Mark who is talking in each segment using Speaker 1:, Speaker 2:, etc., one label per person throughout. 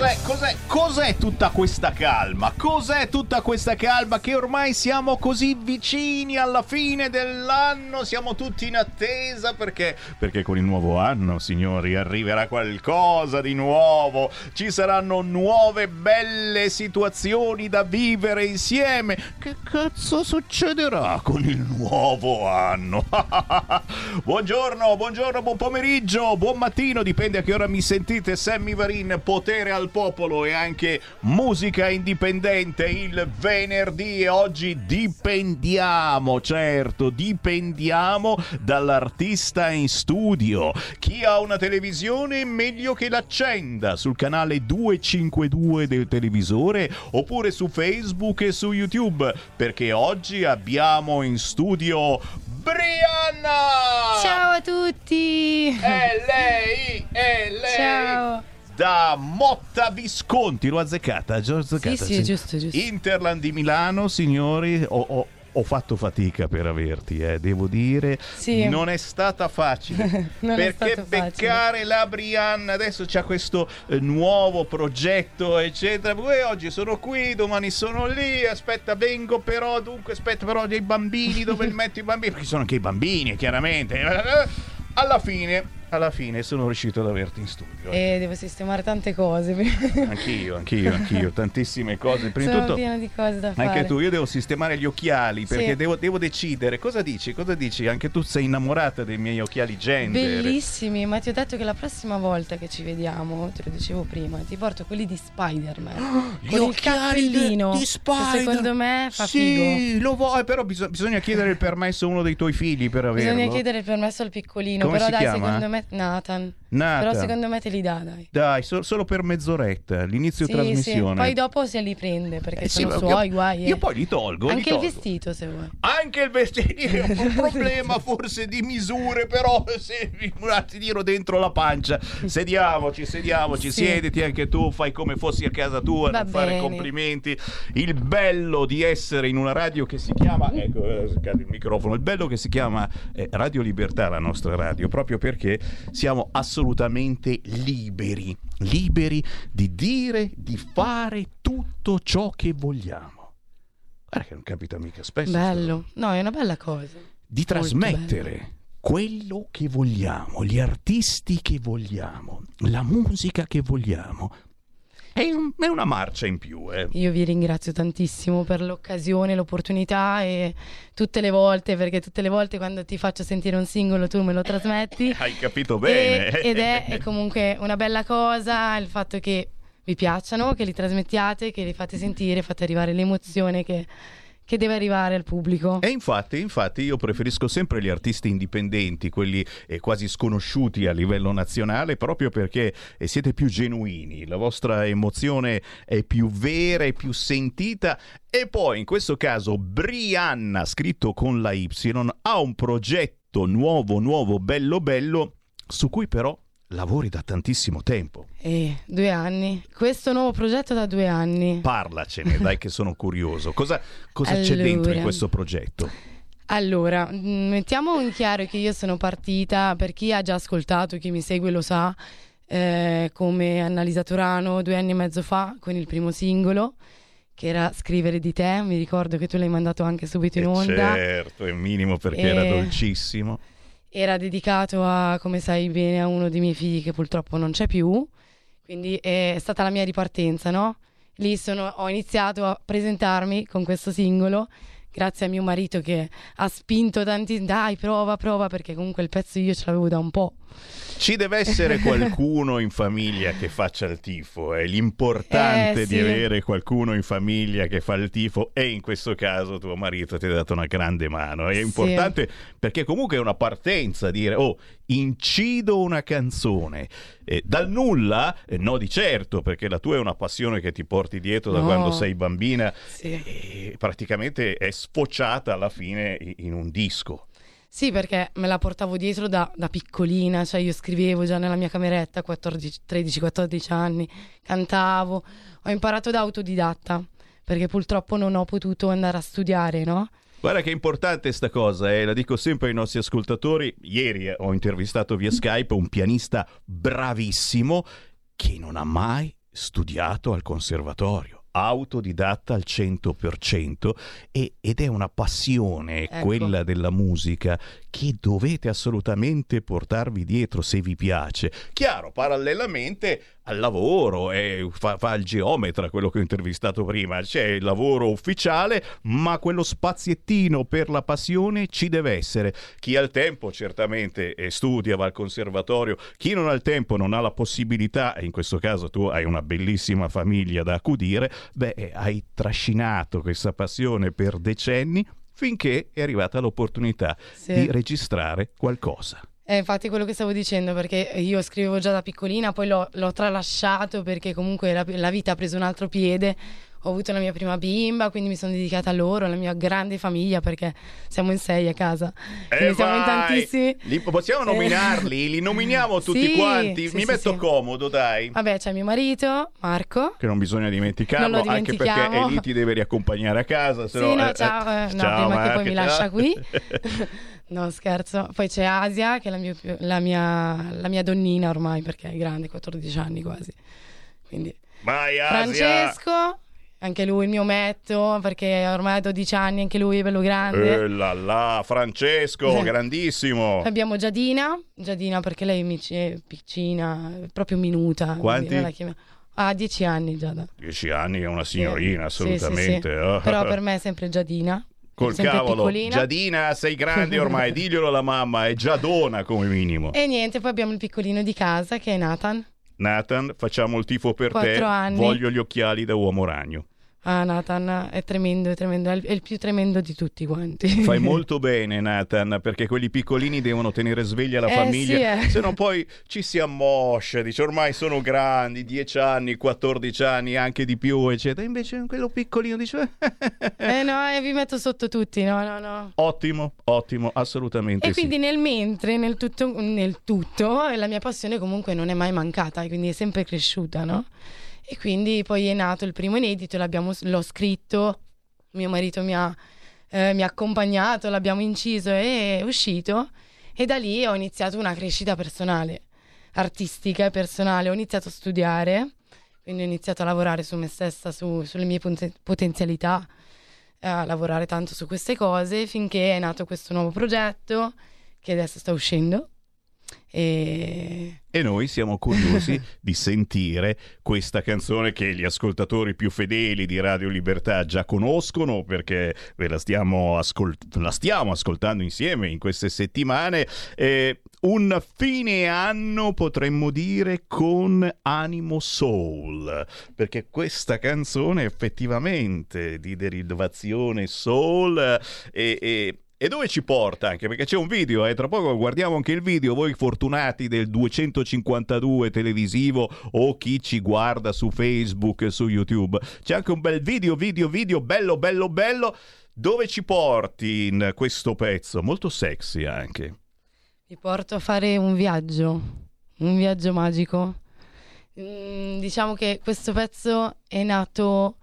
Speaker 1: Cos'è, cos'è, cos'è tutta questa calma? Cos'è tutta questa calma che ormai siamo così vicini alla fine dell'anno? Siamo tutti in attesa perché? Perché con il nuovo anno, signori, arriverà qualcosa di nuovo. Ci saranno nuove belle situazioni da vivere insieme. Che cazzo succederà con il nuovo anno? buongiorno, buongiorno, buon pomeriggio, buon mattino, dipende a che ora mi sentite. Sammy Varin, potere al popolo e anche musica indipendente il venerdì e oggi dipendiamo, certo, dipendiamo dall'artista in studio. Chi ha una televisione meglio che l'accenda sul canale 252 del televisore oppure su Facebook e su YouTube perché oggi abbiamo in studio Brianna!
Speaker 2: Ciao a tutti!
Speaker 1: È lei, è lei!
Speaker 2: Ciao!
Speaker 1: Da Motta Visconti. L'ho azzeccata, già azzeccata.
Speaker 2: Sì, sì, giusto, giusto.
Speaker 1: Interland di Milano, signori. Ho, ho, ho fatto fatica per averti, eh, devo dire.
Speaker 2: Sì.
Speaker 1: Non è stata facile. Perché
Speaker 2: stato facile.
Speaker 1: beccare la Brianna adesso c'ha questo eh, nuovo progetto, eccetera. Poi oggi sono qui, domani sono lì. Aspetta, vengo però. Dunque, aspetta, però dei bambini. Dove metto i bambini? Perché sono anche i bambini, chiaramente. Alla fine alla fine sono riuscito ad averti in studio.
Speaker 2: E devo sistemare tante cose.
Speaker 1: Anch'io, anch'io, anch'io, tantissime cose. Prima di
Speaker 2: Sono
Speaker 1: tutto,
Speaker 2: piena di cose da fare.
Speaker 1: anche tu, io devo sistemare gli occhiali perché
Speaker 2: Sì.
Speaker 1: devo, devo decidere. Cosa dici? Cosa dici? Anche tu sei innamorata dei miei occhiali gender.
Speaker 2: Bellissimi, ma ti ho detto che la prossima volta che ci vediamo, te lo dicevo prima, ti porto quelli di Spider-Man.
Speaker 1: Gli
Speaker 2: con il
Speaker 1: occhiali di-
Speaker 2: cappellino.
Speaker 1: di
Speaker 2: che
Speaker 1: Spider-
Speaker 2: secondo me fa
Speaker 1: sì,
Speaker 2: figo.
Speaker 1: lo vuoi, però bis- bisogna chiedere il permesso a uno dei tuoi figli per averlo.
Speaker 2: Bisogna chiedere il permesso al piccolino,
Speaker 1: Come
Speaker 2: però dai,
Speaker 1: chiama?
Speaker 2: secondo me Nathan.
Speaker 1: Nathan.
Speaker 2: Però secondo me te li dà, dai.
Speaker 1: Dai, so- solo per mezz'oretta, l'inizio
Speaker 2: Sì,
Speaker 1: trasmissione.
Speaker 2: sì. Poi dopo se li prende perché
Speaker 1: Eh sì,
Speaker 2: sono
Speaker 1: ma
Speaker 2: suoi
Speaker 1: io-
Speaker 2: guai. eh.
Speaker 1: Io poi li tolgo. li
Speaker 2: Anche il
Speaker 1: tolgo.
Speaker 2: vestito se vuoi.
Speaker 1: Anche il vestito è un problema forse di misure, però se mi tiro dentro la pancia. Sediamoci, sediamoci,
Speaker 2: Sì.
Speaker 1: siediti anche tu, fai come fossi a casa tua,
Speaker 2: Va
Speaker 1: non fare
Speaker 2: bene.
Speaker 1: complimenti. Il bello di essere in una radio che si chiama, ecco, eh, il microfono, il bello che si chiama eh, Radio Libertà, la nostra radio, proprio perché siamo assolutamente liberi, liberi di dire, di fare tutto ciò che vogliamo. Guarda che non capita mica spesso.
Speaker 2: Bello. No, è una bella cosa.
Speaker 1: di trasmettere quello che vogliamo, gli artisti che vogliamo, la musica che vogliamo. È, un- è una marcia in più, eh.
Speaker 2: Io vi ringrazio tantissimo per l'occasione, l'opportunità e tutte le volte, perché tutte le volte quando ti faccio sentire un singolo tu me lo trasmetti.
Speaker 1: Hai capito bene.
Speaker 2: E- ed è, è comunque una bella cosa il fatto che vi piacciono, che li trasmettiate, che li fate sentire, fate arrivare l'emozione che, che deve arrivare al pubblico.
Speaker 1: E infatti, infatti io preferisco sempre gli artisti indipendenti, quelli eh, quasi sconosciuti a livello nazionale, proprio perché eh, siete più genuini, la vostra emozione è più vera e più sentita. E poi in questo caso Brianna, scritto con la Y, ha un progetto nuovo, nuovo, bello, bello, su cui però lavori da tantissimo tempo.
Speaker 2: E due anni. Questo nuovo progetto da due anni.
Speaker 1: Parlacene, dai che sono curioso. Cosa, cosa c'è dentro in
Speaker 2: Allora.
Speaker 1: questo progetto?
Speaker 2: Allora, mh, mettiamo in chiaro che io sono partita, per chi ha già ascoltato, chi mi segue lo sa, eh, come Annalisa Turano due anni e mezzo fa con il primo singolo, che era Scrivere di te, mi ricordo che tu l'hai mandato anche subito in
Speaker 1: Eh,
Speaker 2: onda.
Speaker 1: certo, è minimo perché era
Speaker 2: E-
Speaker 1: dolcissimo.
Speaker 2: Era dedicato a, come sai bene, a uno dei miei figli che purtroppo non c'è più, quindi è stata la mia ripartenza, no? Lì sono- ho iniziato a presentarmi con questo singolo, grazie a mio marito che ha spinto tanti, dai prova, prova, perché comunque il pezzo io ce l'avevo da un po'.
Speaker 1: Ci deve essere qualcuno in famiglia che faccia il tifo. È l'importante
Speaker 2: Eh,
Speaker 1: di
Speaker 2: sì.
Speaker 1: avere qualcuno in famiglia che fa il tifo e in questo caso tuo marito ti ha dato una grande mano. È
Speaker 2: Sì.
Speaker 1: importante perché comunque è una partenza dire oh, incido una canzone eh, dal nulla, eh, no di certo, perché la tua è una passione che ti porti dietro da
Speaker 2: No.
Speaker 1: quando sei bambina
Speaker 2: Sì.
Speaker 1: e praticamente è sfociata alla fine in un disco.
Speaker 2: Sì, perché me la portavo dietro da, da piccolina, cioè io scrivevo già nella mia cameretta, 14 13-14 anni, cantavo, ho imparato da autodidatta, perché purtroppo non ho potuto andare a studiare, no?
Speaker 1: Guarda che è importante sta cosa, eh, la dico sempre ai nostri ascoltatori. Ieri eh, ho intervistato via Skype un pianista bravissimo che non ha mai studiato al conservatorio. Autodidatta al 100% e- ed è una passione,
Speaker 2: Ecco.
Speaker 1: quella della musica, che dovete assolutamente portarvi dietro se vi piace. Chiaro, parallelamente al lavoro, eh, fa, fa il geometra, quello che ho intervistato prima, c'è il lavoro ufficiale, ma quello spaziettino per la passione ci deve essere. Chi ha il tempo certamente eh, studia, va al conservatorio, chi non ha il tempo, non ha la possibilità, e in questo caso tu hai una bellissima famiglia da accudire, beh, eh, hai trascinato questa passione per decenni finché è arrivata l'opportunità
Speaker 2: Sì.
Speaker 1: di registrare qualcosa.
Speaker 2: È infatti quello che stavo dicendo, perché io scrivevo già da piccolina, poi l'ho, l'ho tralasciato perché comunque la, la vita ha preso un altro piede. Ho avuto la mia prima bimba, quindi mi sono dedicata a loro, alla mia grande famiglia, perché siamo in sei a casa. Quindi
Speaker 1: Eh,
Speaker 2: siamo in tantissimi.
Speaker 1: Li- possiamo
Speaker 2: Eh.
Speaker 1: nominarli? Li nominiamo tutti
Speaker 2: Sì,
Speaker 1: quanti?
Speaker 2: sì,
Speaker 1: Mi
Speaker 2: sì,
Speaker 1: metto comodo, dai.
Speaker 2: Vabbè, c'è mio marito, Marco.
Speaker 1: Che non bisogna dimenticarlo,
Speaker 2: Non
Speaker 1: anche perché lì ti deve riaccompagnare a casa. Se
Speaker 2: Sì,
Speaker 1: no,
Speaker 2: no,
Speaker 1: eh,
Speaker 2: ciao,
Speaker 1: eh,
Speaker 2: eh, no,
Speaker 1: ciao,
Speaker 2: prima che
Speaker 1: Marco,
Speaker 2: poi mi
Speaker 1: ciao.
Speaker 2: lascia qui. no, scherzo. Poi c'è Asia, che è la mia, la mia- la mia donnina ormai, perché è grande, 14 anni quasi. Quindi
Speaker 1: Vai, Asia.
Speaker 2: Francesco, anche lui il mio metto, perché ormai ha 12 anni, anche lui è bello grande.
Speaker 1: Eh là là, Francesco,
Speaker 2: Eh.
Speaker 1: grandissimo.
Speaker 2: Abbiamo Giadina, Giadina perché lei mi è piccina, proprio minuta.
Speaker 1: Quanti?
Speaker 2: Ha 10 anni Giada.
Speaker 1: Dieci anni è una signorina,
Speaker 2: Sì, sì, sì.
Speaker 1: assolutamente. Oh.
Speaker 2: Però per me è sempre Giadina.
Speaker 1: Col cavolo,
Speaker 2: piccolina.
Speaker 1: Giadina, sei grande ormai, diglielo alla mamma, è Giadona come minimo.
Speaker 2: E niente, poi abbiamo il piccolino di casa che è Nathan.
Speaker 1: Nathan, facciamo il tifo per te.
Speaker 2: Anni.
Speaker 1: Voglio gli occhiali da uomo ragno.
Speaker 2: Ah, Nathan è tremendo, è tremendo, è il, più tremendo di tutti quanti.
Speaker 1: Fai molto bene, Nathan, perché quelli piccolini devono tenere sveglia la
Speaker 2: Eh,
Speaker 1: famiglia,
Speaker 2: sì, eh.
Speaker 1: se no poi ci si ammoscia, dice ormai sono grandi, 10 anni, 14 anni, anche di più, eccetera. Invece quello piccolino dice
Speaker 2: Eh no, eh, vi metto sotto tutti, no, no, no.
Speaker 1: ottimo, ottimo, assolutamente
Speaker 2: E
Speaker 1: sì.
Speaker 2: quindi nel mentre, nel tutto, nel tutto, la mia passione comunque non è mai mancata, quindi è sempre cresciuta, no? E quindi poi è nato il primo inedito, l'ho scritto, mio marito mi ha, eh, mi ha accompagnato, l'abbiamo inciso e è uscito. E da lì ho iniziato una crescita personale, artistica e personale. Ho iniziato a studiare, quindi ho iniziato a lavorare su me stessa, su- sulle mie poten- potenzialità, a lavorare tanto su queste cose finché è nato questo nuovo progetto che adesso sta uscendo. E
Speaker 1: E noi siamo curiosi di sentire questa canzone che gli ascoltatori più fedeli di Radio Libertà già conoscono perché ve la stiamo, ascol- la stiamo ascoltando insieme in queste settimane. Eh, un fine anno potremmo dire con animo soul perché questa canzone effettivamente di derivazione soul e, e e dove ci porta anche? Perché c'è un video, eh, tra poco guardiamo anche il video, voi fortunati del 252 televisivo o chi ci guarda su Facebook e su YouTube. C'è anche un bel video, video, video, bello, bello, bello. Dove ci porti in questo pezzo? Molto sexy anche.
Speaker 2: vi porto a fare un viaggio, un viaggio magico. Mm, diciamo che questo pezzo è nato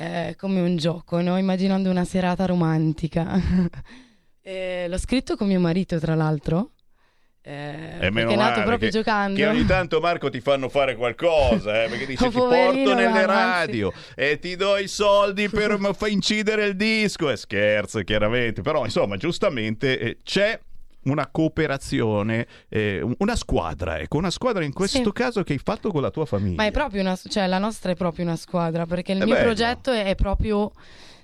Speaker 2: eh, come un gioco, no? immaginando una serata romantica. Eh, l'ho scritto con mio marito, tra l'altro. Eh,
Speaker 1: E meno
Speaker 2: è nato
Speaker 1: male
Speaker 2: proprio
Speaker 1: che-
Speaker 2: giocando.
Speaker 1: Che ogni tanto Marco ti fanno fare qualcosa, eh, perché dice
Speaker 2: Oh,
Speaker 1: ti porto nelle radio e ti do i soldi per incidere il disco. E scherzo, chiaramente. Però, insomma, giustamente eh, c'è una cooperazione, eh, una squadra, ecco, una squadra in questo
Speaker 2: Sì.
Speaker 1: caso che hai fatto con la tua famiglia.
Speaker 2: Ma è proprio una, cioè la nostra è proprio una squadra, perché il
Speaker 1: È
Speaker 2: mio
Speaker 1: bello.
Speaker 2: progetto è, è proprio,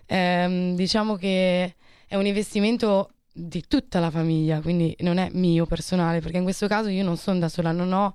Speaker 2: ehm, diciamo che è un investimento di tutta la famiglia, quindi non è mio personale, perché in questo caso io non sono da sola, non ho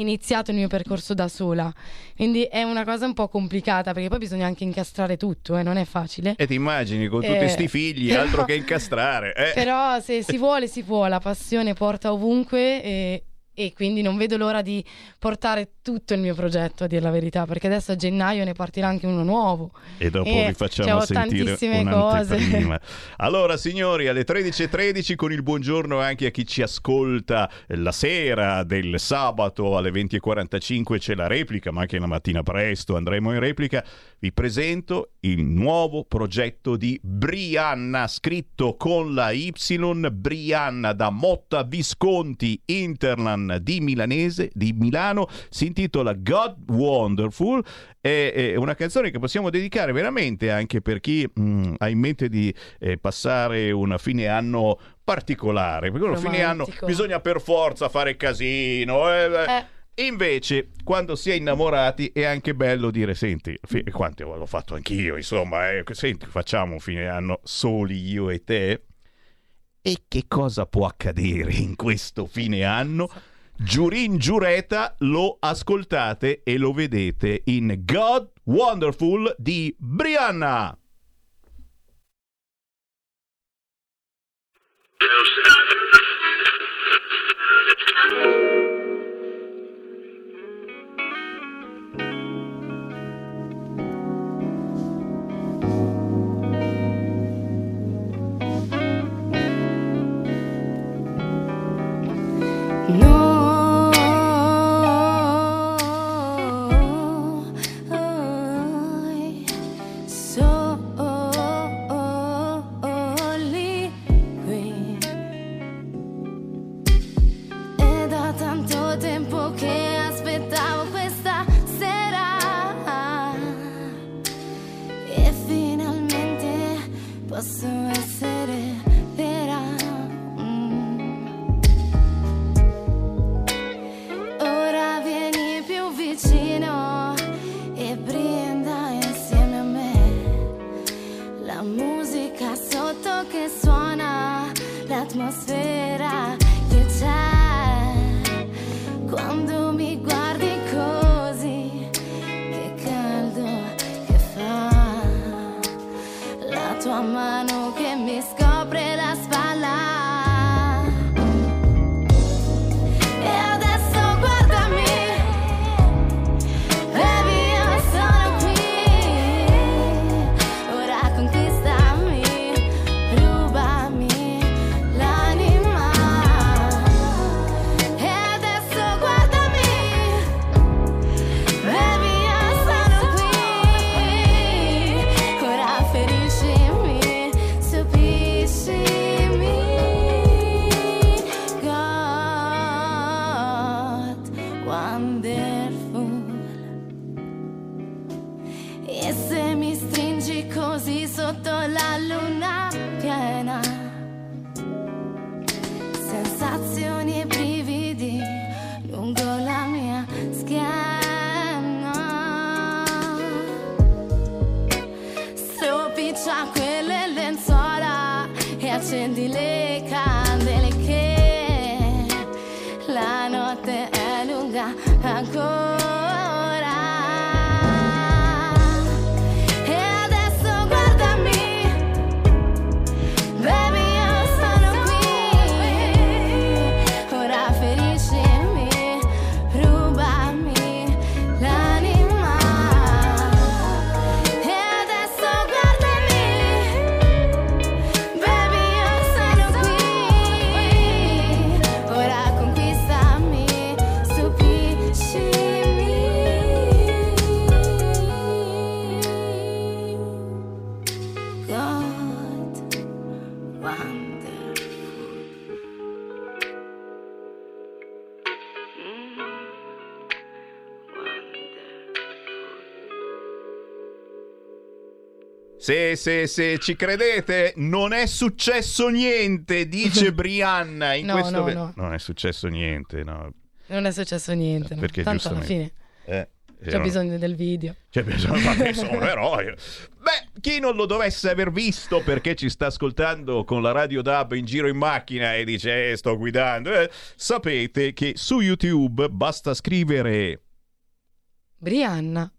Speaker 2: iniziato il mio percorso da sola. Quindi è una cosa un po' complicata perché poi bisogna anche incastrare tutto, eh, non è facile.
Speaker 3: E ti immagini con tutti
Speaker 2: Eh,
Speaker 3: questi figli,
Speaker 2: però-
Speaker 3: altro che incastrare. eh.
Speaker 2: Però se si vuole, si può, la passione porta ovunque e, e quindi non vedo l'ora di portare tutto il mio progetto, a dire la verità, perché adesso a gennaio ne partirà anche uno nuovo.
Speaker 3: E dopo
Speaker 2: Eh,
Speaker 3: vi facciamo
Speaker 2: cioè,
Speaker 3: sentire un'anteprima. Allora, signori, alle 13.13 con il buongiorno anche a chi ci ascolta la sera del sabato alle 20.45 c'è la replica, ma anche la mattina presto andremo in replica. Vi presento il nuovo progetto di Brianna, scritto con la Y, Brianna da Motta Visconti Interland di Milanese, di Milano, si intitola God Wonderful è, è una canzone che possiamo dedicare veramente anche per chi mh, ha in mente di eh, passare una fine anno particolare, perché un fine anno bisogna per forza fare casino. eh, eh.
Speaker 2: Eh.
Speaker 3: Invece, quando si è innamorati è anche bello dire, senti, fi- quanti l'ho fatto anch'io, insomma, eh, senti, facciamo un fine anno soli io e te. E che cosa può accadere in questo fine anno? Giurin Giureta lo ascoltate e lo vedete in God Wonderful di Brianna.
Speaker 2: Se,
Speaker 3: se, se ci credete, non è successo niente, dice Brianna. In
Speaker 2: No,
Speaker 3: questo
Speaker 2: no,
Speaker 3: ve-
Speaker 2: no.
Speaker 3: Non è successo niente, no.
Speaker 2: Non è successo niente. no.
Speaker 3: Perché
Speaker 2: Tanto alla fine
Speaker 3: Eh,
Speaker 2: c'è
Speaker 3: erano-
Speaker 2: bisogno del video.
Speaker 3: C'è bisogno, vabbè, sono un eroe. Beh,
Speaker 1: chi non lo dovesse aver visto perché ci sta ascoltando con la radio DAB in giro in macchina e dice eh, sto guidando, eh, sapete che su YouTube basta scrivere
Speaker 2: Brianna.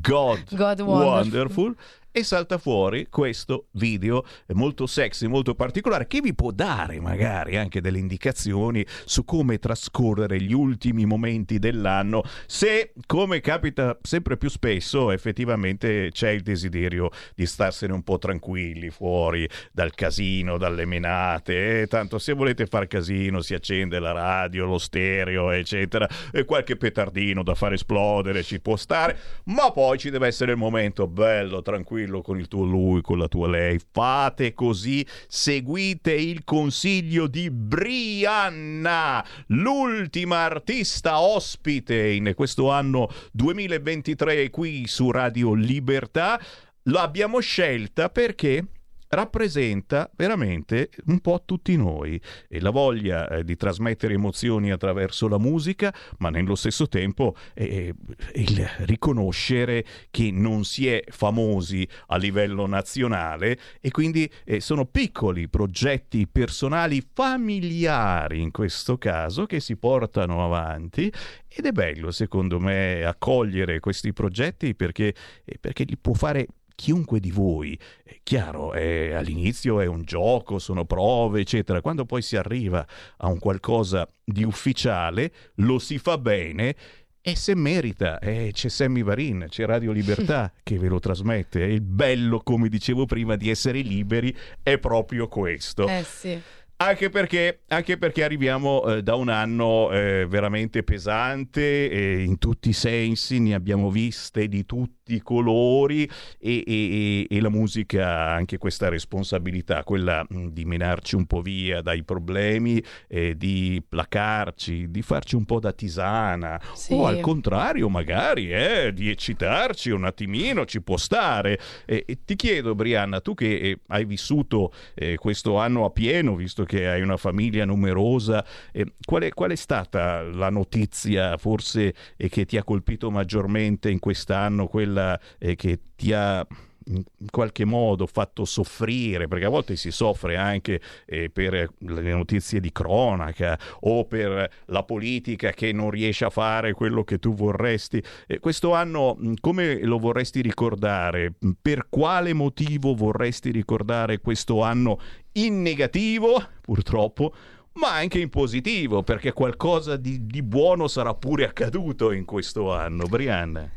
Speaker 1: God,
Speaker 2: God
Speaker 1: Wonderful.
Speaker 2: Wonderful.
Speaker 1: E salta fuori questo video molto sexy, molto particolare, che vi può dare magari anche delle indicazioni su come trascorrere gli ultimi momenti dell'anno, se, come capita sempre più spesso, effettivamente c'è il desiderio di starsene un po' tranquilli fuori dal casino, dalle menate, eh, tanto se volete far casino si accende la radio, lo stereo, eccetera, e qualche petardino da far esplodere ci può stare, ma poi ci deve essere il momento bello, tranquillo, con il tuo lui, con la tua lei. Fate così, seguite il consiglio di Brianna, l'ultima artista ospite in questo anno 2023 qui su Radio Libertà. L'abbiamo scelta perché rappresenta veramente un po' tutti noi. E la voglia eh, di trasmettere emozioni attraverso la musica, ma nello stesso tempo eh, il riconoscere che non si è famosi a livello nazionale e quindi eh, sono piccoli progetti personali familiari in questo caso che si portano avanti. Ed è bello secondo me accogliere questi progetti perché, eh, perché li può fare chiunque di voi. È chiaro, è, all'inizio è un gioco, sono prove, eccetera. Quando poi si arriva a un qualcosa di ufficiale, lo si fa bene. E se merita, eh, c'è Sammy Varin, c'è Radio Libertà che ve lo trasmette. Il bello, come dicevo prima, di essere liberi è proprio questo.
Speaker 2: Eh sì.
Speaker 1: Anche perché, anche perché arriviamo eh, da un anno eh, veramente pesante in tutti i sensi, ne abbiamo viste di tutti i colori e, e, e, la musica ha anche questa responsabilità, quella mh, di menarci un po' via dai problemi, eh, di placarci, di farci un po' da tisana
Speaker 2: Sì.
Speaker 1: o al contrario magari eh, di eccitarci un attimino, ci può stare. E- e ti chiedo Brianna, tu che eh, hai vissuto eh, questo anno a pieno, visto che hai una famiglia numerosa, eh, qual, è, qual è stata la notizia forse eh, che ti ha colpito maggiormente in quest'anno, quella eh, che ti ha in qualche modo fatto soffrire, perché a volte si soffre anche eh, per le notizie di cronaca o per la politica che non riesce a fare quello che tu vorresti. Eh, questo anno come lo vorresti ricordare? Per quale motivo vorresti ricordare questo anno in negativo, purtroppo? Ma anche in positivo, perché qualcosa di, di buono sarà pure accaduto in questo anno, Brianna.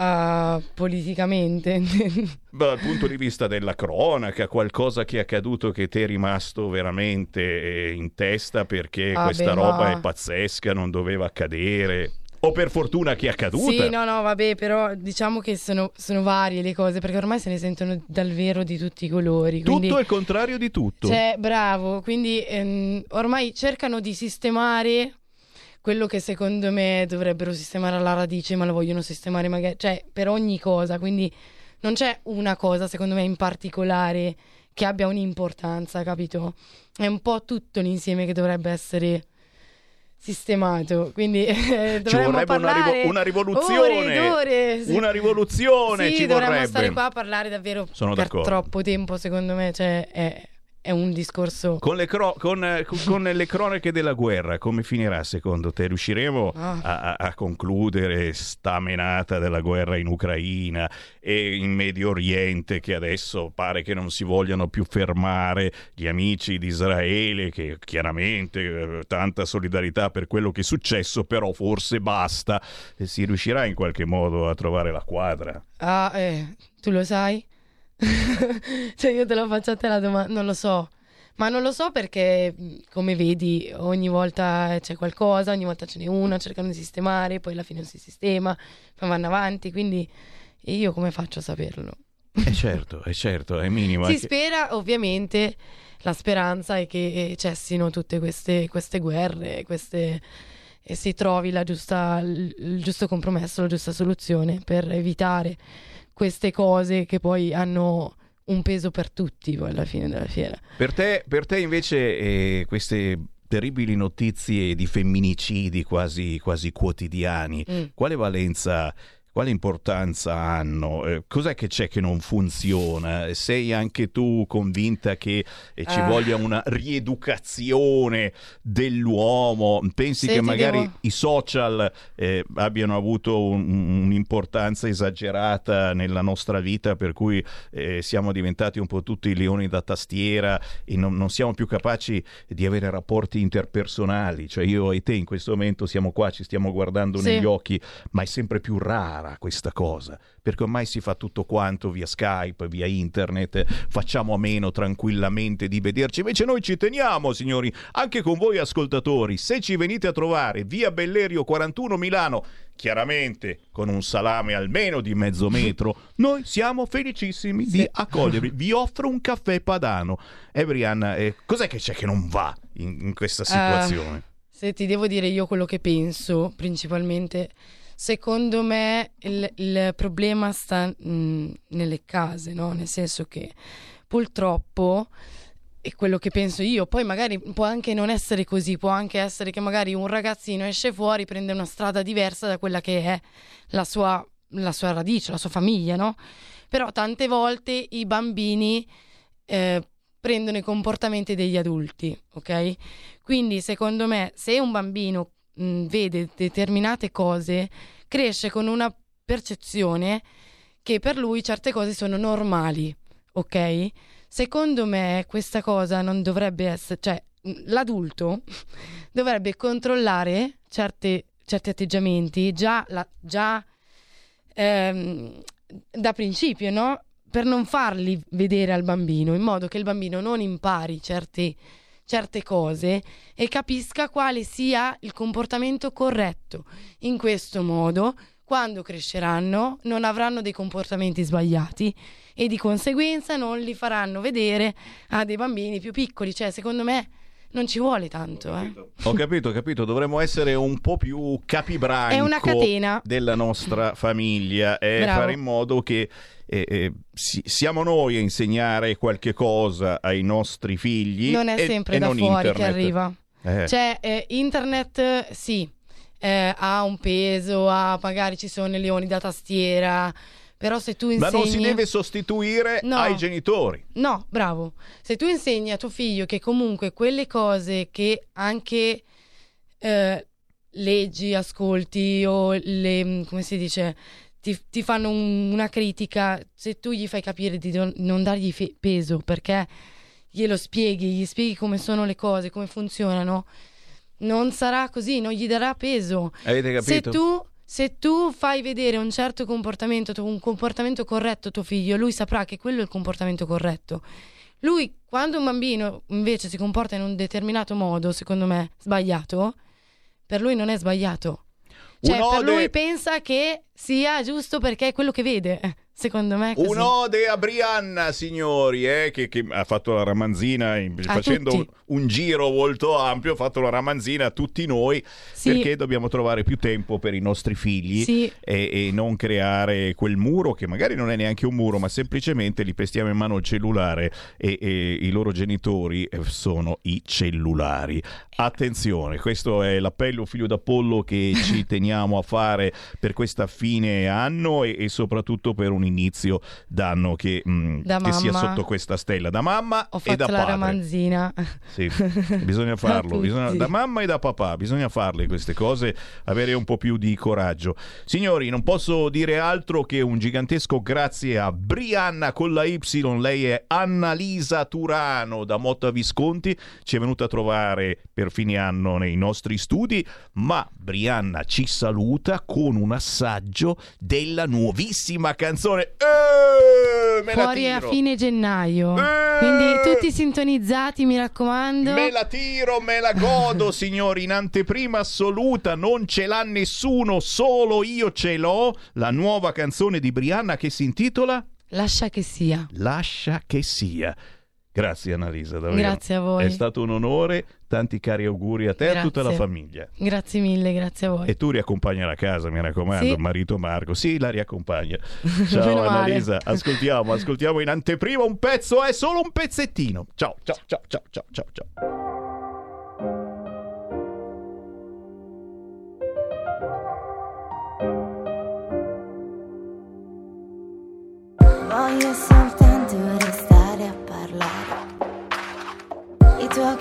Speaker 2: Ah, politicamente.
Speaker 1: Dal punto di vista della cronaca, qualcosa che è accaduto che ti è rimasto veramente eh, in testa perché
Speaker 2: Ah,
Speaker 1: questa
Speaker 2: beh,
Speaker 1: roba
Speaker 2: ma-
Speaker 1: è pazzesca, non doveva accadere. O per fortuna che è accaduta.
Speaker 2: Sì, no, no, vabbè, però diciamo che sono, sono varie le cose, perché ormai se ne sentono dal vero di tutti i colori. Quindi,
Speaker 1: Tutto il contrario di tutto.
Speaker 2: Cioè, bravo, quindi ehm, ormai cercano di sistemare quello che secondo me dovrebbero sistemare alla radice, ma lo vogliono sistemare magari, cioè, per ogni cosa, quindi non c'è una cosa, secondo me, in particolare che abbia un'importanza, capito? È un po' tutto l'insieme che dovrebbe essere sistemato, quindi eh,
Speaker 1: Ci vorrebbe una, rivo- una rivoluzione.
Speaker 2: ore ore. sì.
Speaker 1: Una rivoluzione
Speaker 2: Sì,
Speaker 1: ci
Speaker 2: dovremmo
Speaker 1: vorrebbe.
Speaker 2: stare qua a parlare davvero
Speaker 1: Sono
Speaker 2: per
Speaker 1: d'accordo.
Speaker 2: troppo tempo, secondo me, cioè è, è un discorso
Speaker 1: Con le, cro- con, eh, con- le cronache della guerra, come finirà secondo te? Riusciremo
Speaker 2: Ah.
Speaker 1: a, a- concludere sta menata della guerra in Ucraina e in Medio Oriente che adesso pare che non si vogliano più fermare gli amici di Israele che chiaramente eh, tanta solidarietà per quello che è successo, però forse basta. E si riuscirà in qualche modo a trovare la quadra?
Speaker 2: Ah, eh, tu lo sai? Cioè io te lo faccio a te la domanda, non lo so. Ma non lo so perché, mh, come vedi, ogni volta c'è qualcosa, ogni volta ce n'è una, cercano di sistemare, poi alla fine non si sistema, poi vanno avanti, quindi io come faccio a saperlo?
Speaker 1: Eh certo, è certo, è minimo.
Speaker 2: Si
Speaker 1: anche-
Speaker 2: spera, ovviamente, la speranza è che cessino tutte queste, queste guerre, queste, e si trovi la giusta, il giusto compromesso, la giusta soluzione per evitare queste cose che poi hanno un peso per tutti poi alla fine della fiera.
Speaker 1: Per te, per te invece eh, queste terribili notizie di femminicidi quasi, quasi quotidiani,
Speaker 2: Mm.
Speaker 1: quale valenza, quale importanza hanno? Eh, cos'è che c'è che non funziona? Sei anche tu convinta che eh, ci
Speaker 2: Ah.
Speaker 1: voglia una rieducazione dell'uomo? Pensi
Speaker 2: Se
Speaker 1: che magari
Speaker 2: devo-
Speaker 1: i social eh, abbiano avuto un- un'importanza esagerata nella nostra vita per cui eh, siamo diventati un po' tutti leoni da tastiera e non, non siamo più capaci di avere rapporti interpersonali? Cioè io e te in questo momento siamo qua, ci stiamo guardando
Speaker 2: Sì.
Speaker 1: negli occhi, ma è sempre più rara questa cosa, perché ormai si fa tutto quanto via Skype, via internet, facciamo a meno tranquillamente di vederci, invece noi ci teniamo signori, anche con voi ascoltatori, se ci venite a trovare via Bellerio 41 Milano, chiaramente con un salame almeno di mezzo metro, noi siamo felicissimi di
Speaker 2: Sì.
Speaker 1: accogliervi, vi offro un caffè padano. E Brianna, eh, cos'è che c'è che non va in, in questa situazione?
Speaker 2: Se ti devo dire io quello che penso, principalmente, secondo me il, il problema sta mh, nelle case, no? Nel senso che purtroppo è quello che penso io. Poi magari può anche non essere così, può anche essere che magari un ragazzino esce fuori, prende una strada diversa da quella che è la sua, la sua radice, la sua famiglia, no? Però tante volte i bambini eh, prendono i comportamenti degli adulti, ok? Quindi secondo me se un bambino mh, vede determinate cose, cresce con una percezione che per lui certe cose sono normali, ok? Secondo me questa cosa non dovrebbe essere, cioè mh, l'adulto dovrebbe controllare certe- certi atteggiamenti già, la- già ehm, da principio, no? Per non farli vedere al bambino, in modo che il bambino non impari certi- certe cose e capisca quale sia il comportamento corretto. In questo modo, quando cresceranno, non avranno dei comportamenti sbagliati e di conseguenza non li faranno vedere a dei bambini più piccoli. Cioè, secondo me non ci vuole tanto, eh.
Speaker 1: Ho capito, ho capito, dovremmo essere un po' più capibranco
Speaker 2: È una catena.
Speaker 1: della nostra famiglia e
Speaker 2: Bravo.
Speaker 1: fare in modo che eh, eh, si- siamo noi a insegnare qualche cosa ai nostri figli.
Speaker 2: Non è
Speaker 1: e-
Speaker 2: sempre
Speaker 1: e
Speaker 2: da
Speaker 1: non
Speaker 2: fuori che
Speaker 1: internet.
Speaker 2: arriva.
Speaker 1: Eh,
Speaker 2: Cioè, eh, internet eh, sì, eh, ha un peso, ha, magari ci sono i leoni da tastiera, però se tu
Speaker 1: Ma
Speaker 2: insegni...
Speaker 1: non si deve sostituire
Speaker 2: No.
Speaker 1: ai genitori.
Speaker 2: No, bravo. Se tu insegni a tuo figlio che comunque quelle cose che anche eh, leggi, ascolti o le, come si dice, ti, ti fanno un- una critica, se tu gli fai capire di non, non dargli fe- peso perché glielo spieghi, gli spieghi come sono le cose, come funzionano, non sarà così, non gli darà peso.
Speaker 1: Avete
Speaker 2: Se
Speaker 1: capito?
Speaker 2: tu, se tu fai vedere un certo comportamento, un comportamento corretto a tuo figlio, lui saprà che quello è il comportamento corretto. Lui, quando un bambino invece si comporta in un determinato modo, secondo me sbagliato, per lui non è sbagliato. Cioè, per lui pensa che sia giusto perché è quello che vede. Secondo me così.
Speaker 1: Un'ode a Brianna, signori, eh, che, che ha fatto la ramanzina in- facendo un, un giro molto ampio, ha fatto la ramanzina a tutti noi
Speaker 2: Sì.
Speaker 1: perché dobbiamo trovare più tempo per i nostri figli
Speaker 2: Sì.
Speaker 1: e, e non creare quel muro che magari non è neanche un muro, ma semplicemente li pestiamo in mano il cellulare e, e i loro genitori eh, sono i cellulari. Attenzione, questo è l'appello figlio d'Apollo che ci teniamo a fare per questa fine anno e, e soprattutto per un inizio d'anno che, mh,
Speaker 2: Da
Speaker 1: che sia sotto questa stella, da mamma
Speaker 2: Ho
Speaker 1: e da
Speaker 2: fatto la
Speaker 1: padre.
Speaker 2: ramanzina.
Speaker 1: Sì, bisogna farlo, bisogna- da mamma e da papà, bisogna farle queste cose, avere un po' più di coraggio. Signori, non posso dire altro che un gigantesco grazie a Brianna con la Y, lei è Annalisa Turano da Motta Visconti, ci è venuta a trovare per fine anno nei nostri studi, ma Brianna ci saluta con un assaggio della nuovissima canzone. Eh, me la
Speaker 2: Fuori a
Speaker 1: tiro.
Speaker 2: fine gennaio.
Speaker 1: Eh!
Speaker 2: Quindi tutti sintonizzati, mi raccomando.
Speaker 1: Me la tiro, me la godo, signori, in anteprima assoluta, non ce l'ha nessuno, solo io ce l'ho. La nuova canzone di Brianna che si intitola
Speaker 2: Lascia che sia.
Speaker 1: Lascia che sia. Grazie Annalisa, davvero.
Speaker 2: Grazie a voi.
Speaker 1: È stato un onore, tanti cari auguri a te e a tutta la famiglia.
Speaker 2: Grazie mille, grazie a voi.
Speaker 1: E tu riaccompagna la casa, mi raccomando,
Speaker 2: sì.
Speaker 1: marito Marco. Sì, la riaccompagna. Ciao Annalisa, ascoltiamo, ascoltiamo in anteprima un pezzo, è solo un pezzettino. Ciao, ciao, ciao, ciao, ciao, ciao. ciao.
Speaker 3: Voglio sempre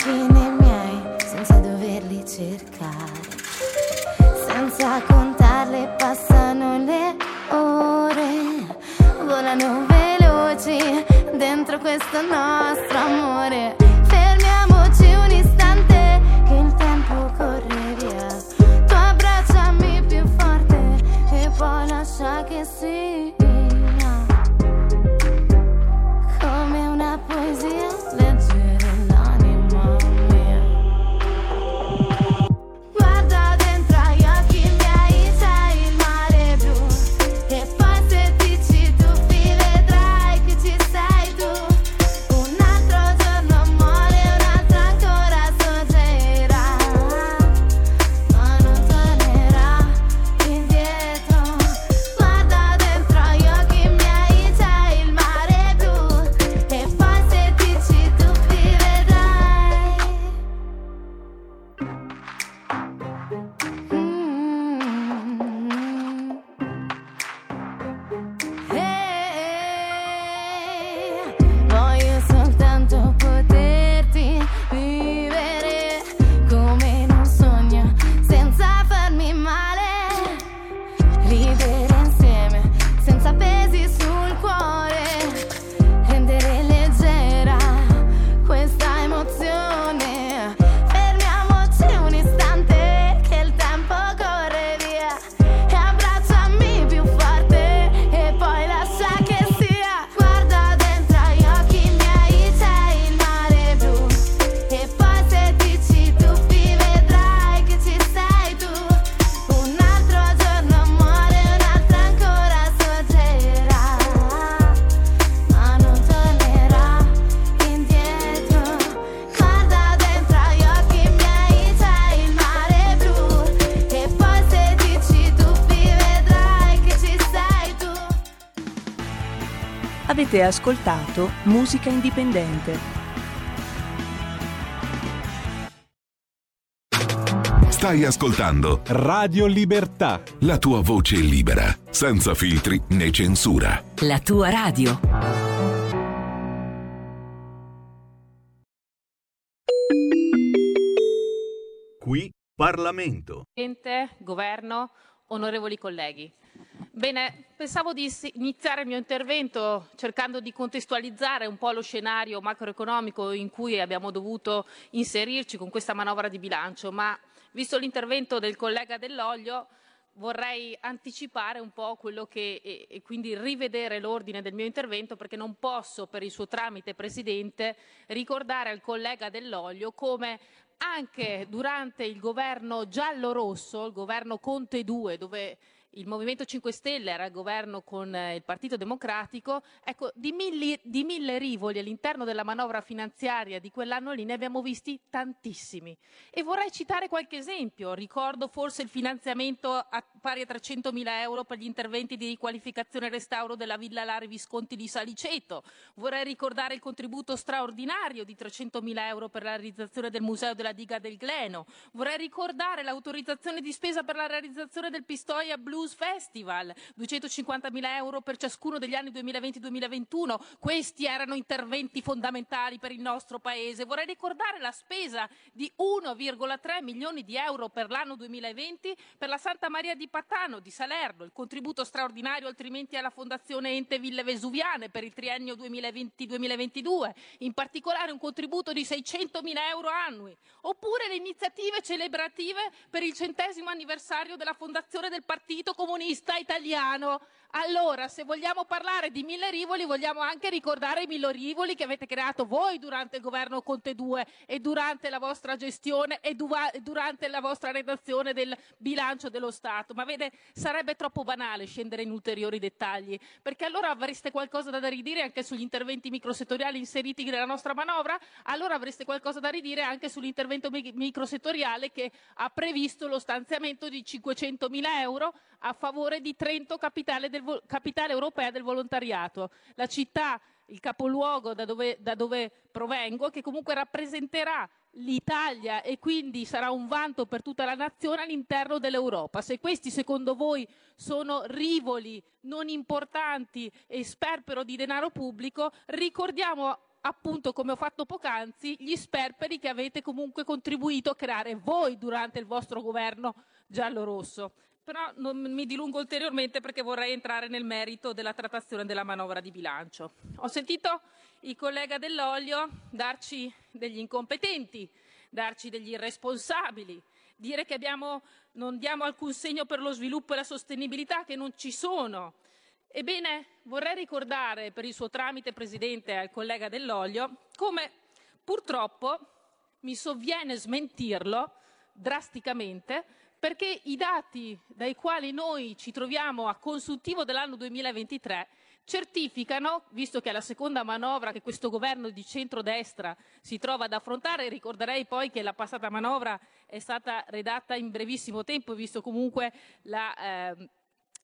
Speaker 3: confini miei senza doverli cercare. Senza contarle passano le ore, volano veloci dentro questo nostro amore.
Speaker 4: Avete ascoltato Musica Indipendente.
Speaker 5: Stai ascoltando
Speaker 6: Radio Libertà.
Speaker 5: la tua voce libera, senza filtri né censura.
Speaker 7: La tua radio.
Speaker 1: Qui Parlamento.
Speaker 8: Presidente, Governo, onorevoli colleghi. Bene, pensavo di iniziare il mio intervento cercando di contestualizzare un po' lo scenario macroeconomico in cui abbiamo dovuto inserirci con questa manovra di bilancio, ma visto l'intervento del collega Dell'Olio vorrei anticipare un po' quello che e, e quindi rivedere l'ordine del mio intervento perché non posso per il suo tramite Presidente ricordare al collega Dell'Olio come anche durante il governo giallo-rosso, il governo Conte 2, dove il Movimento 5 Stelle era al governo con eh, il Partito Democratico, ecco, di, milli- di mille rivoli all'interno della manovra finanziaria di quell'anno lì ne abbiamo visti tantissimi. E vorrei citare qualche esempio. Ricordo forse il finanziamento a pari a 300 mila euro per gli interventi di riqualificazione e restauro della Villa Lari Visconti di Saliceto. Vorrei ricordare il contributo straordinario di 300 mila euro per la realizzazione del Museo della Diga del Gleno. Vorrei ricordare l'autorizzazione di spesa per la realizzazione del Pistoia Blues Festival, 250 mila euro per ciascuno degli anni 2020-2021. Questi erano interventi fondamentali per il nostro Paese. Vorrei ricordare la spesa di 1,3 milioni di euro per l'anno 2020 per la Santa Maria di Patano di Salerno, il contributo straordinario altrimenti alla Fondazione Ente Ville Vesuviane per il triennio 2020-2022, in particolare un contributo di 600 mila euro annui, oppure le iniziative celebrative per il centesimo anniversario della fondazione del Partito Comunista Italiano. Allora, se vogliamo parlare di mille rivoli, vogliamo anche ricordare i mille rivoli che avete creato voi durante il governo Conte 2 e durante la vostra gestione e durante la vostra redazione del bilancio dello Stato. Ma vede, sarebbe troppo banale scendere in ulteriori dettagli, perché allora avreste qualcosa da ridire anche sugli interventi microsettoriali inseriti nella nostra manovra, allora avreste qualcosa da ridire anche sull'intervento mi- microsettoriale che ha previsto lo stanziamento di 500 mila euro a favore di Trento, capitale, del vo- capitale europea del volontariato. La città, il capoluogo da dove, da dove provengo, che comunque rappresenterà l'Italia e quindi sarà un vanto per tutta la nazione all'interno dell'Europa. Se questi secondo voi sono rivoli non importanti e sperpero di denaro pubblico, ricordiamo appunto come ho fatto poc'anzi gli sperperi che avete comunque contribuito a creare voi durante il vostro governo giallo-rosso. Però non mi dilungo ulteriormente perché vorrei entrare nel merito della trattazione della manovra di bilancio. Ho sentito il collega Dell'Olio darci degli incompetenti, darci degli irresponsabili, dire che abbiamo, non diamo alcun segno per lo sviluppo e la sostenibilità, che non ci sono. Ebbene, vorrei ricordare per il suo tramite, Presidente, al collega Dell'Olio, come purtroppo mi sovviene smentirlo drasticamente perché i dati dai quali noi ci troviamo a consultivo dell'anno 2023 certificano, visto che è la seconda manovra che questo governo di centrodestra si trova ad affrontare, ricorderei poi che la passata manovra è stata redatta in brevissimo tempo, visto comunque la, eh,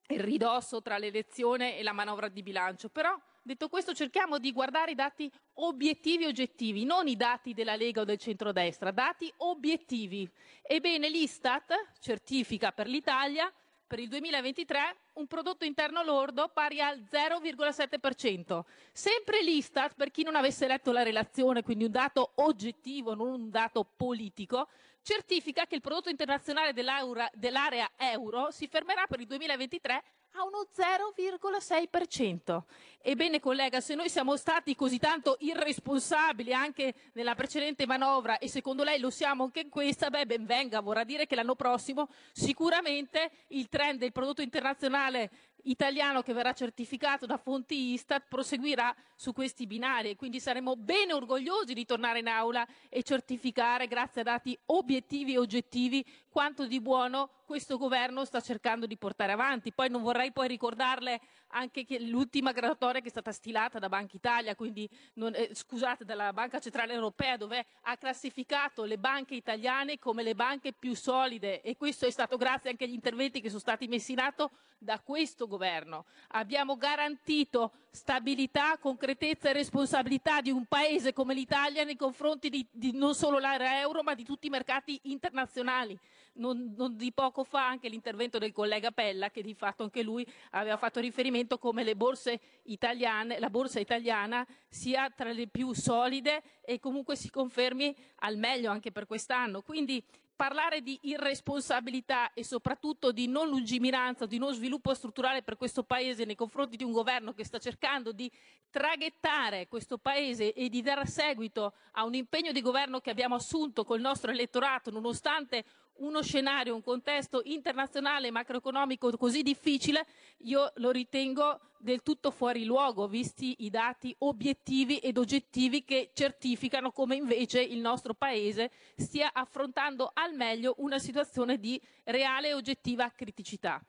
Speaker 8: il ridosso tra l'elezione e la manovra di bilancio, però Detto questo, cerchiamo di guardare i dati obiettivi e oggettivi, non i dati della Lega o del centrodestra, dati obiettivi. Ebbene, l'Istat certifica per l'Italia per il 2023 un prodotto interno lordo pari al 0,7%. Sempre l'Istat, per chi non avesse letto la relazione, quindi un dato oggettivo, non un dato politico, certifica che il prodotto internazionale dell'area euro si fermerà per il 2023 a uno 0,6%. Ebbene, collega, se noi siamo stati così tanto irresponsabili anche nella precedente manovra e secondo lei lo siamo anche in questa, beh, ben venga, vorrà dire che l'anno prossimo sicuramente il trend del prodotto internazionale italiano che verrà certificato da fonti Istat proseguirà su questi binari e quindi saremo bene orgogliosi di tornare in aula e certificare, grazie a dati obiettivi e oggettivi, quanto di buono questo governo sta cercando di portare avanti. Poi non vorrei poi ricordarle anche che l'ultima graduatoria che è stata stilata da Banca Italia, quindi non, eh, scusate, dalla Banca Centrale Europea, dove ha classificato le banche italiane come le banche più solide e questo è stato grazie anche agli interventi che sono stati messi in atto da questo governo. Abbiamo garantito stabilità, concretezza e responsabilità di un paese come l'Italia nei confronti di, di non solo l'area euro ma di tutti i mercati internazionali. Non, non di poco fa anche l'intervento del collega Pella che di fatto anche lui aveva fatto riferimento come le borse italiane, la borsa italiana sia tra le più solide e comunque si confermi al meglio anche per quest'anno. Quindi parlare di irresponsabilità e soprattutto di non lungimiranza, di non sviluppo strutturale per questo Paese nei confronti di un governo che sta cercando di traghettare questo Paese e di dar seguito a un impegno di governo che abbiamo assunto col nostro elettorato, nonostante uno scenario, un contesto internazionale macroeconomico così difficile, io lo ritengo del tutto fuori luogo, visti i dati obiettivi ed oggettivi che certificano come invece il nostro Paese stia affrontando al meglio una situazione di reale e oggettiva criticità.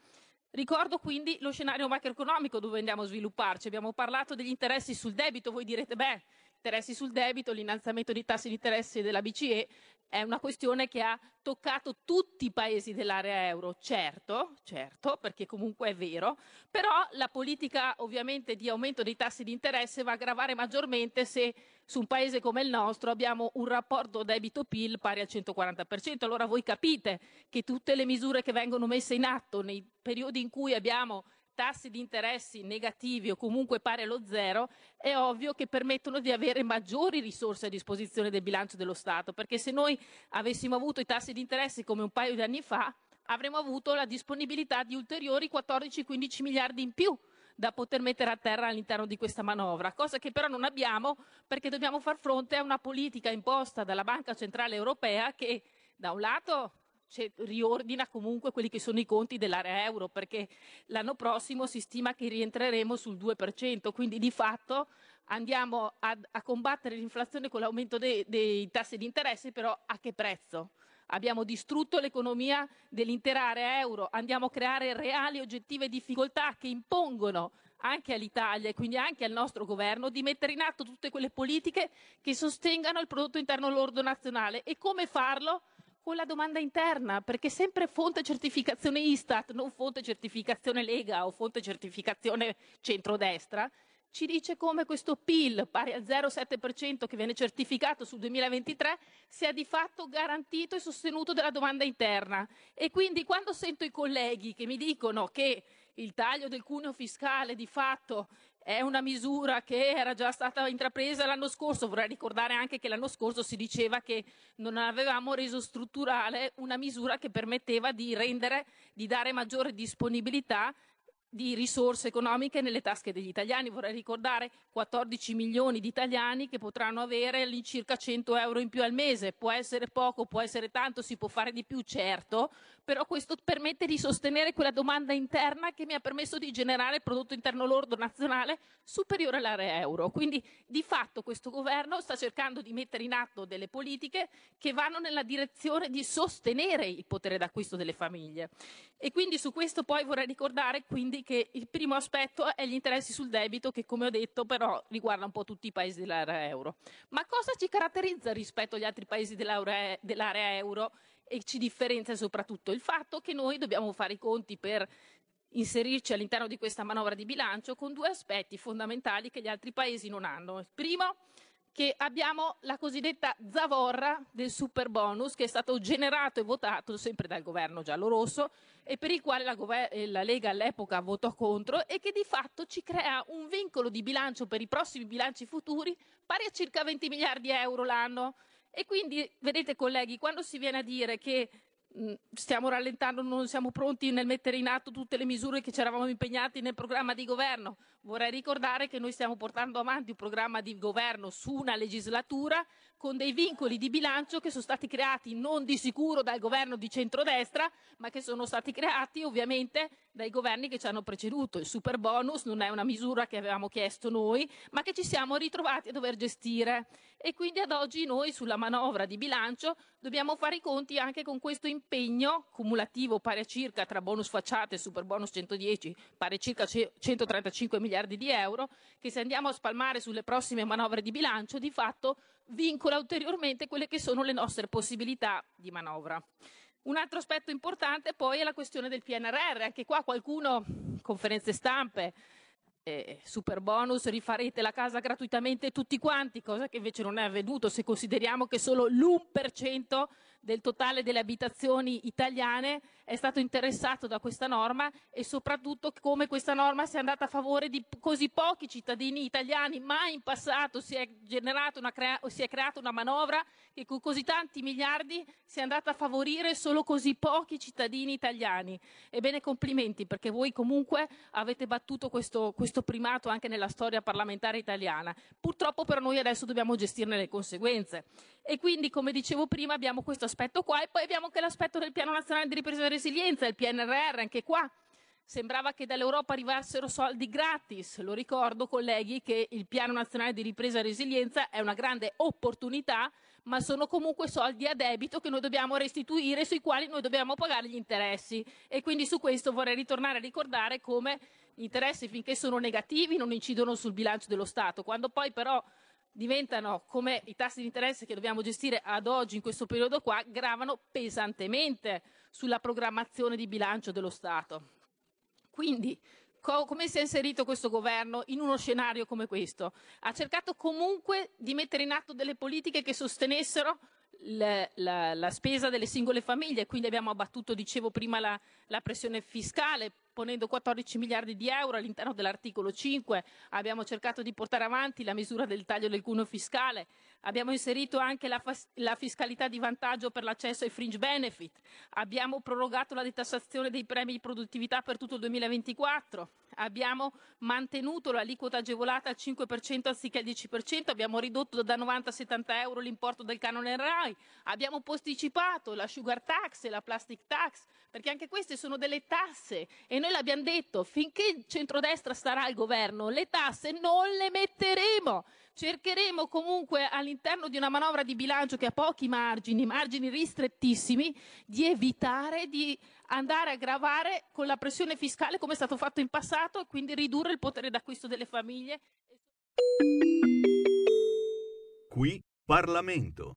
Speaker 8: Ricordo quindi lo scenario macroeconomico dove andiamo a svilupparci. Abbiamo parlato degli interessi sul debito, voi direte, beh, interessi sul debito, l'innalzamento dei tassi di interesse della BCE è una questione che ha toccato tutti i paesi dell'area euro, certo, certo, perché comunque è vero, però la politica ovviamente di aumento dei tassi di interesse va a gravare maggiormente se su un paese come il nostro abbiamo un rapporto debito-PIL pari al 140%. Allora voi capite che tutte le misure che vengono messe in atto nei periodi in cui abbiamo tassi di interessi negativi o comunque pari allo zero, è ovvio che permettono di avere maggiori risorse a disposizione del bilancio dello Stato, perché se noi avessimo avuto i tassi di interessi come un paio di anni fa, avremmo avuto la disponibilità di ulteriori 14-15 miliardi in più da poter mettere a terra all'interno di questa manovra, cosa che però non abbiamo perché dobbiamo far fronte a una politica imposta dalla Banca Centrale Europea che da un lato cioè, riordina comunque quelli che sono i conti dell'area euro, perché l'anno prossimo si stima che rientreremo sul 2%, quindi di fatto andiamo a, a combattere l'inflazione con l'aumento dei, dei tassi di interesse, però a che prezzo? Abbiamo distrutto l'economia dell'intera area euro, andiamo a creare reali e oggettive difficoltà che impongono anche all'Italia e quindi anche al nostro governo di mettere in atto tutte quelle politiche che sostengano il prodotto interno lordo nazionale. E come farlo? Con la domanda interna, perché sempre fonte certificazione Istat, non fonte certificazione Lega o fonte certificazione centrodestra, ci dice come questo PIL pari al 0,7% che viene certificato sul 2023 sia di fatto garantito e sostenuto dalla domanda interna. E quindi quando sento i colleghi che mi dicono che il taglio del cuneo fiscale di fatto è una misura che era già stata intrapresa l'anno scorso. Vorrei ricordare anche che l'anno scorso si diceva che non avevamo reso strutturale una misura che permetteva di rendere, di dare maggiore disponibilità di risorse economiche nelle tasche degli italiani. Vorrei ricordare 14 milioni di italiani che potranno avere all'incirca 100 euro in più al mese. Può essere poco, può essere tanto, si può fare di più, certo, però questo permette di sostenere quella domanda interna che mi ha permesso di generare il prodotto interno lordo nazionale superiore all'area euro. Quindi di fatto questo governo sta cercando di mettere in atto delle politiche che vanno nella direzione di sostenere il potere d'acquisto delle famiglie. E quindi su questo poi vorrei ricordare che il primo aspetto è gli interessi sul debito che come ho detto però riguarda un po' tutti i paesi dell'area euro. Ma cosa ci caratterizza rispetto agli altri paesi dell'area, dell'area euro e ci differenzia soprattutto il fatto che noi dobbiamo fare i conti per inserirci all'interno di questa manovra di bilancio con due aspetti fondamentali che gli altri paesi non hanno. Il primo che abbiamo la cosiddetta zavorra del super bonus che è stato generato e votato sempre dal governo giallo-rosso e per il quale la, gover- la, Lega all'epoca votò contro e che di fatto ci crea un vincolo di bilancio per i prossimi bilanci futuri pari a circa 20 miliardi di euro l'anno. E quindi, vedete colleghi, quando si viene a dire che stiamo rallentando, non siamo pronti nel mettere in atto tutte le misure che ci eravamo impegnati nel programma di governo. Vorrei ricordare che noi stiamo portando avanti un programma di governo su una legislatura con dei vincoli di bilancio che sono stati creati non di sicuro dal governo di centrodestra, ma che sono stati creati ovviamente dai governi che ci hanno preceduto. Il super bonus non è una misura che avevamo chiesto noi, ma che ci siamo ritrovati a dover gestire. E quindi ad oggi noi sulla manovra di bilancio dobbiamo fare i conti anche con questo impegno cumulativo pari a circa tra bonus facciate e super bonus 110, pari a circa 135 miliardi di euro, che se andiamo a spalmare sulle prossime manovre di bilancio di fatto vincola ulteriormente quelle che sono le nostre possibilità di manovra. Un altro aspetto importante poi è la questione del PNRR. Anche qua qualcuno, conferenze stampe, eh, super bonus, rifarete la casa gratuitamente tutti quanti, cosa che invece non è avvenuto se consideriamo che solo l'1% del totale delle abitazioni italiane è stato interessato da questa norma e soprattutto come questa norma sia andata a favore di così pochi cittadini italiani. Mai in passato si è, crea- si è creata una manovra che con così tanti miliardi sia andata a favorire solo così pochi cittadini italiani. Ebbene, complimenti perché voi comunque avete battuto questo, questo primato anche nella storia parlamentare italiana. Purtroppo per noi adesso dobbiamo gestirne le conseguenze. E quindi, come dicevo prima, abbiamo questo aspetto qua e poi abbiamo anche l'aspetto del Piano Nazionale di Ripresa e Resilienza, il PNRR, anche qua. Sembrava che dall'Europa arrivassero soldi gratis. Lo ricordo, colleghi, che il Piano Nazionale di Ripresa e Resilienza è una grande opportunità, ma sono comunque soldi a debito che noi dobbiamo restituire, sui quali noi dobbiamo pagare gli interessi. E quindi su questo vorrei ritornare a ricordare come gli interessi, finché sono negativi, non incidono sul bilancio dello Stato. Quando poi però diventano come i tassi di interesse che dobbiamo gestire ad oggi in questo periodo qua, gravano pesantemente sulla programmazione di bilancio dello Stato. Quindi, co- come si è inserito questo governo in uno scenario come questo? Ha cercato comunque di mettere in atto delle politiche che sostenessero la, la, la, spesa delle singole famiglie, quindi abbiamo abbattuto, dicevo prima, la, la pressione fiscale, ponendo 14 miliardi di euro all'interno dell'articolo 5, abbiamo cercato di portare avanti la misura del taglio del cuneo fiscale, abbiamo inserito anche la, la, fiscalità di vantaggio per l'accesso ai fringe benefit, abbiamo prorogato la detassazione dei premi di produttività per tutto il 2024, abbiamo mantenuto l'aliquota agevolata al 5% anziché al 10%, abbiamo ridotto da 90 a 70 euro l'importo del canone RAI, abbiamo posticipato la sugar tax e la plastic tax, perché anche queste sono delle tasse. E noi l'abbiamo detto, finché il centrodestra starà al governo, le tasse non le metteremo. Cercheremo comunque all'interno di una manovra di bilancio che ha pochi margini, margini ristrettissimi, di evitare di andare a gravare con la pressione fiscale come è stato fatto in passato e quindi ridurre il potere d'acquisto delle famiglie.
Speaker 5: Qui Parlamento.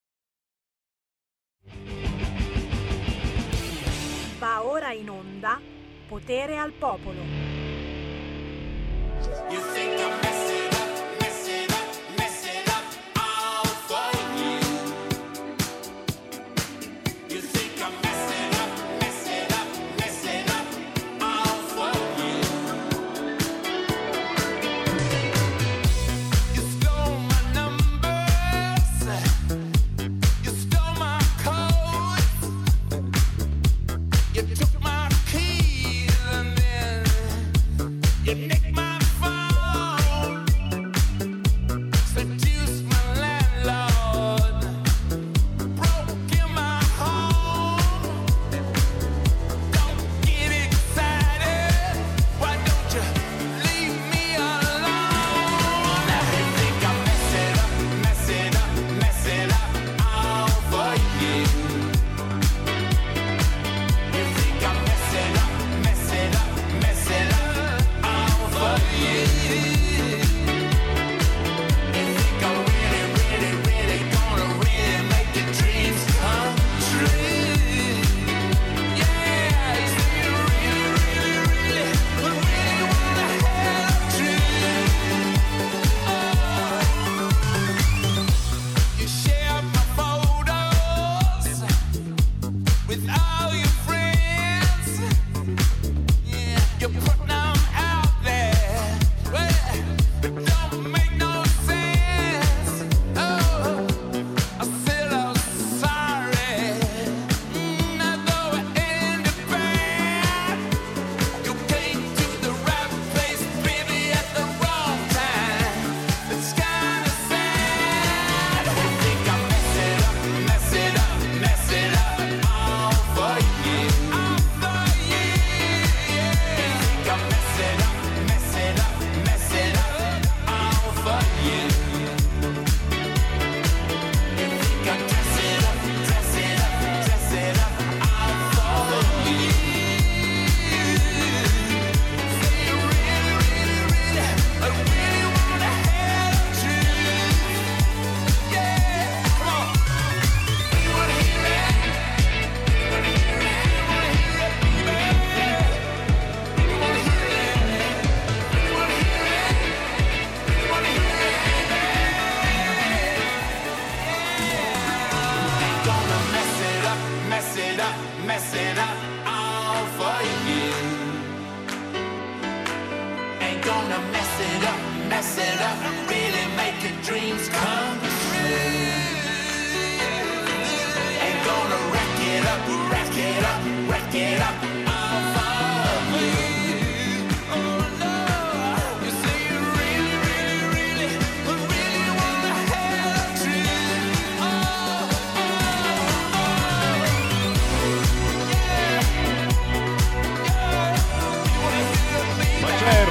Speaker 9: Va ora in onda Potere al popolo.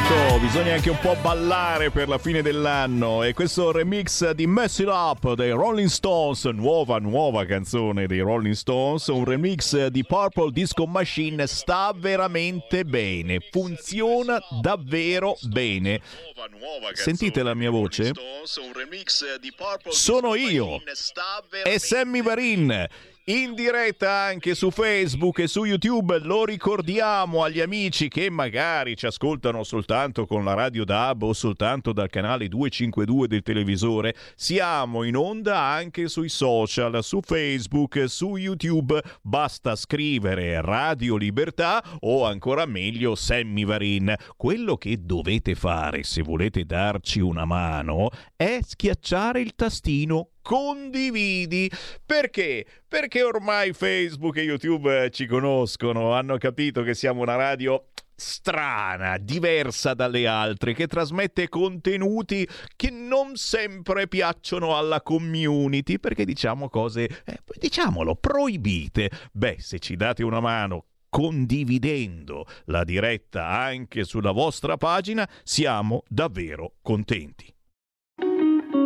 Speaker 1: Certo, bisogna anche un po' ballare per la fine dell'anno e questo remix di Mess It Up dei Rolling Stones, nuova nuova canzone dei Rolling Stones, un remix di Purple Disco Machine sta veramente bene, funziona davvero bene. Sentite la mia voce? Sono io, è Sammy Varin. In diretta anche su Facebook e su YouTube, lo ricordiamo agli amici che magari ci ascoltano soltanto con la radio DAB o soltanto dal canale 252 del televisore, siamo in onda anche sui social, su Facebook, su YouTube, basta scrivere Radio Libertà o ancora meglio Sammy Varin. Quello che dovete fare se volete darci una mano è schiacciare il tastino condividi. Perché? Perché ormai Facebook e YouTube ci conoscono, hanno capito che siamo una radio strana, diversa dalle altre, che trasmette contenuti che non sempre piacciono alla community, perché diciamo cose, eh, diciamolo, proibite. Beh, se ci date una mano condividendo la diretta anche sulla vostra pagina, siamo davvero contenti.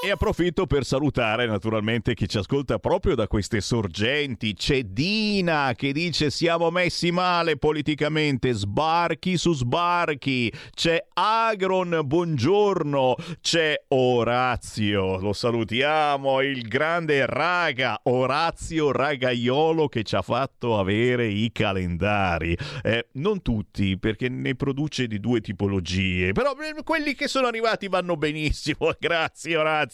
Speaker 1: E approfitto per salutare naturalmente chi ci ascolta proprio da queste sorgenti. C'è Dina che dice siamo messi male politicamente, sbarchi su sbarchi. C'è Agron, buongiorno. C'è Orazio, lo salutiamo, il grande raga, Orazio Ragaiolo che ci ha fatto avere i calendari. Eh, non tutti, perché ne produce di due tipologie, però eh, quelli che sono arrivati vanno benissimo. Grazie Orazio.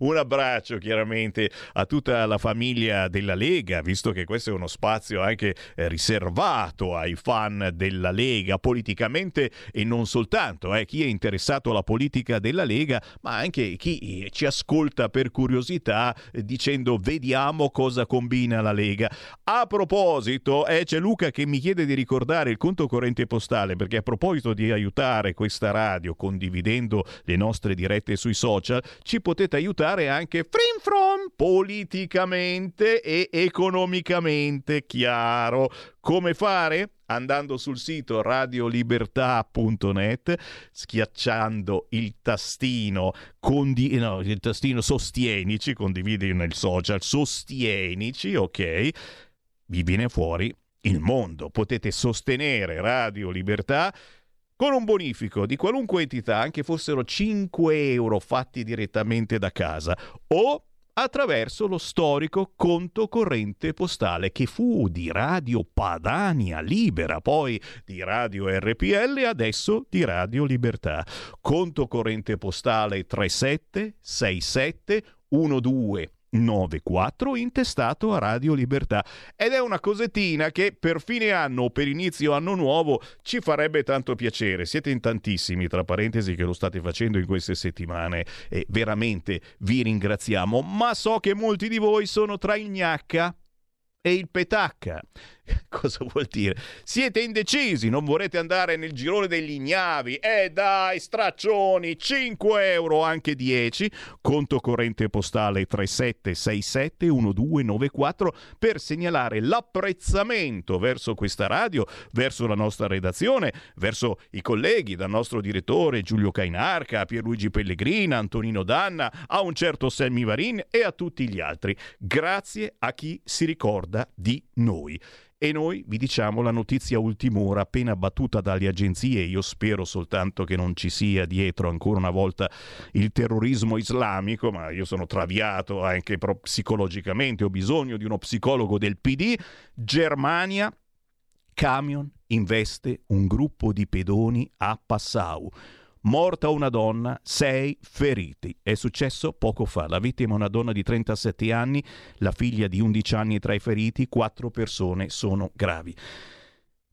Speaker 1: Un abbraccio chiaramente a tutta la famiglia della Lega, visto che questo è uno spazio anche eh, riservato ai fan della Lega, politicamente e non soltanto. Eh, chi è interessato alla politica della Lega, ma anche chi eh, ci ascolta per curiosità eh, dicendo vediamo cosa combina la Lega. A proposito, c'è Luca che mi chiede di ricordare il conto corrente postale, perché a proposito di aiutare questa radio condividendo le nostre dirette sui social, ci potete aiutare anche frim from politicamente e economicamente, chiaro. Come fare? Andando sul sito radiolibertà.net, schiacciando il tastino, condi- no, il tastino sostienici, condividi nel social, sostienici, ok? Vi viene fuori il mondo. Potete sostenere Radio Libertà con un bonifico di qualunque entità, anche fossero 5 euro fatti direttamente da casa, o attraverso lo storico conto corrente postale che fu di Radio Padania Libera, poi di Radio RPL e adesso di Radio Libertà. Conto corrente postale 3767 12 94 intestato a Radio Libertà. Ed è una cosettina che per fine anno o per inizio anno nuovo ci farebbe tanto piacere. Siete in tantissimi, tra parentesi, che lo state facendo in queste settimane. E veramente vi ringraziamo, ma so che molti di voi sono tra il gnacca e il petacca. Cosa vuol dire? Siete indecisi, non vorrete andare nel girone degli ignavi? Eh dai, straccioni, 5 euro, anche 10, conto corrente postale 37671294 per segnalare l'apprezzamento verso questa radio, verso la nostra redazione, verso i colleghi, dal nostro direttore Giulio Cainarca, Pierluigi Pellegrina, Antonino Danna, a un certo Sammy Varin e a tutti gli altri. Grazie a chi si ricorda di noi. E noi vi diciamo la notizia ultim'ora appena battuta dalle agenzie. Io spero soltanto che non ci sia dietro ancora una volta il terrorismo islamico, ma io sono traviato anche psicologicamente, ho bisogno di uno psicologo del PD. Germania, camion investe un gruppo di pedoni a Passau. Morta una donna, sei feriti. È successo poco fa. La vittima è una donna di 37 anni, la figlia di 11 anni tra i feriti, quattro persone sono gravi.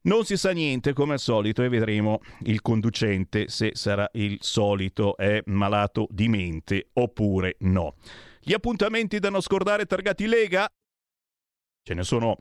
Speaker 1: Non si sa niente come al solito e vedremo il conducente se sarà il solito, è malato di mente oppure no. Gli appuntamenti da non scordare targati Lega? Ce ne sono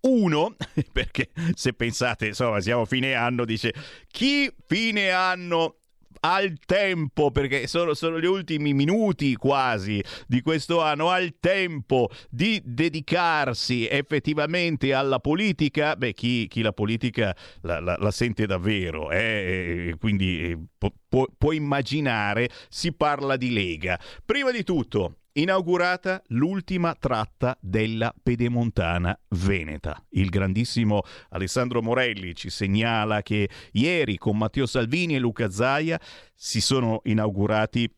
Speaker 1: uno, perché se pensate, insomma, siamo fine anno, dice chi fine anno ha il tempo, perché sono, sono gli ultimi minuti quasi di questo anno, ha il tempo di dedicarsi effettivamente alla politica, beh, chi, chi la politica la, la- la sente davvero, eh, quindi eh, pu- può, può immaginare, si parla di Lega. Prima di tutto, inaugurata l'ultima tratta della Pedemontana Veneta. Il grandissimo Alessandro Morelli ci segnala che ieri con Matteo Salvini e Luca Zaia si sono inaugurati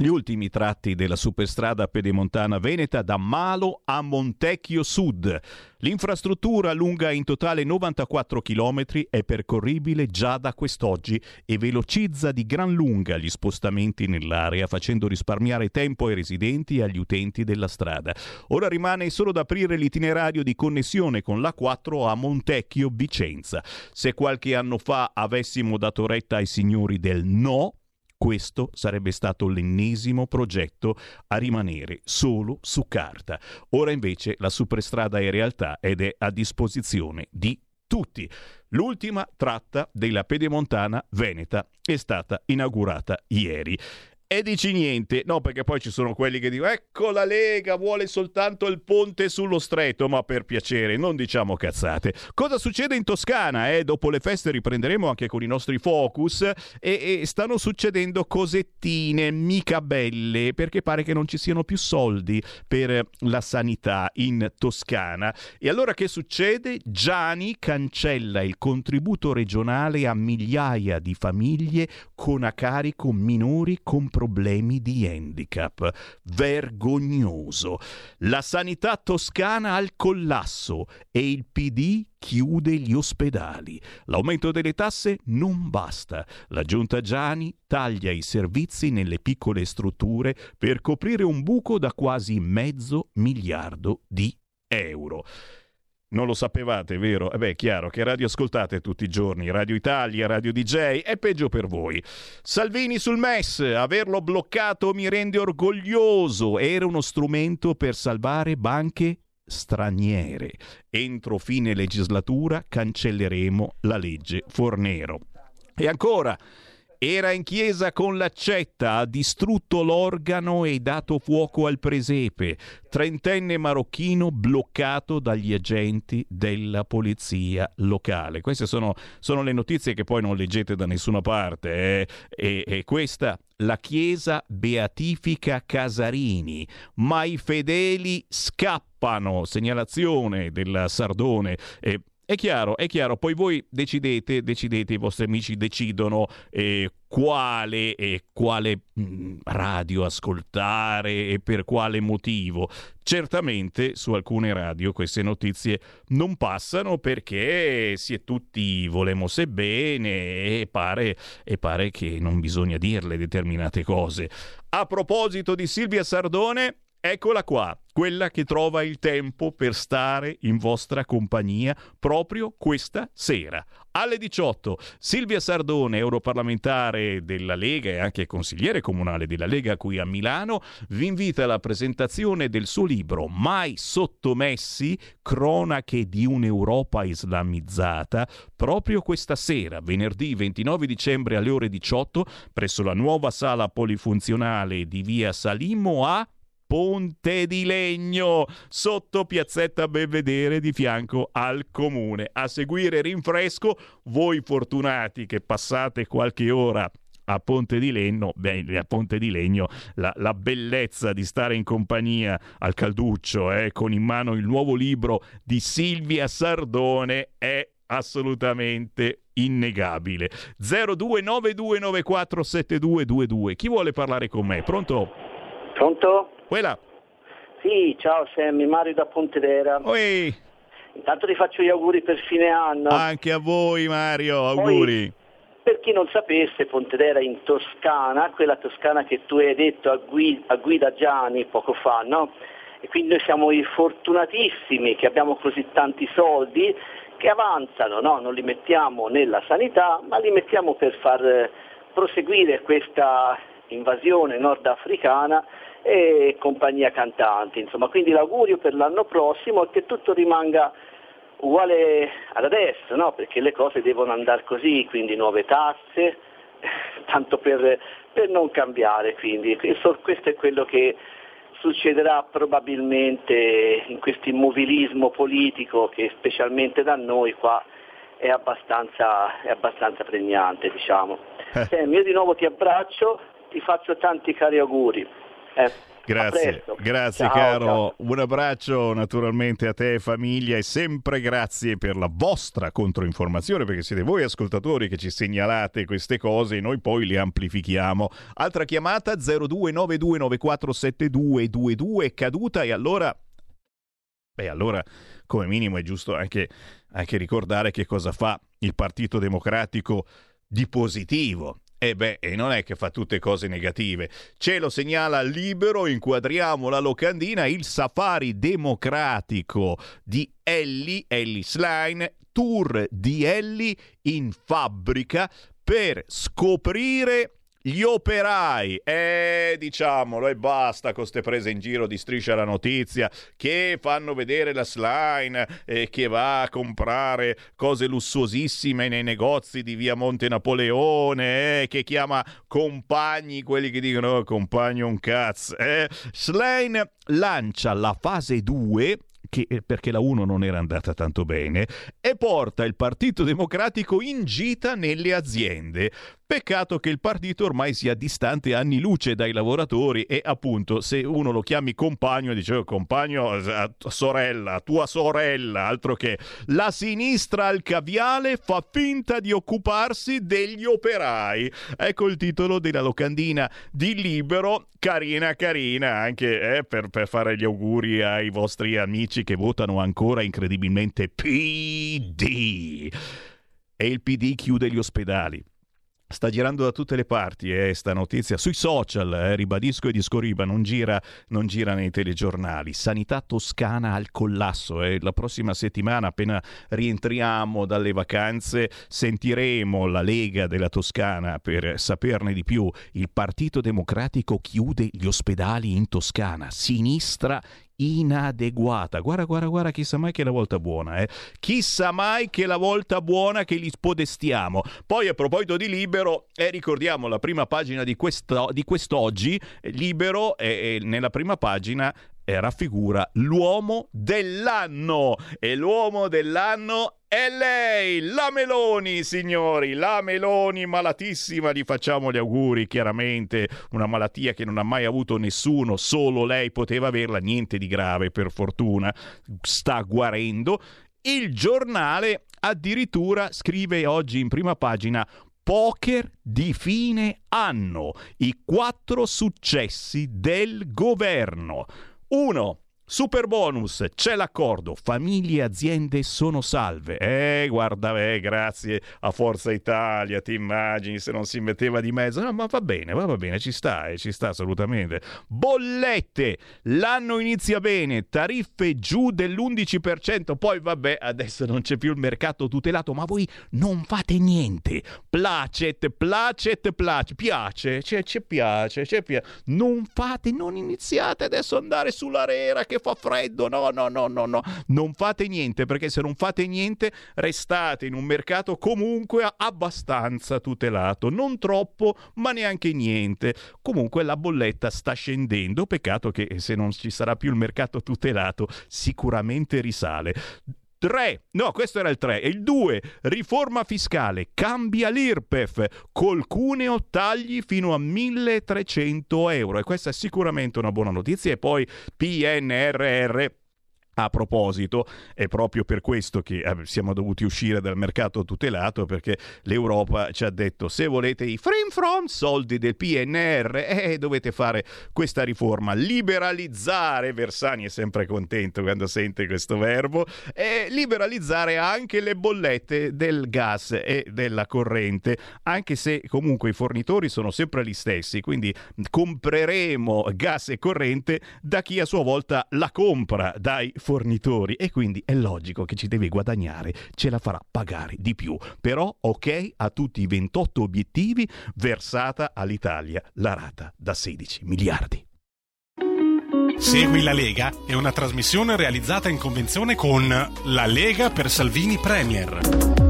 Speaker 1: gli ultimi tratti della superstrada pedemontana veneta da Malo a Montecchio Sud. L'infrastruttura lunga in totale 94 km è percorribile già da quest'oggi e velocizza di gran lunga gli spostamenti nell'area facendo risparmiare tempo ai residenti e agli utenti della strada. Ora rimane solo da aprire l'itinerario di connessione con l'A4 a Montecchio Vicenza. Se qualche anno fa avessimo dato retta ai signori del no, questo sarebbe stato l'ennesimo progetto a rimanere solo su carta. Ora invece la superstrada è realtà ed è a disposizione di tutti. L'ultima tratta della Pedemontana Veneta è stata inaugurata ieri. E dici niente, no perché poi ci sono quelli che dicono ecco la Lega vuole soltanto il ponte sullo stretto, ma per piacere non diciamo cazzate. Cosa succede in Toscana? Eh? Dopo le feste riprenderemo anche con i nostri focus e, e stanno succedendo cosettine mica belle perché pare che non ci siano più soldi per la sanità in Toscana. E allora che succede? Gianni cancella il contributo regionale a migliaia di famiglie con a carico minori con problemi di handicap. Vergognoso. La sanità toscana al collasso e il PD chiude gli ospedali. L'aumento delle tasse non basta. La giunta Giani taglia i servizi nelle piccole strutture per coprire un buco da quasi mezzo miliardo di euro. Non lo sapevate, vero? Eh beh, è chiaro che radio ascoltate tutti i giorni, Radio Italia, Radio DJ, è peggio per voi. Salvini sul MES, averlo bloccato mi rende orgoglioso, era uno strumento per salvare banche straniere. Entro fine legislatura cancelleremo la legge Fornero. E ancora, era in chiesa con l'accetta, ha distrutto l'organo e dato fuoco al presepe. Trentenne marocchino bloccato dagli agenti della polizia locale. Queste sono, sono le notizie che poi non leggete da nessuna parte. eh. E, e questa, la chiesa beatifica Casarini, ma i fedeli scappano. Segnalazione della Sardone. Eh, è chiaro, è chiaro, poi voi decidete, decidete, i vostri amici decidono eh, quale, e quale mh, radio ascoltare e per quale motivo. Certamente su alcune radio queste notizie non passano perché si è tutti volemos bene e pare, e pare che non bisogna dirle determinate cose. A proposito di Silvia Sardone, Eccola qua, quella che trova il tempo per stare in vostra compagnia proprio questa sera. Alle 18, Silvia Sardone, europarlamentare della Lega e anche consigliere comunale della Lega qui a Milano, vi invita alla presentazione del suo libro Mai sottomessi, cronache di un'Europa islamizzata, proprio questa sera, venerdì 29 dicembre alle ore 18, presso la nuova sala polifunzionale di via Salimo a Ponte di Legno, sotto piazzetta Belvedere di fianco al comune. A seguire rinfresco, voi fortunati che passate qualche ora a Ponte di Legno, beh, a Ponte di Legno la, la bellezza di stare in compagnia al calduccio, eh, con in mano il nuovo libro di Silvia Sardone è assolutamente innegabile. 0292947222. Chi vuole parlare con me? Pronto?
Speaker 10: Pronto?
Speaker 1: Quella.
Speaker 10: Sì, ciao Sammy, Mario da Pontedera.
Speaker 1: Oi.
Speaker 10: Intanto ti faccio gli auguri per fine anno.
Speaker 1: Anche a voi Mario, auguri.
Speaker 10: per chi non sapesse, Pontedera in Toscana, quella Toscana che tu hai detto a Gui- a Guida Gianni poco fa, no? E quindi noi siamo i fortunatissimi che abbiamo così tanti soldi che avanzano, no? non li mettiamo nella sanità, ma li mettiamo per far eh, proseguire questa invasione nordafricana e compagnia cantante. Insomma, quindi l'augurio per l'anno prossimo è che tutto rimanga uguale ad adesso, no? perché le cose devono andare così, quindi nuove tasse, tanto per, per non cambiare. Quindi. Questo, è quello che succederà probabilmente in questo immobilismo politico che specialmente da noi qua è abbastanza, è abbastanza pregnante. Diciamo.
Speaker 1: Eh.
Speaker 10: Sam, io di nuovo ti abbraccio, ti faccio tanti cari auguri. Eh,
Speaker 1: Grazie, grazie
Speaker 10: Ciao,
Speaker 1: caro.
Speaker 10: ciao.
Speaker 1: Un abbraccio naturalmente a te e famiglia e sempre grazie per la vostra controinformazione perché siete voi ascoltatori che ci segnalate queste cose e noi poi le amplifichiamo. Altra chiamata 0292947222 è caduta e allora Beh, allora come minimo è giusto anche, anche ricordare che cosa fa il Partito Democratico di positivo. E beh, e non è che fa tutte cose negative. Ce lo segnala libero, inquadriamo la locandina, il safari democratico di Ellie, Ellie Slime, tour di Ellie in fabbrica per scoprire gli operai, eh, diciamolo, e basta con ste prese in giro di striscia la notizia che fanno vedere la slime eh, che va a comprare cose lussuosissime nei negozi di via Monte Napoleone, eh, che chiama compagni, quelli che dicono oh, compagno un cazzo. Eh. Slime lancia la fase 2 che- eh, perché la 1 non era andata tanto bene, e porta il Partito Democratico in gita nelle aziende. Peccato che il partito ormai sia distante anni luce dai lavoratori e appunto se uno lo chiami compagno dice "Oh, compagno, sorella, tua sorella, altro che la sinistra al caviale fa finta di occuparsi degli operai. Ecco il titolo della locandina di Libero, carina carina anche eh, per, per fare gli auguri ai vostri amici che votano ancora incredibilmente PD. E il PD chiude gli ospedali. Sta girando da tutte le parti eh, sta notizia sui social, eh, ribadisco e discoriba, non gira, non gira nei telegiornali. Sanità toscana al collasso. eh. La prossima settimana, appena rientriamo dalle vacanze, sentiremo la Lega della Toscana per saperne di più. Il Partito Democratico chiude gli ospedali in Toscana. Sinistra inadeguata. Guarda, guarda, guarda, chissà mai che è la volta buona, eh. Chissà mai che la volta buona che li spodestiamo. Poi a proposito di Libero, eh, ricordiamo la prima pagina di, questo, di quest'oggi, Libero, eh, nella prima pagina raffigura l'uomo dell'anno e l'uomo dell'anno è lei, la Meloni, signori, la Meloni malatissima, gli facciamo gli auguri, chiaramente, una malattia che non ha mai avuto nessuno, solo lei poteva averla, niente di grave per fortuna, sta guarendo. Il giornale addirittura scrive oggi in prima pagina Poker di fine anno, i quattro successi del governo. 1. Super bonus, c'è l'accordo, famiglie e aziende sono salve. Eh, guarda, eh, grazie a Forza Italia, ti immagini se non si metteva di mezzo. No, ma va bene, va, bene, ci sta, eh, ci sta assolutamente. Bollette, l'anno inizia bene, tariffe giù dell'11%, poi vabbè, adesso non c'è più il mercato tutelato, ma voi non fate niente. Placet, placet, placet, piace, ci piace, ci piace. Non fate, non iniziate adesso ad andare sull'arena che fa freddo, no, no, no, no, no. Non fate niente, perché se non fate niente restate in un mercato comunque abbastanza tutelato. Non troppo, ma neanche niente. Comunque la bolletta sta scendendo, peccato che se non ci sarà più il mercato tutelato sicuramente risale. 3, no, questo era il 3. E il 2, riforma fiscale, cambia l'IRPEF, col cuneo tagli fino a 1300 euro. E questa è sicuramente una buona notizia. E poi PNRR A proposito, è proprio per questo che eh, siamo dovuti uscire dal mercato tutelato perché l'Europa ci ha detto se volete i free from soldi del PNR eh, dovete fare questa riforma, liberalizzare, Versani è sempre contento quando sente questo verbo, e liberalizzare anche le bollette del gas e della corrente, anche se comunque i fornitori sono sempre gli stessi, quindi compreremo gas e corrente da chi a sua volta la compra dai fornitori e quindi è logico che ci deve guadagnare, ce la farà pagare di più. Però ok a tutti i 28 obiettivi versata all'Italia la rata da 16 miliardi.
Speaker 11: Segui la Lega è una trasmissione realizzata in convenzione con La Lega per Salvini Premier.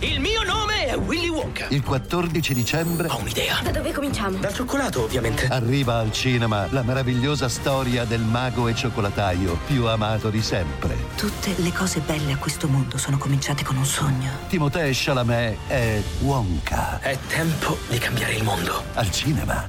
Speaker 12: Il mio nome è Willy Wonka. Il 14 dicembre. Ho un'idea.
Speaker 13: Da dove cominciamo?
Speaker 12: Dal cioccolato, ovviamente. Arriva al cinema la meravigliosa storia del mago e cioccolataio più amato di sempre.
Speaker 13: Tutte le cose belle a questo mondo sono cominciate con un sogno.
Speaker 12: Timothée Chalamet è Wonka. È tempo di cambiare il mondo. Al cinema.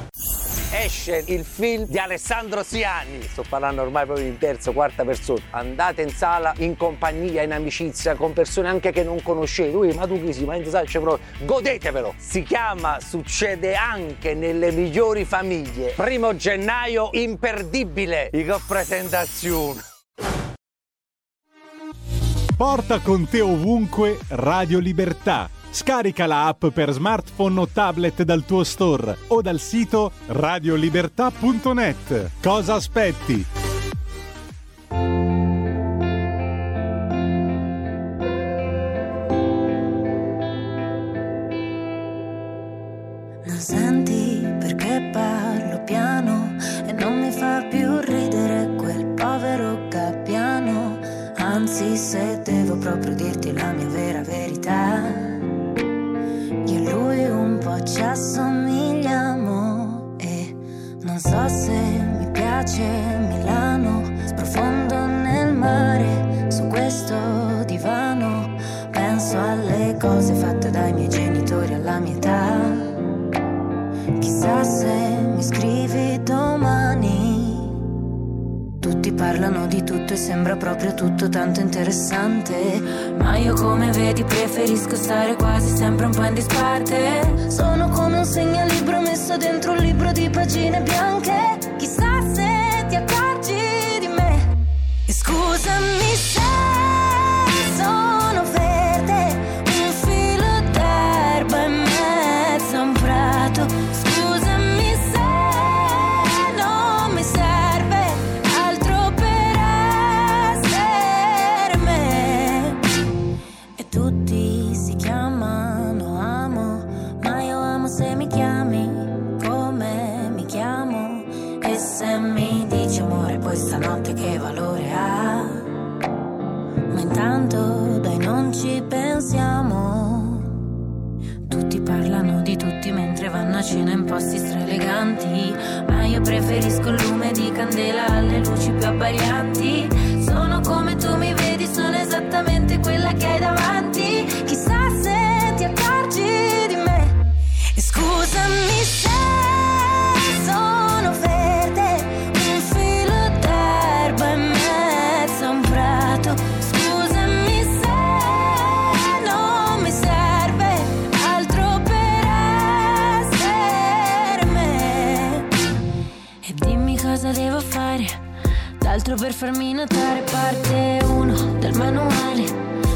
Speaker 14: Esce il film di Alessandro Siani. Sto parlando ormai proprio in terza, quarta persona. Andate in sala in compagnia, in amicizia, con persone anche che non conoscete. Ui, ma tu chi sei? Ma in sala c'è proprio. Godetevelo! Si chiama Succede anche nelle migliori famiglie. Primo gennaio, imperdibile. Che presentazione!
Speaker 6: Porta con te ovunque Radio Libertà. Scarica la app per smartphone o tablet dal tuo store o dal sito radiolibertà.net. Cosa aspetti?
Speaker 15: Non senti perché parlo piano e non mi fa più ridere quel povero Gappiano. Anzi, se devo proprio dirti la mia vera verità, assomigliamo e non so se mi piace Milano. Sprofondo nel mare su questo divano, penso alle cose fatte dai miei genitori alla mia età. Chissà se mi scrivi parlano di tutto e sembra proprio tutto tanto interessante. Ma io come vedi preferisco stare quasi sempre un po' in disparte. Sono come un segnalibro messo dentro un libro di pagine bianche. Chissà se ti accorgi di me. E scusami se alle luci più abbaglianti. Farmi notare parte 1 del manuale.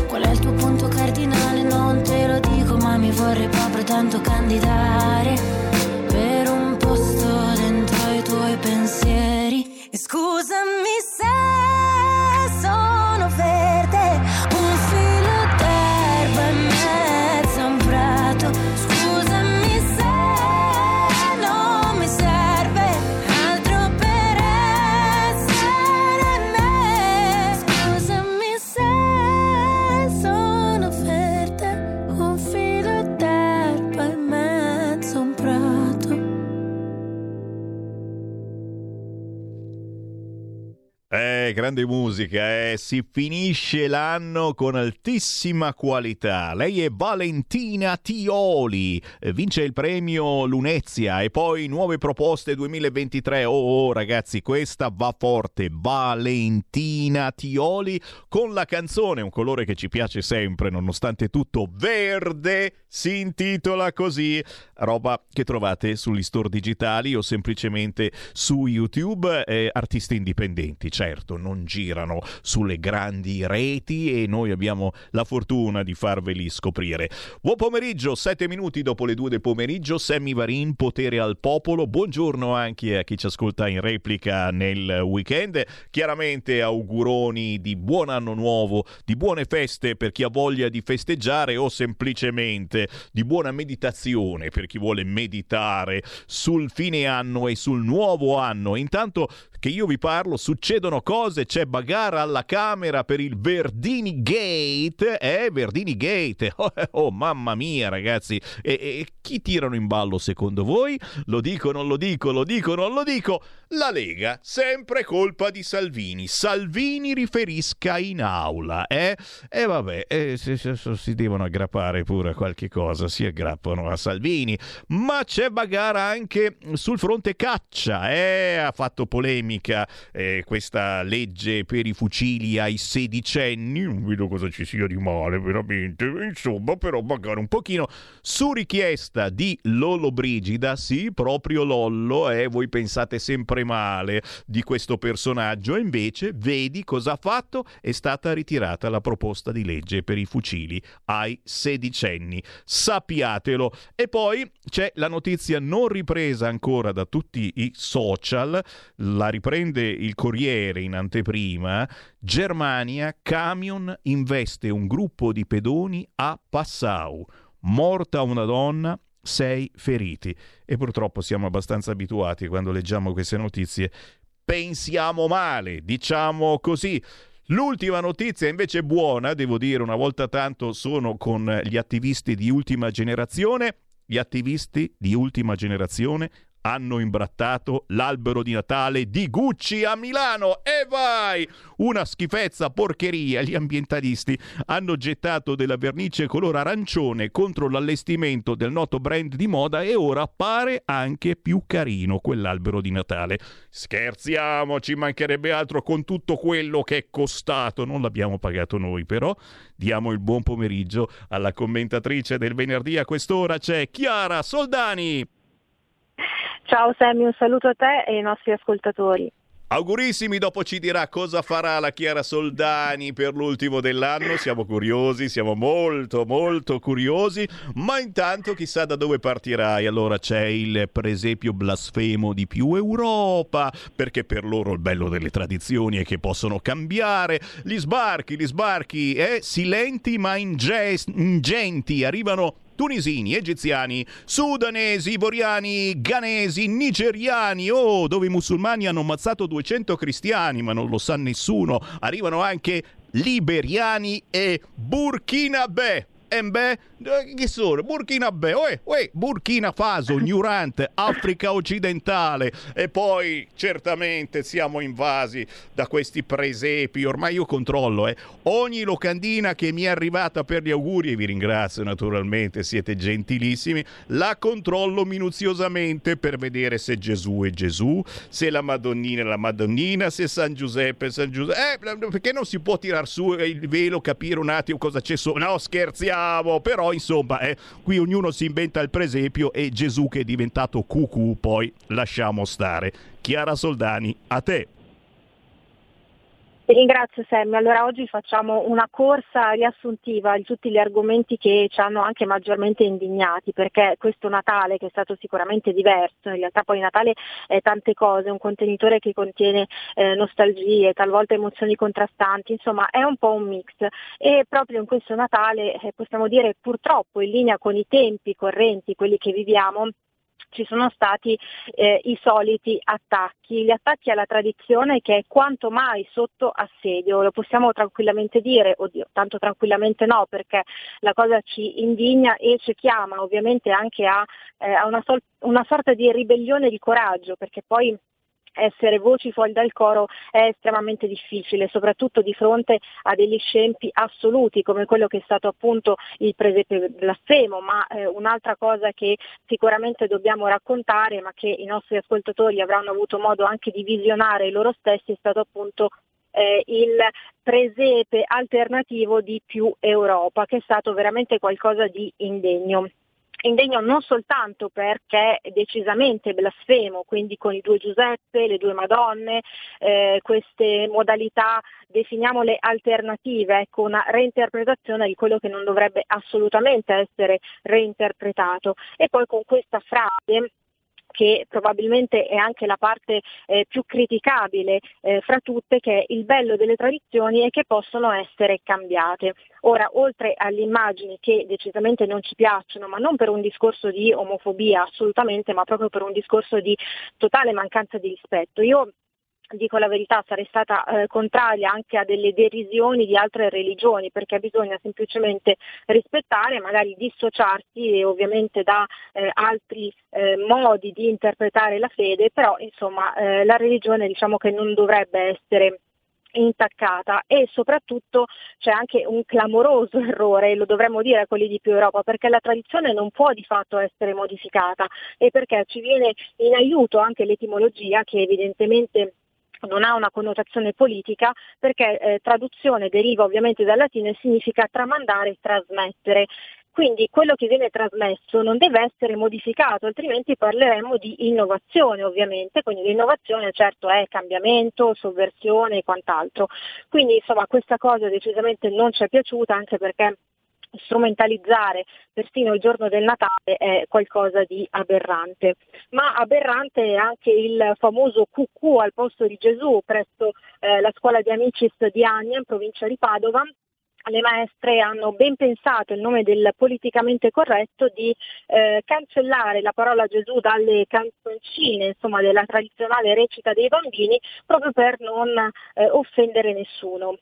Speaker 15: Qual è il tuo punto cardinale? Non te lo dico, ma mi vorrei proprio tanto candidare
Speaker 1: Grande musica, eh. si finisce l'anno con altissima qualità. Lei è Valentina Tioli, vince il premio Lunezia e poi nuove proposte 2023. Oh, oh, ragazzi, questa va forte. Valentina Tioli con la canzone, un colore che ci piace sempre, nonostante tutto, verde, si intitola così. Roba che trovate sugli store digitali o semplicemente su YouTube. eh, artisti indipendenti, certo, non girano sulle grandi reti e noi abbiamo la fortuna di farveli scoprire. Buon pomeriggio, 7 minuti dopo le 2 del pomeriggio, Sammy Varin, potere al popolo. Buongiorno anche a chi ci ascolta in replica nel weekend. Chiaramente auguroni di buon anno nuovo, di buone feste per chi ha voglia di festeggiare o semplicemente di buona meditazione per chi vuole meditare sul fine anno e sul nuovo anno. Intanto che io vi parlo, succedono cose, c'è bagara alla Camera per il Verdini Gate, eh, Verdini Gate, oh, oh, mamma mia ragazzi, e, e chi tirano in ballo secondo voi? Lo dico, non lo dico, lo dico, non lo dico, la Lega, sempre colpa di Salvini, Salvini riferisca in aula, eh? E vabbè, eh, se- se si devono aggrappare pure a qualche cosa, si aggrappano a Salvini, ma c'è bagara anche sul fronte caccia, eh? Ha fatto polemica eh, questa legge per i fucili ai sedicenni, non vedo cosa ci sia di male veramente, insomma però magari un pochino su richiesta di Lollo Brigida, sì, proprio Lollo, eh, voi pensate sempre male di questo personaggio, e invece vedi cosa ha fatto, è stata ritirata la proposta di legge per i fucili ai sedicenni, sappiatelo. E poi c'è la notizia non ripresa ancora da tutti i social, la riprende il Corriere in anteprima, Germania, camion investe un gruppo di pedoni a Passau, morta una donna, sei feriti. E purtroppo siamo abbastanza abituati quando leggiamo queste notizie, pensiamo male, diciamo così. L'ultima notizia invece buona, devo dire una volta tanto sono con gli attivisti di ultima generazione. Gli attivisti di ultima generazione hanno imbrattato l'albero di Natale di Gucci a Milano e vai! Una schifezza, porcheria. Gli ambientalisti hanno gettato della vernice color arancione contro l'allestimento del noto brand di moda e ora pare anche più carino quell'albero di Natale. Scherziamo, ci mancherebbe altro con tutto quello che è costato. Non l'abbiamo pagato noi, però diamo il buon pomeriggio alla commentatrice del venerdì a quest'ora c'è Chiara Soldani.
Speaker 16: Ciao Sammy, un saluto a te e ai nostri ascoltatori.
Speaker 1: Augurissimi, dopo ci dirà cosa farà la Chiara Soldani per l'ultimo dell'anno. Siamo curiosi, siamo molto molto curiosi, ma intanto chissà da dove partirai. Allora c'è il presepio blasfemo di più Europa, perché per loro il bello delle tradizioni è che possono cambiare. Gli sbarchi, gli sbarchi, eh, silenti ma inge- ingenti, arrivano tunisini, egiziani, sudanesi, ivoriani, ghanesi, nigeriani, oh, dove i musulmani hanno ammazzato 200 cristiani, ma non lo sa nessuno. Arrivano anche liberiani e burkinabè. Eh, chi sono? Burkina Faso, uè, uè, Burkina Faso, Nurant, Africa occidentale e poi certamente siamo invasi da questi presepi, ormai io controllo, eh. ogni locandina che mi è arrivata per gli auguri e vi ringrazio naturalmente, siete gentilissimi, la controllo minuziosamente per vedere se Gesù è Gesù, se la Madonnina è la Madonnina, se San Giuseppe è San Giuseppe, eh, perché non si può tirar su il velo, capire un attimo cosa c'è sopra, no scherziamo, però insomma, eh, qui ognuno si inventa il presepio e Gesù che è diventato cucù, poi lasciamo stare. Chiara Soldani, a te.
Speaker 16: Ti ringrazio Sammy. Allora oggi facciamo una corsa riassuntiva di tutti gli argomenti che ci hanno anche maggiormente indignati, perché questo Natale che è stato sicuramente diverso, in realtà poi Natale è tante cose, un contenitore che contiene eh, nostalgie, talvolta emozioni contrastanti, insomma è un po' un mix e proprio in questo Natale eh, possiamo dire purtroppo in linea con i tempi correnti, quelli che viviamo, ci sono stati eh, i soliti attacchi, gli attacchi alla tradizione che è quanto mai sotto assedio, lo possiamo tranquillamente dire, oddio, tanto tranquillamente no, perché la cosa ci indigna e ci chiama ovviamente anche a, eh, a una, sol- una sorta di ribellione di coraggio, perché poi essere voci fuori dal coro è estremamente difficile, soprattutto di fronte a degli scempi assoluti come quello che è stato appunto il presepe blasfemo, ma eh, un'altra cosa che sicuramente dobbiamo raccontare, ma che i nostri ascoltatori avranno avuto modo anche di visionare loro stessi, è stato appunto eh, il presepe alternativo di più Europa, che è stato veramente qualcosa di indegno indegno non soltanto perché è decisamente blasfemo, quindi con i due Giuseppe, le due Madonne, eh, queste modalità, definiamole alternative, ecco, una reinterpretazione di quello che non dovrebbe assolutamente essere reinterpretato. E poi con questa frase che probabilmente è anche la parte eh, più criticabile eh, fra tutte, che è il bello delle tradizioni e che possono essere cambiate. Ora, oltre alle immagini che decisamente non ci piacciono, ma non per un discorso di omofobia assolutamente, ma proprio per un discorso di totale mancanza di rispetto, io dico la verità, sarei stata eh, contraria anche a delle derisioni di altre religioni, perché bisogna semplicemente rispettare, magari dissociarsi ovviamente da eh, altri eh, modi di interpretare la fede, però insomma eh, la religione diciamo che non dovrebbe essere intaccata e soprattutto c'è anche un clamoroso errore, lo dovremmo dire a quelli di più Europa, perché la tradizione non può di fatto essere modificata e perché ci viene in aiuto anche l'etimologia che evidentemente non ha una connotazione politica perché eh, traduzione deriva ovviamente dal latino e significa tramandare e trasmettere. Quindi quello che viene trasmesso non deve essere modificato, altrimenti parleremmo di innovazione ovviamente, quindi l'innovazione certo è cambiamento, sovversione e quant'altro. Quindi insomma questa cosa decisamente non ci è piaciuta anche perché strumentalizzare persino il giorno del Natale è qualcosa di aberrante. Ma aberrante è anche il famoso cucù al posto di Gesù presso eh, la scuola di Amicis di Agna in provincia di Padova le maestre hanno ben pensato il nome del politicamente corretto di eh, cancellare la parola Gesù dalle canzoncine, insomma della tradizionale recita dei bambini, proprio per non eh, offendere nessuno.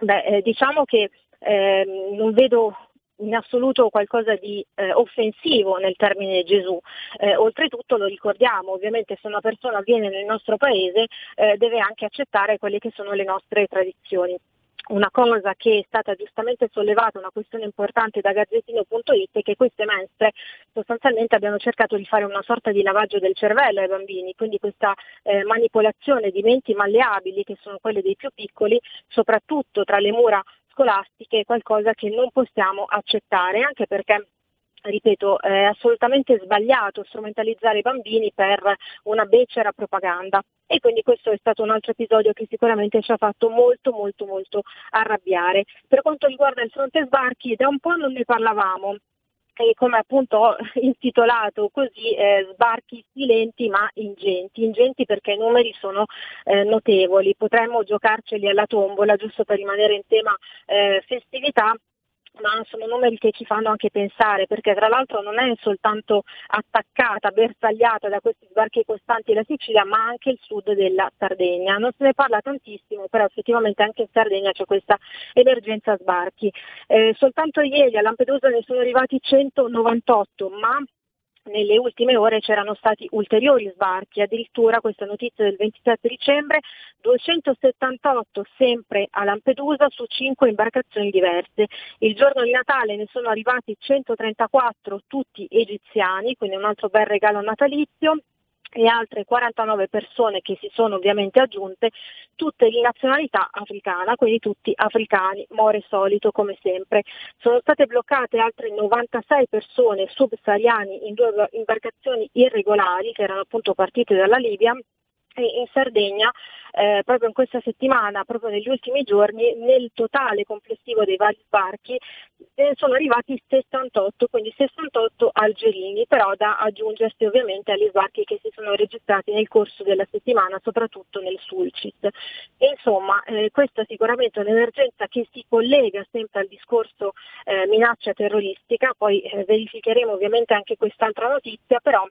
Speaker 16: Beh, eh, diciamo che ehm, non vedo in assoluto qualcosa di eh, offensivo nel termine Gesù. Eh, oltretutto lo ricordiamo, ovviamente se una persona viene nel nostro paese eh, deve anche accettare quelle che sono le nostre tradizioni una cosa che è stata giustamente sollevata, una questione importante da Gazzettino.it, è che queste maestre sostanzialmente abbiano cercato di fare una sorta di lavaggio del cervello ai bambini, quindi questa eh, manipolazione di menti malleabili, che sono quelle dei più piccoli, soprattutto tra le mura scolastiche, è qualcosa che non possiamo accettare, anche perché ripeto, è assolutamente sbagliato strumentalizzare i bambini per una becera propaganda e quindi questo è stato un altro episodio che sicuramente ci ha fatto molto molto molto arrabbiare. Per quanto riguarda il fronte sbarchi, da un po' non ne parlavamo, e come appunto ho intitolato così eh, sbarchi silenti ma ingenti, ingenti perché i numeri sono eh, notevoli, potremmo giocarceli alla tombola giusto per rimanere in tema eh, festività ma sono numeri che ci fanno anche pensare, perché tra l'altro non è soltanto attaccata, bersagliata da questi sbarchi costanti la Sicilia, ma anche il sud della Sardegna. Non se ne parla tantissimo, però effettivamente anche in Sardegna c'è questa emergenza sbarchi. Eh, soltanto ieri a Lampedusa ne sono arrivati 198, ma nelle ultime ore c'erano stati ulteriori sbarchi, addirittura questa notizia del 27 dicembre, 278 sempre a Lampedusa su 5 imbarcazioni diverse. Il giorno di Natale ne sono arrivati 134 tutti egiziani, quindi un altro bel regalo natalizio e altre 49 persone che si sono ovviamente aggiunte, tutte di nazionalità africana, quindi tutti africani, more solito come sempre. Sono state bloccate altre 96 persone subsahariani in due imbarcazioni irregolari che erano appunto partite dalla Libia in Sardegna eh, proprio in questa settimana, proprio negli ultimi giorni, nel totale complessivo dei vari sbarchi eh, sono arrivati 68, quindi 68 algerini, però da aggiungersi ovviamente agli sbarchi che si sono registrati nel corso della settimana, soprattutto nel Sulcis. E insomma, eh, questa sicuramente è un'emergenza che si collega sempre al discorso eh, minaccia terroristica, poi eh, verificheremo ovviamente anche quest'altra notizia, però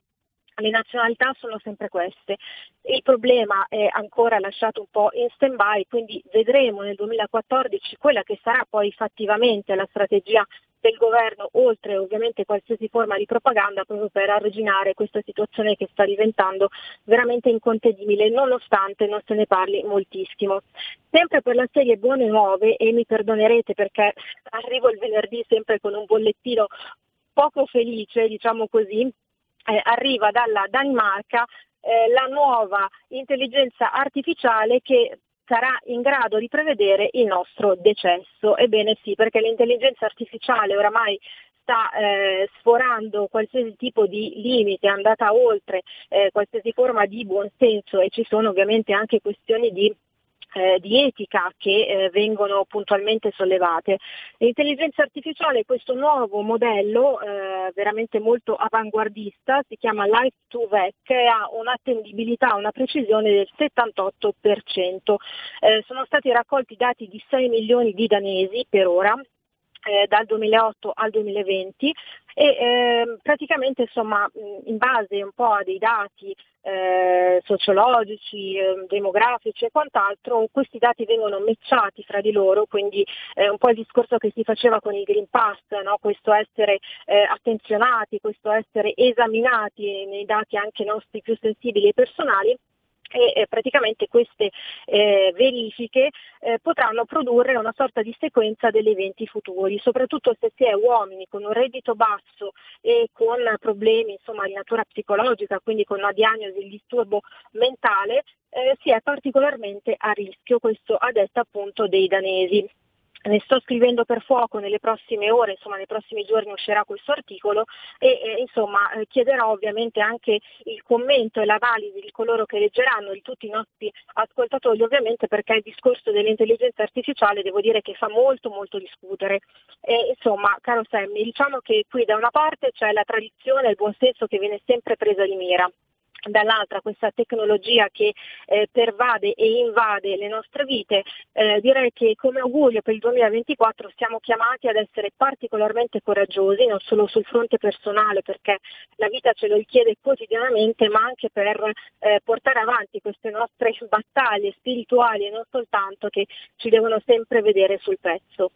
Speaker 16: le nazionalità sono sempre queste. Il problema è ancora lasciato un po' in stand-by, quindi vedremo nel 2014 quella che sarà poi fattivamente la strategia del governo, oltre ovviamente qualsiasi forma di propaganda, proprio per arginare questa situazione che sta diventando veramente incontenibile, nonostante non se ne parli moltissimo. Sempre per la serie Buone Nuove, e mi perdonerete perché arrivo il venerdì sempre con un bollettino poco felice, diciamo così, eh, arriva dalla Danimarca eh, la nuova intelligenza artificiale che sarà in grado di prevedere il nostro decesso. Ebbene sì, perché l'intelligenza artificiale oramai sta eh, sforando qualsiasi tipo di limite, è andata oltre eh, qualsiasi forma di buonsenso e ci sono ovviamente anche questioni di eh, di etica che eh, vengono puntualmente sollevate. L'intelligenza artificiale è questo nuovo modello eh, veramente molto avanguardista, si chiama Life 2 VEC e ha un'attendibilità, una precisione del 78%. Eh, sono stati raccolti dati di 6 milioni di danesi per ora, eh, dal 2008 al 2020 e eh, praticamente insomma in base un po' a dei dati eh, sociologici, eh, demografici e quant'altro, questi dati vengono matchati fra di loro, quindi eh, un po' il discorso che si faceva con il Green Pass, no? questo essere eh, attenzionati, questo essere esaminati nei dati anche nostri più sensibili e personali e eh, praticamente queste eh, verifiche eh, potranno produrre una sorta di sequenza degli eventi futuri, soprattutto se si è uomini con un reddito basso e con problemi insomma, di natura psicologica, quindi con una diagnosi di disturbo mentale, eh, si è particolarmente a rischio, questo a detta appunto dei danesi ne sto scrivendo per fuoco nelle prossime ore, insomma nei prossimi giorni uscirà questo articolo e eh, insomma eh, chiederò ovviamente anche il commento e l'analisi di coloro che leggeranno, di tutti i nostri ascoltatori ovviamente perché il discorso dell'intelligenza artificiale devo dire che fa molto molto discutere. E, insomma caro Sammy, diciamo che qui da una parte c'è la tradizione e il buonsenso che viene sempre presa di mira dall'altra questa tecnologia che eh, pervade e invade le nostre vite, eh, direi che come augurio per il 2024 siamo chiamati ad essere particolarmente coraggiosi, non solo sul fronte personale perché la vita ce lo richiede quotidianamente, ma anche per eh, portare avanti queste nostre battaglie spirituali e non soltanto che ci devono sempre vedere sul pezzo.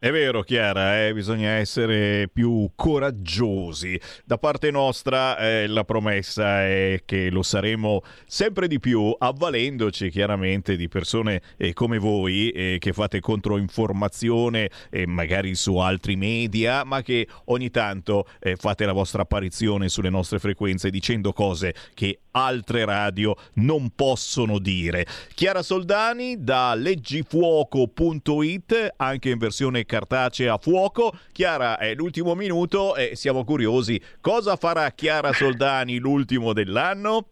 Speaker 1: È vero Chiara, eh, bisogna essere più coraggiosi. Da parte nostra eh, la promessa è che lo saremo sempre di più, avvalendoci chiaramente di persone eh, come voi eh, che fate controinformazione eh, magari su altri media, ma che ogni tanto eh, fate la vostra apparizione sulle nostre frequenze dicendo cose che altre radio non possono dire. Chiara Soldani da leggifuoco.it anche in versione cartacea a fuoco. Chiara, è l'ultimo minuto e siamo curiosi. Cosa farà Chiara Soldani l'ultimo dell'anno?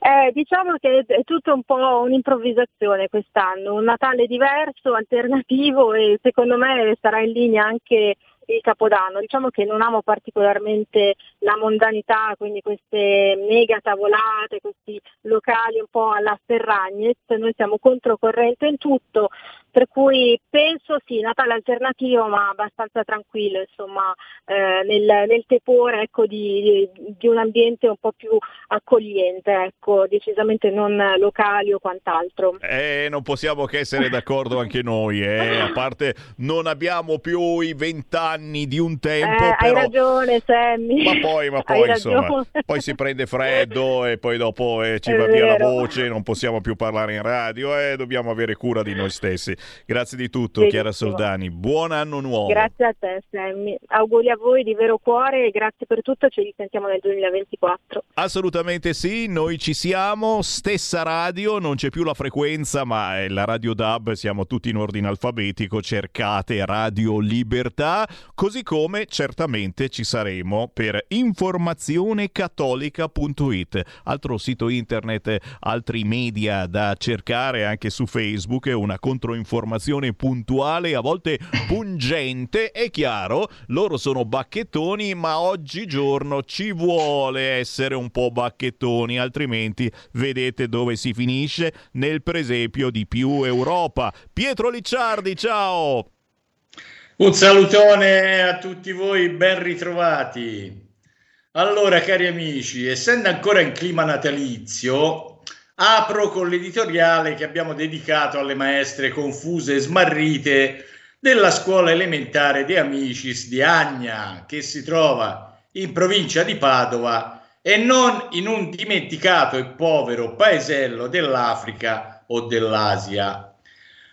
Speaker 16: Eh, diciamo che è tutto un po' un'improvvisazione quest'anno, un Natale diverso, alternativo e secondo me sarà in linea anche il Capodanno. Diciamo che non amo particolarmente la mondanità, quindi queste mega tavolate, questi locali un po' alla Ferragnez, noi siamo controcorrente in tutto, Per cui penso sì, Natale alternativo ma abbastanza tranquillo, insomma, eh, nel, nel tepore ecco, di, di un ambiente un po' più accogliente, ecco, decisamente non locali o quant'altro.
Speaker 1: Eh, non possiamo che essere d'accordo anche noi, eh. a parte non abbiamo più i vent'anni di un tempo,
Speaker 16: Eh, hai
Speaker 1: però...
Speaker 16: ragione Sammy.
Speaker 1: Ma poi, ma
Speaker 16: Hai
Speaker 1: poi insomma, poi si prende freddo e poi dopo eh, ci
Speaker 16: È
Speaker 1: va via la
Speaker 16: vero.
Speaker 1: voce, non possiamo più parlare in radio e dobbiamo avere cura di noi stessi. Grazie di tutto,
Speaker 16: Benissimo.
Speaker 1: Chiara Soldani. Buon anno nuovo.
Speaker 16: Grazie a te Sammy, auguri a voi di vero cuore e grazie per tutto, ci risentiamo nel 2024.
Speaker 1: Assolutamente sì, noi ci siamo, stessa radio, non c'è più la frequenza, ma è la Radio DAB, siamo tutti in ordine alfabetico, cercate Radio Libertà, così come certamente ci saremo per informazionecattolica.it, altro sito internet, altri media da cercare anche su Facebook, una controinformazione puntuale, a volte pungente, è chiaro, loro sono bacchettoni, ma oggigiorno ci vuole essere un po' bacchettoni, altrimenti vedete dove si finisce nel presepio di più Europa. Pietro Licciardi, ciao!
Speaker 17: Un salutone a tutti voi, ben ritrovati. Allora, cari amici, essendo ancora in clima natalizio, apro con l'editoriale che abbiamo dedicato alle maestre confuse e smarrite della scuola elementare De Amicis di Agna, che si trova in provincia di Padova e non in un dimenticato e povero paesello dell'Africa o dell'Asia.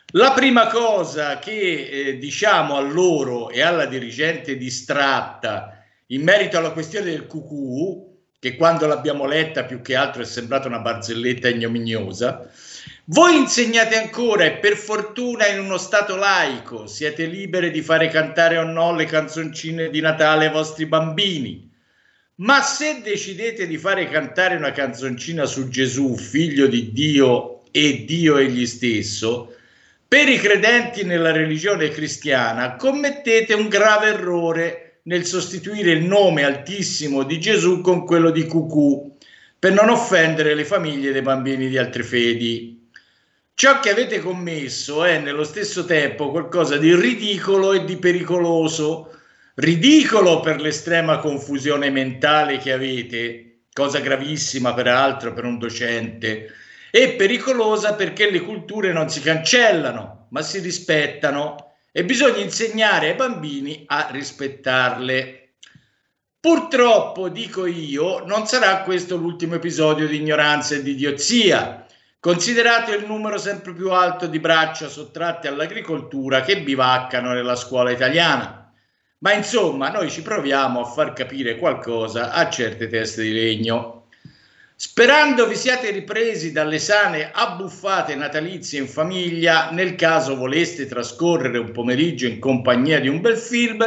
Speaker 17: La prima cosa che eh, diciamo a loro e alla dirigente distratta in merito alla questione del cucù, che quando l'abbiamo letta più che altro è sembrata una barzelletta ignominiosa, voi insegnate ancora e per fortuna in uno stato laico siete libere di fare cantare o no le canzoncine di Natale ai vostri bambini. Ma se decidete di fare cantare una canzoncina su Gesù, figlio di Dio e Dio egli stesso, per i credenti nella religione cristiana commettete un grave errore nel sostituire il nome altissimo di Gesù con quello di Cucù, per non offendere le famiglie dei bambini di altre fedi. Ciò che avete commesso è nello stesso tempo qualcosa di ridicolo e di pericoloso. Ridicolo per l'estrema confusione mentale che avete, cosa gravissima peraltro per un docente, e pericolosa perché le culture non si cancellano, ma si rispettano e bisogna insegnare ai bambini a rispettarle. Purtroppo, dico io, non sarà questo l'ultimo episodio di ignoranza e di idiozia, considerato il numero sempre più alto di braccia sottratte all'agricoltura che bivaccano nella scuola italiana. Ma insomma, noi ci proviamo a far capire qualcosa a certe teste di legno. Sperando vi siate ripresi dalle sane abbuffate natalizie in famiglia, nel caso voleste trascorrere un pomeriggio in compagnia di un bel film,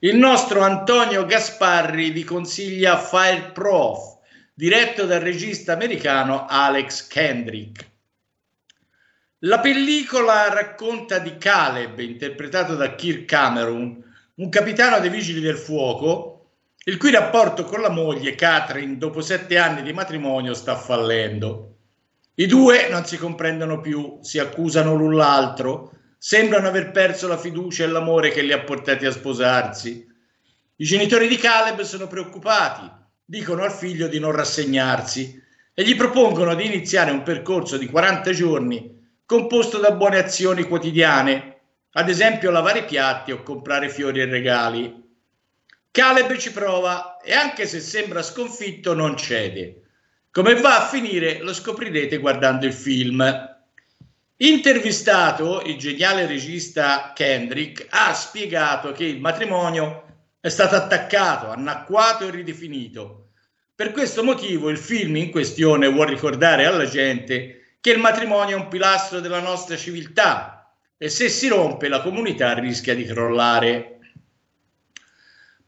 Speaker 17: il nostro Antonio Gasparri vi consiglia Fire Prof, diretto dal regista americano Alex Kendrick. La pellicola racconta di Caleb, interpretato da Kirk Cameron, un capitano dei vigili del fuoco, il cui rapporto con la moglie Catherine, dopo sette anni di matrimonio, sta fallendo. I due non si comprendono più, si accusano l'un l'altro, sembrano aver perso la fiducia e l'amore che li ha portati a sposarsi. I genitori di Caleb sono preoccupati, dicono al figlio di non rassegnarsi e gli propongono di iniziare un percorso di 40 giorni composto da buone azioni quotidiane, ad esempio lavare i piatti o comprare fiori e regali. Caleb ci prova e anche se sembra sconfitto non cede. Come va a finire lo scoprirete guardando il film. Intervistato, il geniale regista Kendrick ha spiegato che il matrimonio è stato attaccato, annacquato e ridefinito. Per questo motivo il film in questione vuole ricordare alla gente che il matrimonio è un pilastro della nostra civiltà e se si rompe la comunità rischia di crollare.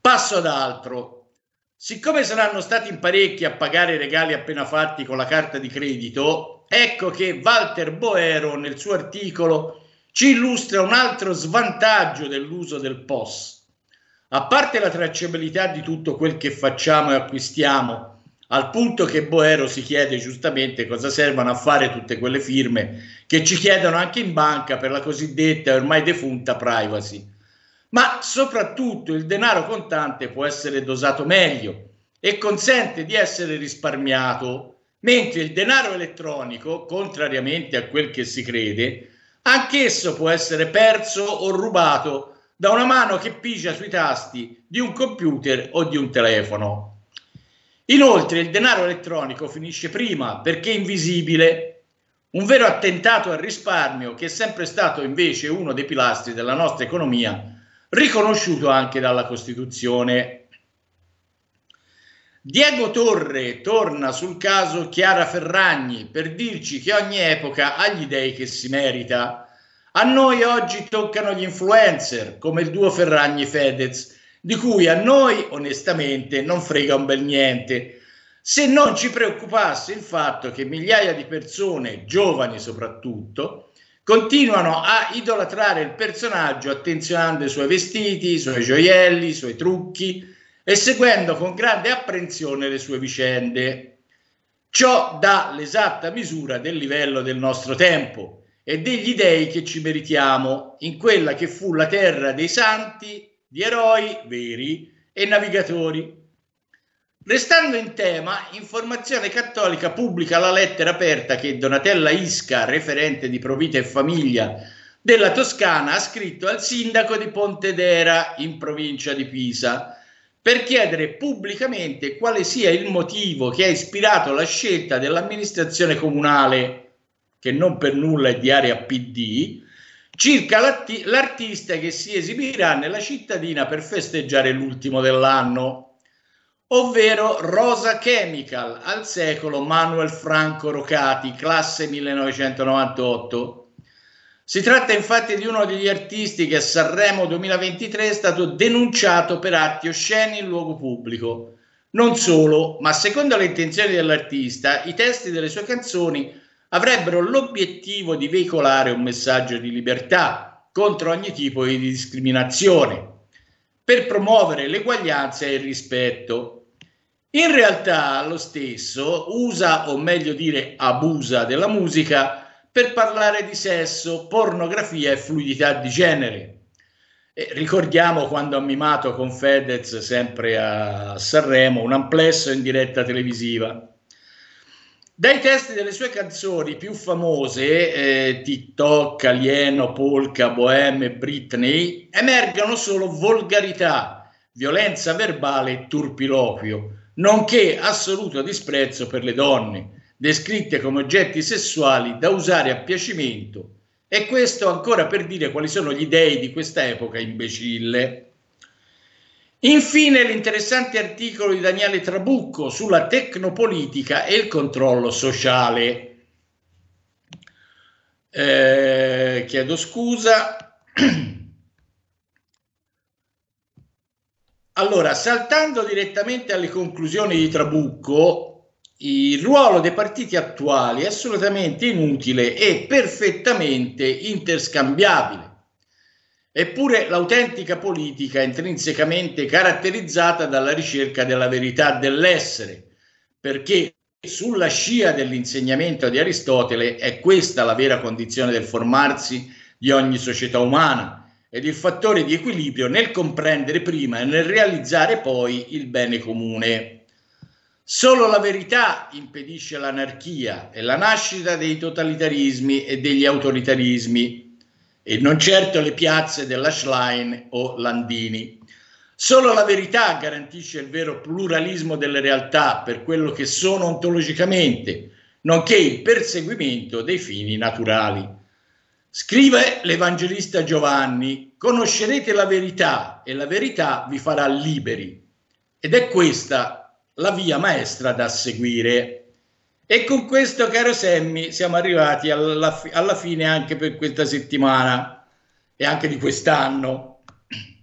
Speaker 17: Passo ad altro. Siccome saranno stati in parecchi a pagare i regali appena fatti con la carta di credito, ecco che Walter Boero nel suo articolo ci illustra un altro svantaggio dell'uso del POS. A parte la tracciabilità di tutto quel che facciamo e acquistiamo, al punto che Boero si chiede giustamente cosa servano a fare tutte quelle firme che ci chiedono anche in banca per la cosiddetta ormai defunta privacy. Ma soprattutto il denaro contante può essere dosato meglio e consente di essere risparmiato, mentre il denaro elettronico, contrariamente a quel che si crede, anch'esso può essere perso o rubato da una mano che pigia sui tasti di un computer o di un telefono. Inoltre il denaro elettronico finisce prima perché invisibile, un vero attentato al risparmio che è sempre stato invece uno dei pilastri della nostra economia, riconosciuto anche dalla Costituzione. Diego Torre torna sul caso Chiara Ferragni per dirci che ogni epoca ha gli dei che si merita. A noi oggi toccano gli influencer, come il duo Ferragni-Fedez, di cui a noi onestamente non frega un bel niente. Se non ci preoccupasse il fatto che migliaia di persone, giovani soprattutto, continuano a idolatrare il personaggio attenzionando i suoi vestiti, i suoi gioielli, i suoi trucchi e seguendo con grande apprensione le sue vicende. Ciò dà l'esatta misura del livello del nostro tempo e degli dei che ci meritiamo in quella che fu la terra dei santi, di eroi veri e navigatori. Restando in tema, Informazione Cattolica pubblica la lettera aperta che Donatella Isca, referente di Provita e Famiglia della Toscana, ha scritto al sindaco di Pontedera in provincia di Pisa per chiedere pubblicamente quale sia il motivo che ha ispirato la scelta dell'amministrazione comunale, che non per nulla è di area PD, circa l'arti- l'artista che si esibirà nella cittadina per festeggiare l'ultimo dell'anno, ovvero Rosa Chemical, al secolo Manuel Franco Rocati, classe 1998. Si tratta infatti di uno degli artisti che a Sanremo 2023 è stato denunciato per atti osceni in luogo pubblico. Non solo, ma secondo le intenzioni dell'artista, i testi delle sue canzoni avrebbero l'obiettivo di veicolare un messaggio di libertà contro ogni tipo di discriminazione, per promuovere l'eguaglianza e il rispetto. In realtà lo stesso usa, o meglio dire abusa della musica, per parlare di sesso, pornografia e fluidità di genere. E ricordiamo quando ha mimato con Fedez, sempre a Sanremo, un amplesso in diretta televisiva. Dai testi delle sue canzoni più famose, eh, TikTok, Alieno, Polka, Bohème Britney, emergono solo volgarità, violenza verbale e turpiloquio, nonché assoluto disprezzo per le donne, descritte come oggetti sessuali da usare a piacimento, e questo ancora per dire quali sono gli dei di questa epoca imbecille. Infine l'interessante articolo di Daniele Trabucco sulla tecnopolitica e il controllo sociale. Eh, chiedo scusa. Allora, saltando direttamente alle conclusioni di Trabucco, il ruolo dei partiti attuali è assolutamente inutile e perfettamente interscambiabile. Eppure l'autentica politica è intrinsecamente caratterizzata dalla ricerca della verità dell'essere, perché sulla scia dell'insegnamento di Aristotele è questa la vera condizione del formarsi di ogni società umana ed il fattore di equilibrio nel comprendere prima e nel realizzare poi il bene comune. Solo la verità impedisce l'anarchia e la nascita dei totalitarismi e degli autoritarismi, e non certo le piazze della Schlein o Landini. Solo la verità garantisce il vero pluralismo delle realtà per quello che sono ontologicamente, nonché il perseguimento dei fini naturali. Scrive l'Evangelista Giovanni, conoscerete la verità e la verità vi farà liberi. Ed è questa la via maestra da seguire. E con questo, caro Semmi, siamo arrivati alla, fi- alla fine anche per questa settimana e anche di quest'anno.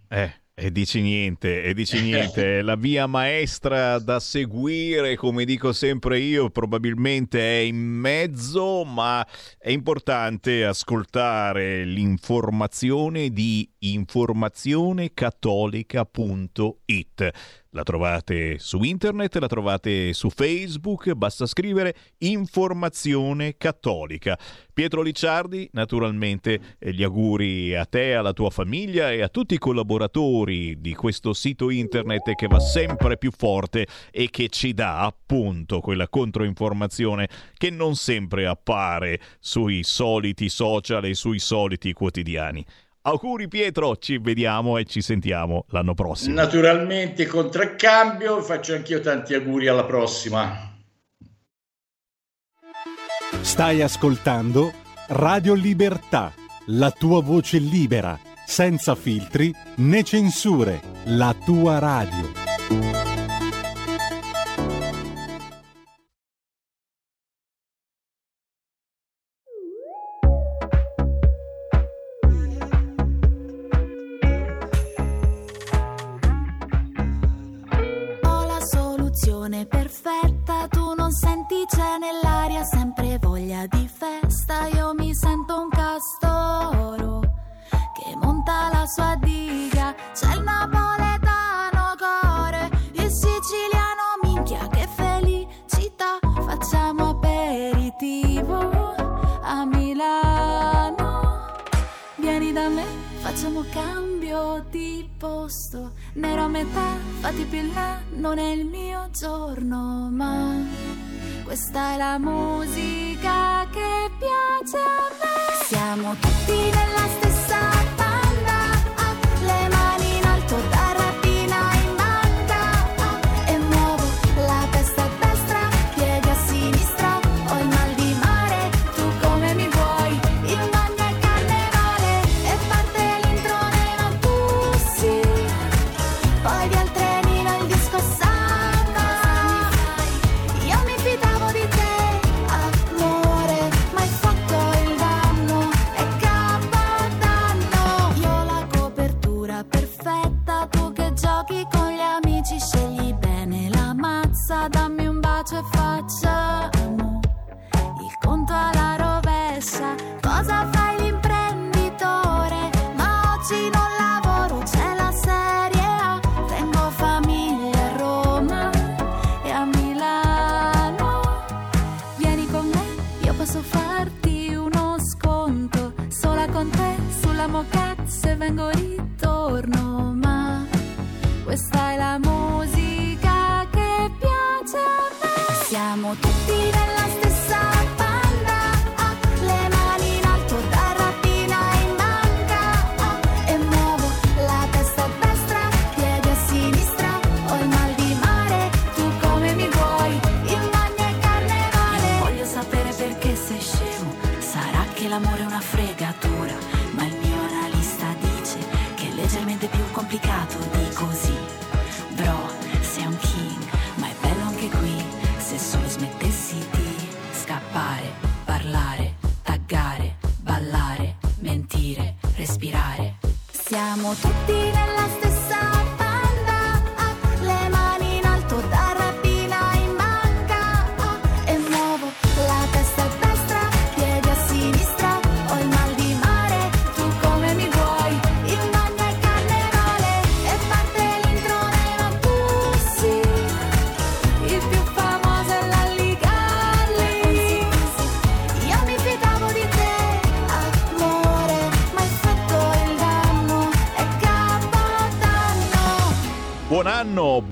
Speaker 1: Eh, e dici niente, e dici niente. La via maestra da seguire, come dico sempre io, probabilmente è in mezzo, ma è importante ascoltare l'informazione di informazionecattolica.it La trovate su internet, la trovate su Facebook, basta scrivere Informazione Cattolica. Pietro Licciardi, naturalmente eh, gli auguri a te, alla tua famiglia e a tutti i collaboratori di questo sito internet che va sempre più forte e che ci dà appunto quella controinformazione che non sempre appare sui soliti social e sui soliti quotidiani. Auguri Pietro, ci vediamo e ci sentiamo l'anno prossimo.
Speaker 17: Naturalmente contraccambio, faccio anch'io tanti auguri alla prossima.
Speaker 6: Stai ascoltando Radio Libertà, la tua voce libera, senza filtri né censure, la tua radio.
Speaker 15: Sento un castoro che monta la sua diga, c'è il napoletano core, il siciliano minchia che felicità, facciamo aperitivo a Milano. Vieni da me, facciamo cambio di posto. Nero a metà, fatti più là, non è il mio giorno, ma questa è la musica che piace a me. Siamo tutti nella stessa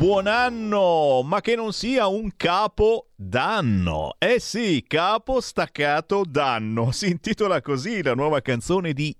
Speaker 1: buon anno, ma che non sia un capo danno. Eh sì, capo staccato danno. Si intitola così la nuova canzone di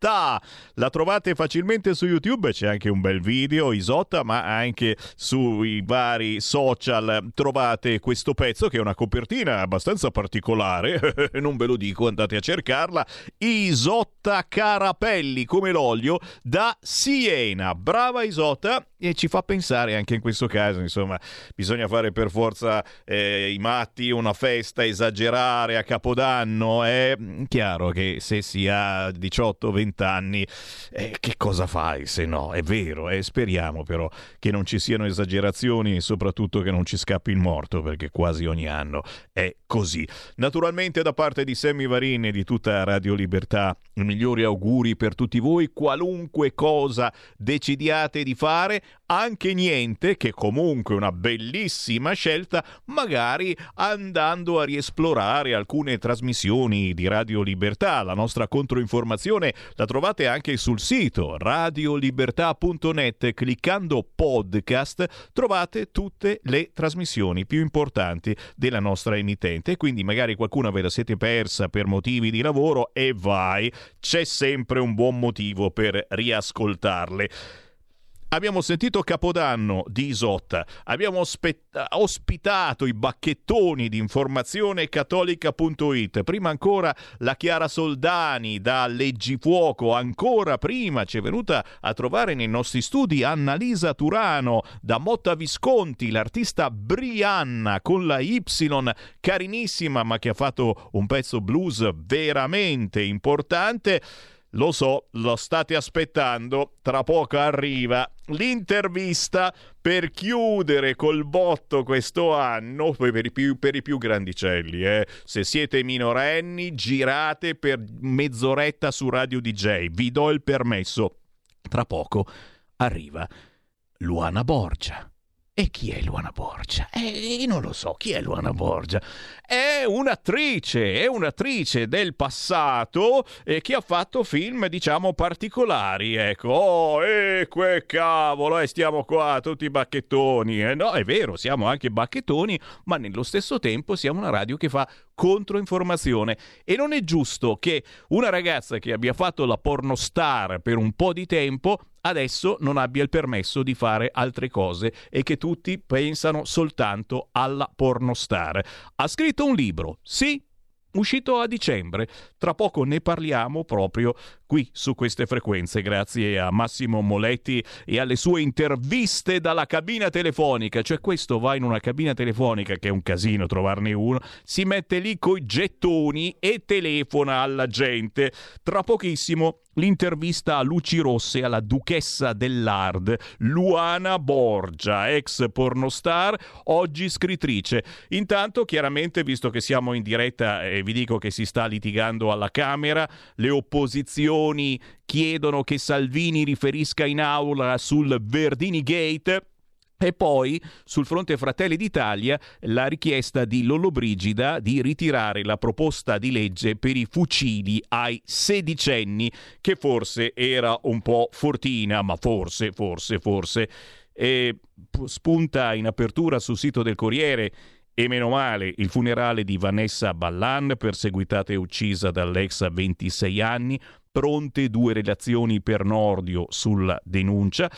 Speaker 1: Isotta. La trovate facilmente su YouTube, c'è anche un bel video Isotta, ma anche sui vari social trovate questo pezzo che è una copertina abbastanza particolare, non ve lo dico, andate a cercarla. Isotta Carapelli come l'olio da Siena. Brava Isotta e ci fa pensare anche in questo caso, insomma, bisogna fare per forza eh, i matti, una festa, esagerare a Capodanno. È chiaro che se si ha 18-20 anni, eh, che cosa fai se no? È vero, e speriamo però che non ci siano esagerazioni e soprattutto che non ci scappi il morto, perché quasi ogni anno è così. Naturalmente da parte di Sammy Varin e di tutta Radio Libertà, i migliori auguri per tutti voi, qualunque cosa decidiate di fare, anche niente, che comunque è una bellissima scelta, magari andando a riesplorare alcune trasmissioni di Radio Libertà. La nostra controinformazione la trovate anche sul sito radiolibertà.net. Cliccando podcast trovate tutte le trasmissioni più importanti della nostra emittente. Quindi magari qualcuna ve la siete persa per motivi di lavoro e vai, c'è sempre un buon motivo per riascoltarle. Abbiamo sentito Capodanno di Isotta, abbiamo ospe- ospitato i bacchettoni di informazione cattolica.it, prima ancora la Chiara Soldani da Leggifuoco, ancora prima ci è venuta a trovare nei nostri studi Annalisa Turano da Motta Visconti, l'artista Brianna con la Y, carinissima ma che ha fatto un pezzo blues veramente importante. Lo so, lo state aspettando, tra poco arriva l'intervista per chiudere col botto questo anno per i più, per i più grandicelli. Eh. Se siete minorenni, girate per mezz'oretta su Radio DJ, vi do il permesso. Tra poco arriva Luana Borgia. E chi è Luana Borgia? Eh, non lo so, chi è Luana Borgia? È un'attrice, è un'attrice del passato eh, che ha fatto film, diciamo, particolari, ecco. Oh, e que cavolo, eh, stiamo qua tutti bacchettoni. Eh, no, è vero, siamo anche bacchettoni, ma nello stesso tempo siamo una radio che fa controinformazione e non è giusto che una ragazza che abbia fatto la pornostar per un po' di tempo adesso non abbia il permesso di fare altre cose e che tutti pensano soltanto alla pornostar. Ha scritto un libro, sì, uscito a dicembre. Tra poco ne parliamo proprio qui su queste frequenze, grazie a Massimo Moletti e alle sue interviste dalla cabina telefonica. Cioè, questo va in una cabina telefonica, che è un casino trovarne uno, si mette lì coi gettoni e telefona alla gente. Tra pochissimo l'intervista a Luci Rosse alla duchessa dell'Ard, Luana Borgia, ex pornostar, oggi scrittrice. Intanto, chiaramente, visto che siamo in diretta e vi dico che si sta litigando alla Camera, le opposizioni chiedono che Salvini riferisca in aula sul Verdini Gate. E poi sul fronte Fratelli d'Italia la richiesta di Lollobrigida di ritirare la proposta di legge per i fucili ai sedicenni, che forse era un po' fortina, ma forse, forse, forse. E spunta in apertura sul sito del Corriere e meno male il funerale di Vanessa Ballan, perseguitata e uccisa dall'ex a 26 anni, pronte due relazioni per Nordio sulla denuncia.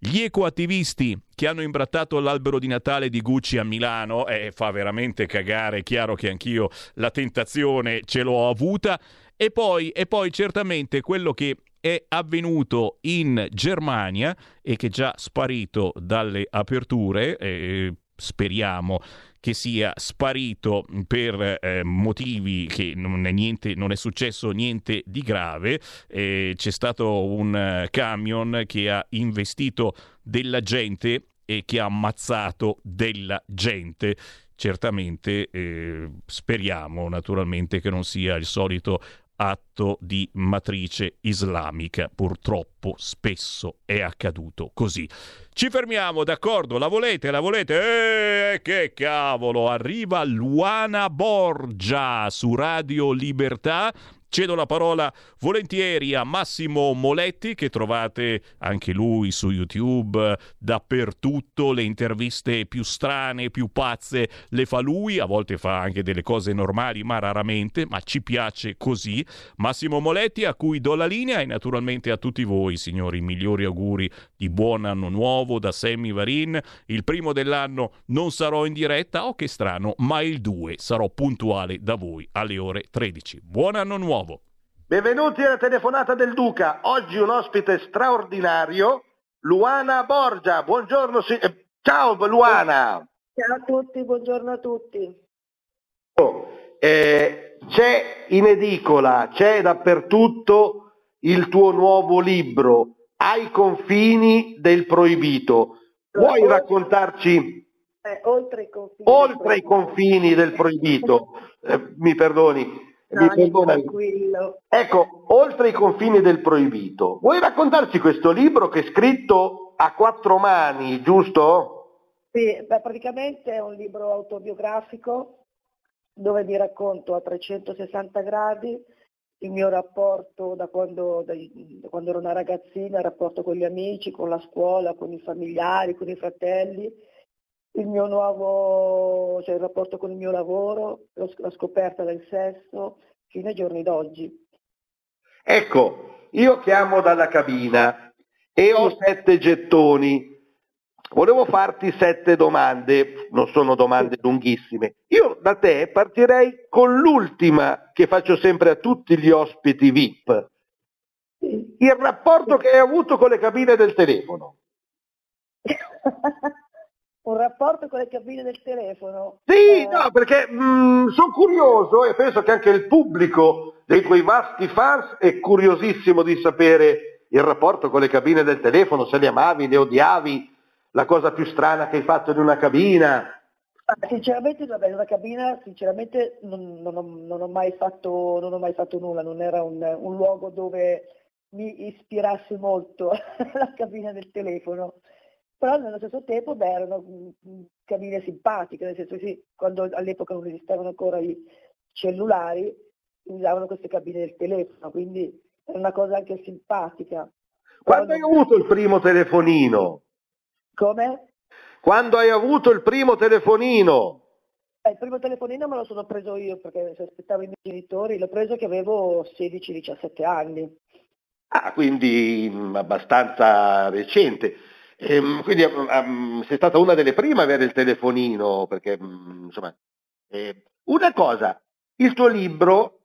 Speaker 1: Gli ecoattivisti che hanno imbrattato l'albero di Natale di Gucci a Milano, eh, fa veramente cagare, è chiaro che anch'io la tentazione ce l'ho avuta. E poi, e poi certamente quello che è avvenuto in Germania e che è già sparito dalle aperture, eh, speriamo che sia sparito per eh, motivi che non è, niente, non è successo niente di grave. Eh, c'è stato un eh, camion che ha investito della gente e che ha ammazzato della gente. Certamente eh, speriamo naturalmente che non sia il solito atto di matrice islamica. Purtroppo spesso è accaduto così. Ci fermiamo, d'accordo? La volete? La volete? Eh, che cavolo! Arriva Luana Borgia su Radio Libertà. Cedo la parola volentieri a Massimo Moletti, che trovate anche lui su YouTube dappertutto. Le interviste più strane, più pazze le fa lui. A volte fa anche delle cose normali, ma raramente. Ma ci piace così. Massimo Moletti, a cui do la linea, e naturalmente a tutti voi, signori, migliori auguri di buon anno nuovo da Sammy Varin. Il primo dell'anno non sarò in diretta, oh che strano, ma il 2 sarò puntuale da voi alle ore 13. Buon anno nuovo!
Speaker 18: Benvenuti alla telefonata del Duca. Oggi un ospite straordinario, Luana Borgia. Buongiorno, si- eh, ciao Luana.
Speaker 19: Ciao a tutti, buongiorno a tutti.
Speaker 18: Oh, eh, c'è in edicola, c'è dappertutto il tuo nuovo libro, Ai confini del proibito. Vuoi raccontarci
Speaker 19: Eh, oltre i confini.
Speaker 18: oltre i confini del proibito? Eh, mi perdoni. Mi
Speaker 19: tranquillo.
Speaker 18: Ecco, oltre i confini del proibito, vuoi raccontarci questo libro che è scritto a quattro mani, giusto?
Speaker 19: Sì, beh, praticamente è un libro autobiografico dove vi racconto a 360 gradi il mio rapporto da quando, da- da quando ero una ragazzina, il rapporto con gli amici, con la scuola, con i familiari, con i fratelli, il mio nuovo, cioè il rapporto con il mio lavoro, la scoperta del sesso, fino ai giorni d'oggi.
Speaker 18: Ecco, io chiamo dalla cabina e ho sette gettoni. Volevo farti sette domande, non sono domande lunghissime. Io da te partirei con l'ultima che faccio sempre a tutti gli ospiti VIP. Il rapporto che hai avuto con le cabine del telefono.
Speaker 19: Un rapporto con le cabine del telefono.
Speaker 18: Sì, no, perché sono curioso e penso che anche il pubblico dei tuoi vasti fans è curiosissimo di sapere il rapporto con le cabine del telefono, se le amavi, le odiavi, la cosa più strana che hai fatto in una cabina.
Speaker 19: Sinceramente, vabbè, una cabina, sinceramente non, non ho, non ho mai fatto, non ho mai fatto nulla, non era un, un luogo dove mi ispirasse molto la cabina del telefono. Però nello stesso tempo beh, erano mm, mm, cabine simpatiche, nel senso che sì, quando all'epoca non esistevano ancora i cellulari, usavano queste cabine del telefono, quindi era una cosa anche simpatica.
Speaker 18: Quando hai avuto il primo telefonino?
Speaker 19: Come?
Speaker 18: Quando hai avuto il primo telefonino?
Speaker 19: Eh, il primo telefonino me lo sono preso io perché se aspettavo i miei genitori, l'ho preso che avevo 16-17 anni.
Speaker 18: Ah, quindi mm, abbastanza recente. Ehm, quindi ehm, sei stata una delle prime a avere il telefonino, perché mm, insomma. eh, una cosa, il tuo libro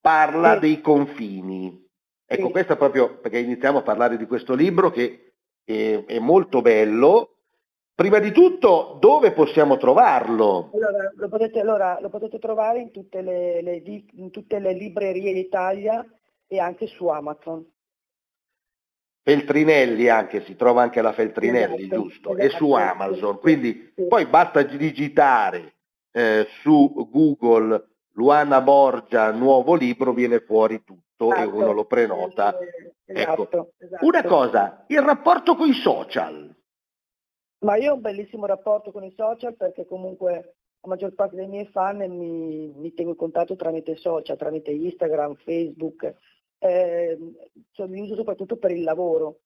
Speaker 18: parla dei confini. Ecco, questo proprio perché iniziamo a parlare di questo libro che è, è molto bello. Prima di tutto, dove possiamo trovarlo?
Speaker 19: Allora lo, potete, allora, lo potete trovare in tutte le, le in tutte le librerie d'Italia e anche su Amazon.
Speaker 18: Feltrinelli anche, si trova anche la Feltrinelli,
Speaker 19: Esatto,
Speaker 18: giusto? E su
Speaker 19: esatto,
Speaker 18: Amazon, quindi poi basta digitare eh, su Google Luana Borgia nuovo libro, viene fuori tutto e uno lo prenota. Ecco.
Speaker 19: Esatto, esatto.
Speaker 18: Una cosa, il rapporto con i social.
Speaker 19: Ma io ho un bellissimo rapporto con i social perché comunque la maggior parte dei miei fan mi, mi tengo in contatto tramite social, tramite Instagram, Facebook, eh, cioè, li uso soprattutto per il lavoro,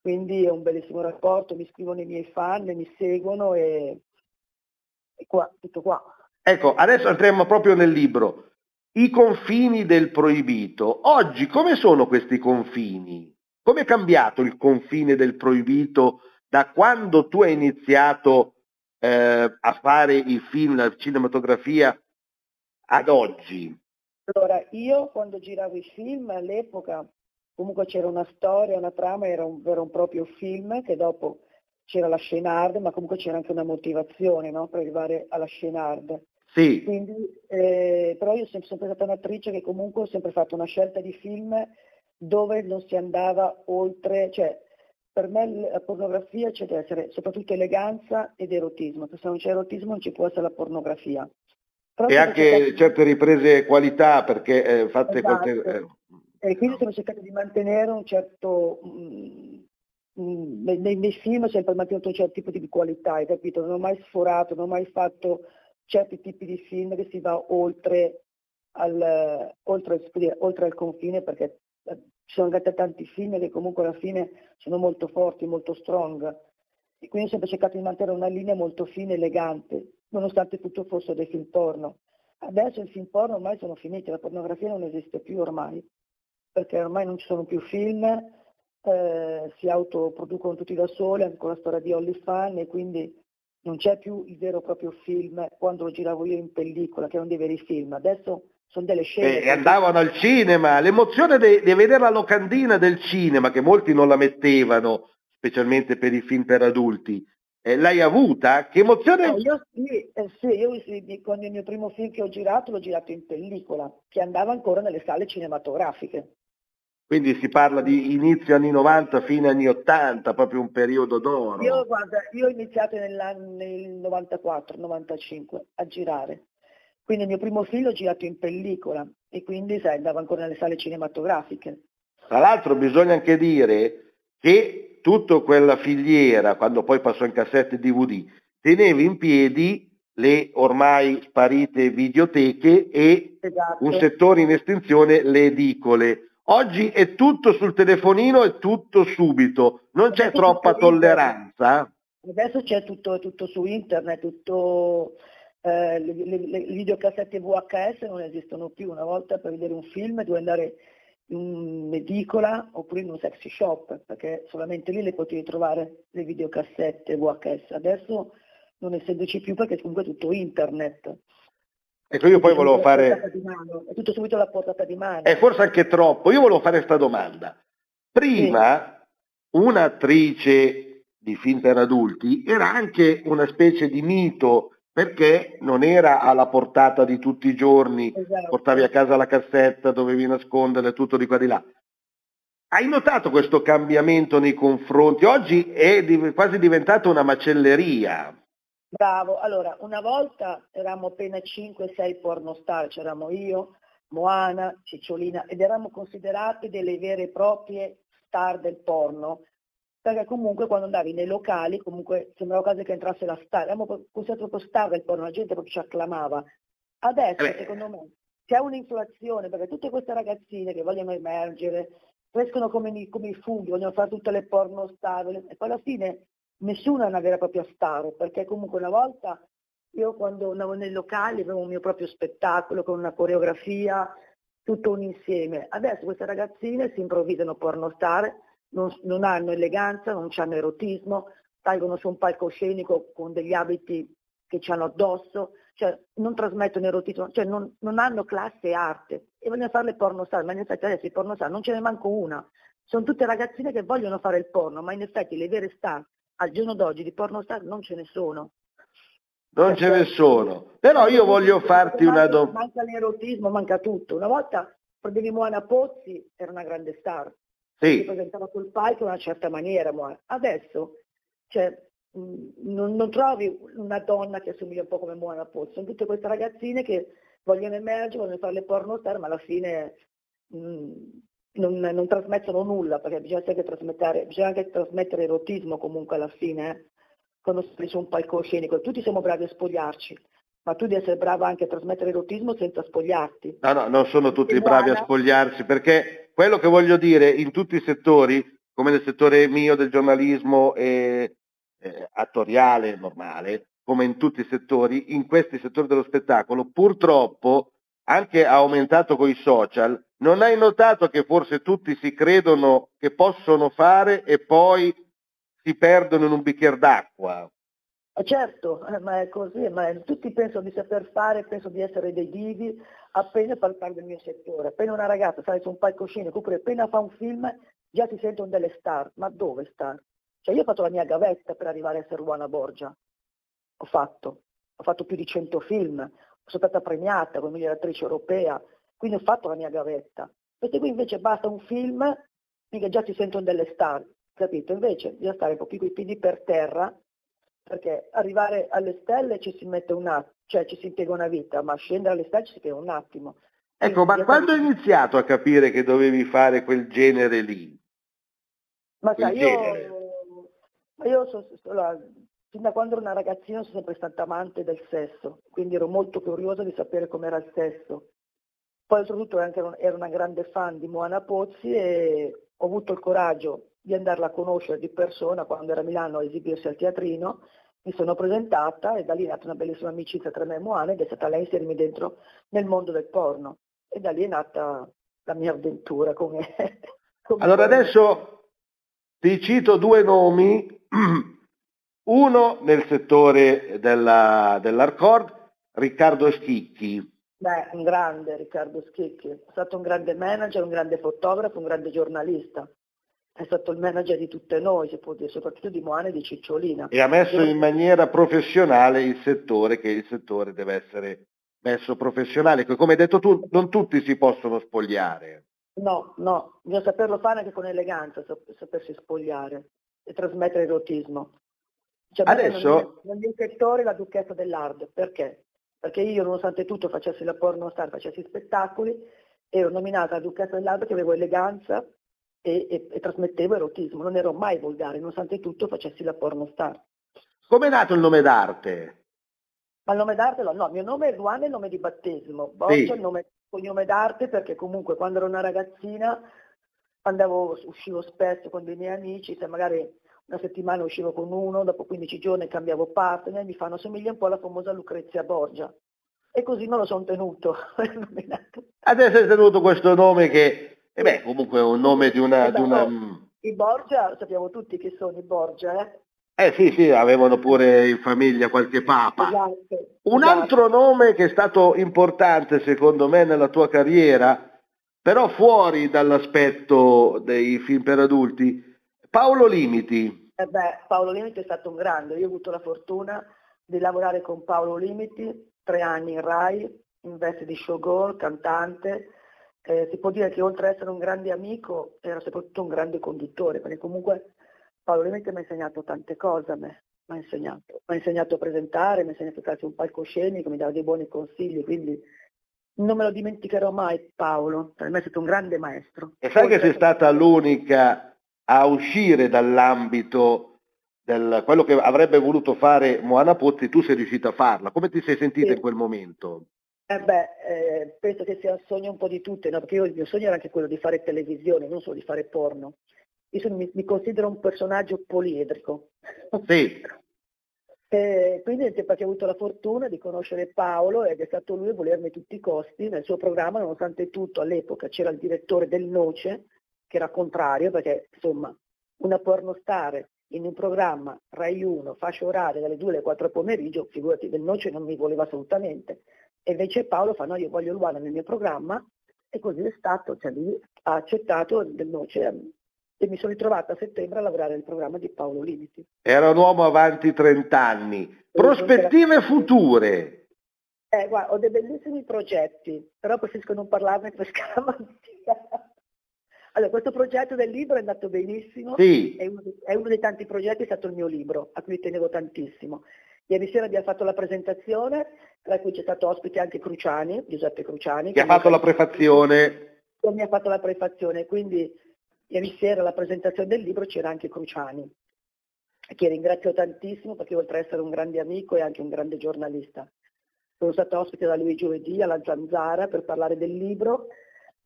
Speaker 19: quindi è un bellissimo rapporto, mi scrivono i miei fan, mi seguono e, e qua, tutto qua.
Speaker 18: Ecco, adesso entriamo proprio nel libro. I confini del proibito. Oggi come sono questi confini? Come è cambiato il confine del proibito da quando tu hai iniziato eh, a fare il film, la cinematografia ad oggi?
Speaker 19: Allora, io quando giravo i film all'epoca comunque c'era una storia, una trama, era un vero e proprio film che dopo c'era la scena hard, ma comunque c'era anche una motivazione no, per arrivare alla scena hard.
Speaker 18: Sì.
Speaker 19: Quindi, eh, però io sono sempre stata un'attrice che comunque ho sempre fatto una scelta di film dove non si andava oltre, cioè per me la pornografia c'è deve essere soprattutto eleganza ed erotismo, se non c'è erotismo non ci può essere la pornografia.
Speaker 18: E anche
Speaker 19: cercata-
Speaker 18: certe riprese qualità perché eh, fatte
Speaker 19: Esatto.
Speaker 18: queste... eh,
Speaker 19: E quindi sono cercato di mantenere un certo, mm, mm, nei, nei miei film ho sempre mantenuto un certo tipo di qualità, hai capito? Non ho mai sforato, non ho mai fatto certi tipi di film che si va oltre al, oltre, dire, oltre al confine perché eh, ci sono andati tanti film che comunque alla fine sono molto forti, molto strong. E quindi ho sempre cercato di mantenere una linea molto fine elegante, nonostante tutto fossero dei film porno. Adesso i film porno ormai sono finiti, la pornografia non esiste più ormai, perché ormai non ci sono più film, eh, si autoproducono tutti da soli, anche con la storia di Holly Fan, e quindi non c'è più il vero e proprio film quando lo giravo io in pellicola, che erano dei veri film. Adesso sono delle scene.
Speaker 18: E andavano al cinema, l'emozione di vedere la locandina del cinema, che molti non la mettevano, specialmente per i film per adulti, eh, l'hai avuta? Che emozione?
Speaker 19: Eh, io sì, eh, sì, io sì, con il mio primo film che ho girato l'ho girato in pellicola, che andava ancora nelle sale cinematografiche.
Speaker 18: Quindi si parla di inizio anni 90 fine anni 80, proprio un periodo d'oro.
Speaker 19: Io, guarda, io ho iniziato nel 94-95 a girare. Quindi il mio primo film l'ho girato in pellicola e quindi sai, andava ancora nelle sale cinematografiche.
Speaker 18: Tra l'altro bisogna anche dire che tutta quella filiera, quando poi passò in cassette DVD, teneva in piedi le ormai sparite videoteche e
Speaker 19: Esatto.
Speaker 18: un settore in estinzione, le edicole. Oggi è tutto sul telefonino e tutto subito, non c'è
Speaker 19: Adesso
Speaker 18: troppa tolleranza.
Speaker 19: Adesso c'è tutto, tutto su internet, tutto, eh, le, le- le videocassette VHS non esistono più. Una volta per vedere un film dovevi andare un'edicola oppure in un sexy shop, perché solamente lì le potevi trovare le videocassette VHS. Adesso non essendoci più perché comunque è tutto internet.
Speaker 18: Ecco, io poi volevo fare,
Speaker 19: È tutto subito alla portata di mano.
Speaker 18: è forse anche troppo, io volevo fare questa domanda. Prima un'attrice di film per adulti era anche una specie di mito perché non era alla portata di tutti i giorni,
Speaker 19: Esatto.
Speaker 18: portavi a casa la cassetta, dovevi nasconderla e tutto di qua di là. Hai notato questo cambiamento nei confronti? Oggi è quasi diventata una macelleria.
Speaker 19: Bravo, allora una volta eravamo appena 5-6 pornostar, c'eravamo io, Moana, Cicciolina ed eravamo considerati delle vere e proprie star del porno, perché comunque quando andavi nei locali comunque sembrava quasi che entrasse la star, eravamo pro- considerati proprio star del porno, la gente proprio ci acclamava. Adesso
Speaker 18: Eh beh.
Speaker 19: secondo me c'è un'inflazione perché tutte queste ragazzine che vogliono emergere, crescono come, i- come i funghi, vogliono fare tutte le porno star e poi alla fine nessuna è una vera e propria star, perché comunque una volta io quando andavo nei locali avevo un mio proprio spettacolo con una coreografia, tutto un insieme. Adesso queste ragazzine si improvvisano pornostar, non, non hanno eleganza, non hanno erotismo, salgono su un palcoscenico con degli abiti che ci hanno addosso, cioè non trasmettono erotismo, cioè non, non hanno classe e arte e vogliono fare le pornostar, ma in effetti adesso i pornostar non ce ne manco una. Sono tutte ragazzine che vogliono fare il porno, ma in effetti le vere star al giorno d'oggi di pornostar non ce ne sono.
Speaker 18: Non ce ne sono. Però io voglio farti una domanda.
Speaker 19: Manca l'erotismo, manca tutto. Una volta prendevi Moana Pozzi, era una grande star. Si
Speaker 18: Sì,
Speaker 19: presentava sul palco in una certa maniera, Moana. Adesso cioè, non, non trovi una donna che assomiglia un po' come Moana Pozzi. Sono tutte queste ragazzine che vogliono emergere, vogliono fare le pornostar, ma alla fine mh, non, non trasmettono nulla, perché bisogna anche trasmettere, bisogna anche trasmettere erotismo comunque alla fine. eh. Quando sei su un palcoscenico, tutti siamo bravi a spogliarci, ma tu devi essere brava anche a trasmettere erotismo senza spogliarti.
Speaker 18: no, no, non sono tutti
Speaker 19: E
Speaker 18: bravi a spogliarsi, perché quello che voglio dire in tutti i settori, come nel settore mio del giornalismo e eh, attoriale normale, come in tutti i settori, in questi settori dello spettacolo, purtroppo anche aumentato con i social, non hai notato che forse tutti si credono che possono fare e poi si perdono in un bicchiere d'acqua?
Speaker 19: Eh, Certo, eh, ma è così, ma tutti pensano di saper fare, pensano di essere dei divi, appena parlare del mio settore, appena una ragazza sale su un palcoscenico oppure appena fa un film già si sentono delle star, ma dove star? Cioè io ho fatto la mia gavetta per arrivare a essere Ruana Borgia, ho fatto, ho fatto più di 100 film, sono stata premiata come miglior attrice europea, quindi ho fatto la mia gavetta. Queste qui invece basta un film, mica già si sentono delle star, capito? Invece bisogna stare un po' più coi piedi per terra, perché arrivare alle stelle ci si mette un attimo, cioè ci si impiega una vita, ma scendere alle stelle ci si impiega un attimo.
Speaker 18: Ecco, ma
Speaker 19: Quindi,
Speaker 18: quando hai iniziato a capire che dovevi fare quel genere lì?
Speaker 19: Ma
Speaker 18: quel
Speaker 19: sai,
Speaker 18: genere?
Speaker 19: io, ma io so- so- allora, fin da quando ero una ragazzina sono sempre stata amante del sesso, quindi ero molto curiosa di sapere com'era il sesso. Poi soprattutto ero una grande fan di Moana Pozzi e ho avuto il coraggio di andarla a conoscere di persona quando era a Milano a esibirsi al teatrino, mi sono presentata e da lì è nata una bellissima amicizia tra me e Moana ed è stata lei a inserirmi dentro nel mondo del porno. E da lì è nata la mia avventura come... come
Speaker 18: Allora
Speaker 19: porno.
Speaker 18: adesso ti cito due nomi, uno nel settore della, dell'hardcore, Riccardo Schicchi.
Speaker 19: Beh, un grande Riccardo Schicchi, è stato un grande manager, un grande fotografo, un grande giornalista. È stato il manager di tutte noi, si può dire, soprattutto di Moana e di Cicciolina.
Speaker 18: e ha messo in maniera professionale il settore, che il settore deve essere messo professionale. Come hai detto tu, non tutti si possono spogliare.
Speaker 19: No, no, bisogna saperlo fare anche con eleganza, sap- sapersi spogliare e trasmettere erotismo. Cioè,
Speaker 18: Adesso-
Speaker 19: Nel, mio settore la duchessa dell'hard, perché? Perché io nonostante tutto facessi la porno star, facessi spettacoli, ero nominata la duchessa dell'hard perché avevo eleganza, e, e- e trasmettevo erotismo, non ero mai volgare, nonostante tutto facessi la pornostar.
Speaker 18: Com'è nato il nome d'arte?
Speaker 19: Ma il nome d'arte, no, no, mio nome è Luana, è il nome di battesimo, Borgia
Speaker 18: Sì.
Speaker 19: è il nome, cognome d'arte perché comunque quando ero una ragazzina andavo, uscivo spesso con dei miei amici, se magari una settimana uscivo con uno, dopo 15 giorni cambiavo partner, mi fanno somiglia un po' alla famosa Lucrezia Borgia. E così me lo sono tenuto.
Speaker 18: Adesso hai tenuto questo nome che, eh beh, comunque è un nome di una... Di una
Speaker 19: I Borgia, sappiamo tutti chi sono i Borgia, eh?
Speaker 18: eh sì, sì, avevano pure in famiglia qualche papa.
Speaker 19: Esatto.
Speaker 18: Un
Speaker 19: esatto.
Speaker 18: altro nome che è stato importante secondo me nella tua carriera, però fuori dall'aspetto dei film per adulti, Paolo Limiti.
Speaker 19: Eh beh, Paolo Limiti è stato un grande, io ho avuto la fortuna di lavorare con Paolo Limiti, tre anni in Rai, in veste di showgirl, cantante. Eh, si può dire che oltre ad essere un grande amico era soprattutto un grande conduttore, perché comunque Paolo Limiti mi ha insegnato tante cose a me, mi ha insegnato, mi ha insegnato a presentare, mi ha insegnato a su un palcoscenico, mi dava dei buoni consigli, quindi non me lo dimenticherò mai Paolo, per me è stato un grande maestro.
Speaker 18: E sai che
Speaker 19: Oltre-
Speaker 18: sei stata l'unica a uscire dall'ambito del quello che avrebbe voluto fare Moana Pozzi, tu sei riuscita a farla. Come ti sei sentita
Speaker 19: Sì.
Speaker 18: in quel momento?
Speaker 19: Eh beh, eh, penso che sia il sogno un po' di tutte, no? perché io, il mio sogno era anche quello di fare televisione, non solo di fare porno. Io sono- mi, mi considero un personaggio poliedrico.
Speaker 18: Sì,
Speaker 19: E quindi perché ho avuto la fortuna di conoscere Paolo ed è stato lui a volermi a tutti i costi nel suo programma, nonostante tutto all'epoca c'era il direttore del Noce, che era contrario, perché insomma una pornostar in un programma Rai 1, fascia oraria dalle 2 alle 4 pomeriggio, figurati del Noce non mi voleva assolutamente. E invece Paolo fa no, io voglio Luana nel mio programma e così è stato, cioè lui ha accettato del Noce ehm, e mi sono ritrovata a settembre a lavorare nel programma di Paolo Limiti.
Speaker 18: era un uomo avanti 30 anni. Prospettive future.
Speaker 19: Eh, guarda, ho dei bellissimi progetti, però preferisco non parlarne per scaramanzia. Allora, questo progetto del libro è andato benissimo,
Speaker 18: Sì.
Speaker 19: è, uno, è uno dei tanti progetti, è stato il mio libro, a cui tenevo tantissimo. Ieri sera abbiamo fatto la presentazione, tra cui c'è stato ospite anche Cruciani, Giuseppe Cruciani.
Speaker 18: Che ha fatto la prefazione.
Speaker 19: che mi ha fatto la prefazione, quindi ieri sera alla presentazione del libro c'era anche Cruciani, che ringrazio tantissimo perché oltre ad essere un grande amico è anche un grande giornalista. Sono stata ospite da lui giovedì alla Zanzara per parlare del libro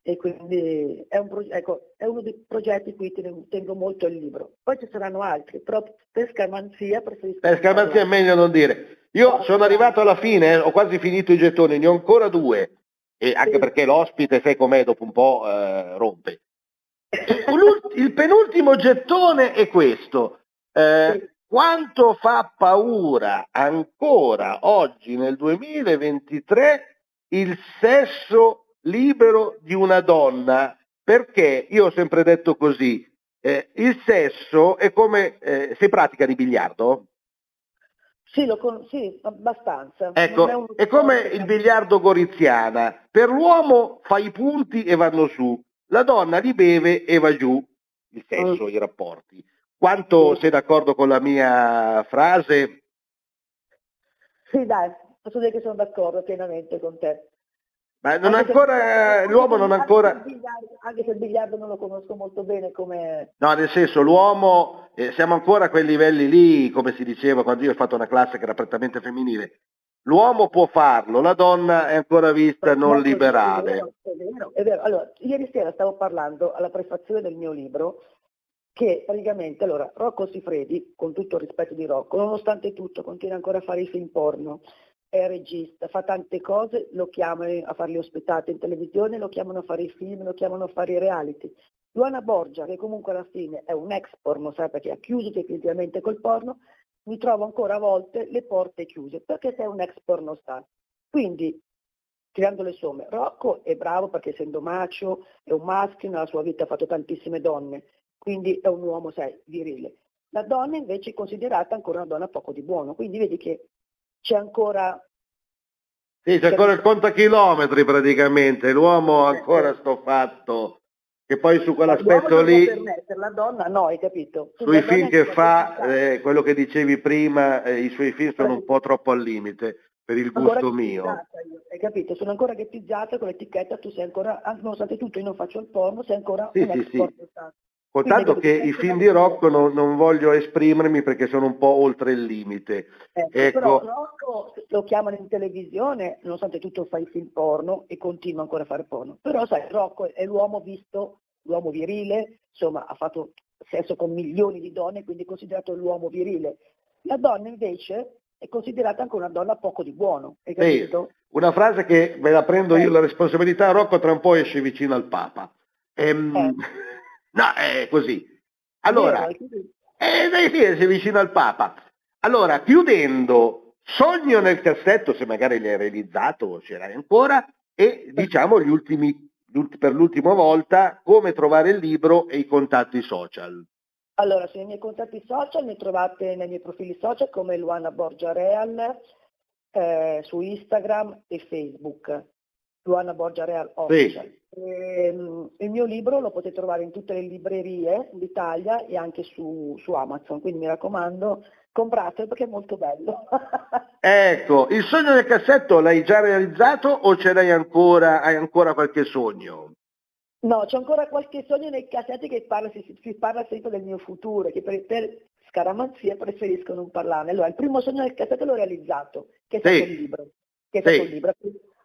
Speaker 19: e quindi è, un pro- ecco, è uno dei progetti cui tengo, tengo molto il libro. Poi ci saranno altri, però per scamanzia preferisco...
Speaker 18: Per scamanzia è meglio non dire. Io sono arrivato alla fine, eh, ho quasi finito i gettoni, ne ho ancora due. E anche perché l'ospite, sai com'è, dopo un po' eh, rompe. Il penultimo gettone è questo. Eh, quanto fa paura ancora oggi nel 2023 il sesso libero di una donna? Perché io ho sempre detto così, eh, il sesso è come, eh, si pratica di biliardo?
Speaker 19: Sì, lo con- sì, abbastanza.
Speaker 18: Ecco,
Speaker 19: Non è un
Speaker 18: è come il biliardo goriziana. Per l'uomo fa i punti e vanno su, la donna li beve e va giù. Il sesso,
Speaker 19: Mm.
Speaker 18: i rapporti. Quanto sei d'accordo con la mia frase?
Speaker 19: Sì, dai, posso dire che sono d'accordo pienamente con te.
Speaker 18: Ma non
Speaker 19: Anche
Speaker 18: ancora, l'uomo
Speaker 19: se-
Speaker 18: non
Speaker 19: anche
Speaker 18: ancora...
Speaker 19: se il biliardo- Anche se il biliardo non lo conosco molto bene come...
Speaker 18: No, nel senso, l'uomo, eh, siamo ancora a quei livelli lì, come si diceva quando io ho fatto una classe che era prettamente femminile. L'uomo può farlo, la donna è ancora vista non
Speaker 19: È
Speaker 18: liberale.
Speaker 19: vero, è vero, è vero. Allora, ieri sera stavo parlando alla prefazione del mio libro che praticamente, allora, Rocco Sifredi, con tutto il rispetto di Rocco, nonostante tutto continua ancora a fare i film porno, è regista, fa tante cose, lo chiamano a fare le ospitate in televisione, lo chiamano a fare i film, lo chiamano a fare i reality. Luana Borgia, che comunque alla fine è un ex porno, sai, perché ha chiuso definitivamente col porno, mi trovo ancora a volte le porte chiuse, perché sei un ex porno star. Quindi, tirando le somme, Rocco è bravo perché essendo macio, è un maschio, nella sua vita ha fatto tantissime donne, quindi è un uomo, sai, virile. La donna invece è considerata ancora una donna poco di buono, quindi vedi che c'è ancora
Speaker 18: Sì, c'è ancora il contachilometri praticamente, l'uomo ha ancora sto fatto, che poi su quell'aspetto lì,
Speaker 19: la donna no, hai capito? Tu
Speaker 18: sui film che fa, eh, quello che dicevi prima, eh, i suoi film sono un po' troppo al limite, per il
Speaker 19: ancora
Speaker 18: gusto mio.
Speaker 19: ghettizzata io, hai capito? Sono ancora ghettizzata con l'etichetta, tu sei ancora, anche nonostante tutto io non faccio il porno, sei ancora
Speaker 18: Sì,
Speaker 19: un
Speaker 18: sì,
Speaker 19: ex
Speaker 18: sì.
Speaker 19: Quindi
Speaker 18: che i film di Rocco non, non voglio esprimermi perché sono un po' oltre il limite.
Speaker 19: Ecco, Però
Speaker 18: Ecco,
Speaker 19: Rocco lo chiamano in televisione, nonostante tutto fa i film porno e continua ancora a fare porno. Però sai, Rocco è l'uomo visto, l'uomo virile, insomma ha fatto sesso con milioni di donne, quindi è considerato l'uomo virile. La donna invece è considerata anche una donna poco di buono, hai
Speaker 18: Sì,
Speaker 19: capito?
Speaker 18: una frase che me la prendo io la responsabilità, Rocco tra un po' esce vicino al Papa. Ehm, No, è così. Allora,
Speaker 19: quindi-
Speaker 18: eh, dai, sì, esce vicino al Papa. Allora, chiudendo, sogno nel cassetto, se magari l'hai realizzato o ce l'hai ancora, e diciamo gli ultimi, per l'ultima volta come trovare il libro e i contatti social.
Speaker 19: Allora, sui miei contatti social mi trovate nei miei profili social come Luana Borgia Real eh, su Instagram e Facebook. Luana Borgia Real Official. Ehm, il mio libro lo potete trovare in tutte le librerie d'Italia e anche su, su Amazon, quindi mi raccomando, compratelo perché è molto bello.
Speaker 18: Ecco, il sogno nel cassetto l'hai già realizzato o ce l'hai ancora, hai ancora qualche sogno?
Speaker 19: No, c'è ancora qualche sogno nei cassetti che parla, si, si parla sempre del mio futuro, che per, per scaramanzia preferisco non parlarne. Allora, il primo sogno nel cassetto l'ho realizzato, che è stato
Speaker 18: Sì.
Speaker 19: il libro, che è
Speaker 18: Sì.
Speaker 19: stato il libro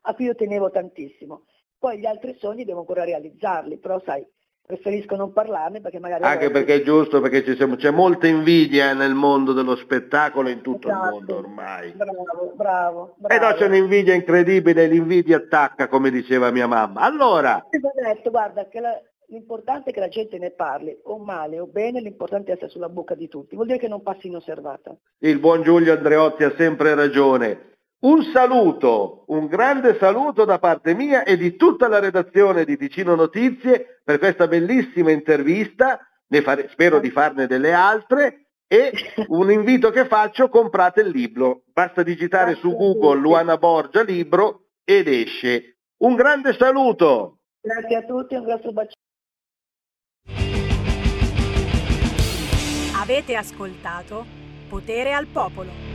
Speaker 19: a cui io tenevo tantissimo. Poi gli altri sogni devo ancora realizzarli, però sai, preferisco non parlarne perché magari...
Speaker 18: Anche perché è giusto, perché ci siamo- c'è molta invidia nel mondo dello spettacolo in tutto il mondo ormai.
Speaker 19: Bravo, bravo,
Speaker 18: E no, c'è un'invidia incredibile, l'invidia attacca, come diceva mia mamma. Allora,
Speaker 19: Ti ho detto, guarda, che la- l'importante è che la gente ne parli, o male o bene, l'importante è essere sulla bocca di tutti, vuol dire che non passi inosservata.
Speaker 18: il buon Giulio Andreotti ha sempre ragione. Un saluto, un grande saluto da parte mia e di tutta la redazione di Ticino Notizie per questa bellissima intervista, ne fare- spero di farne delle altre e un invito che faccio, comprate il libro, basta digitare su Google Luana Borgia libro ed esce. Un grande saluto!
Speaker 19: Grazie a tutti, un grosso bacio.
Speaker 20: Avete ascoltato Potere al Popolo.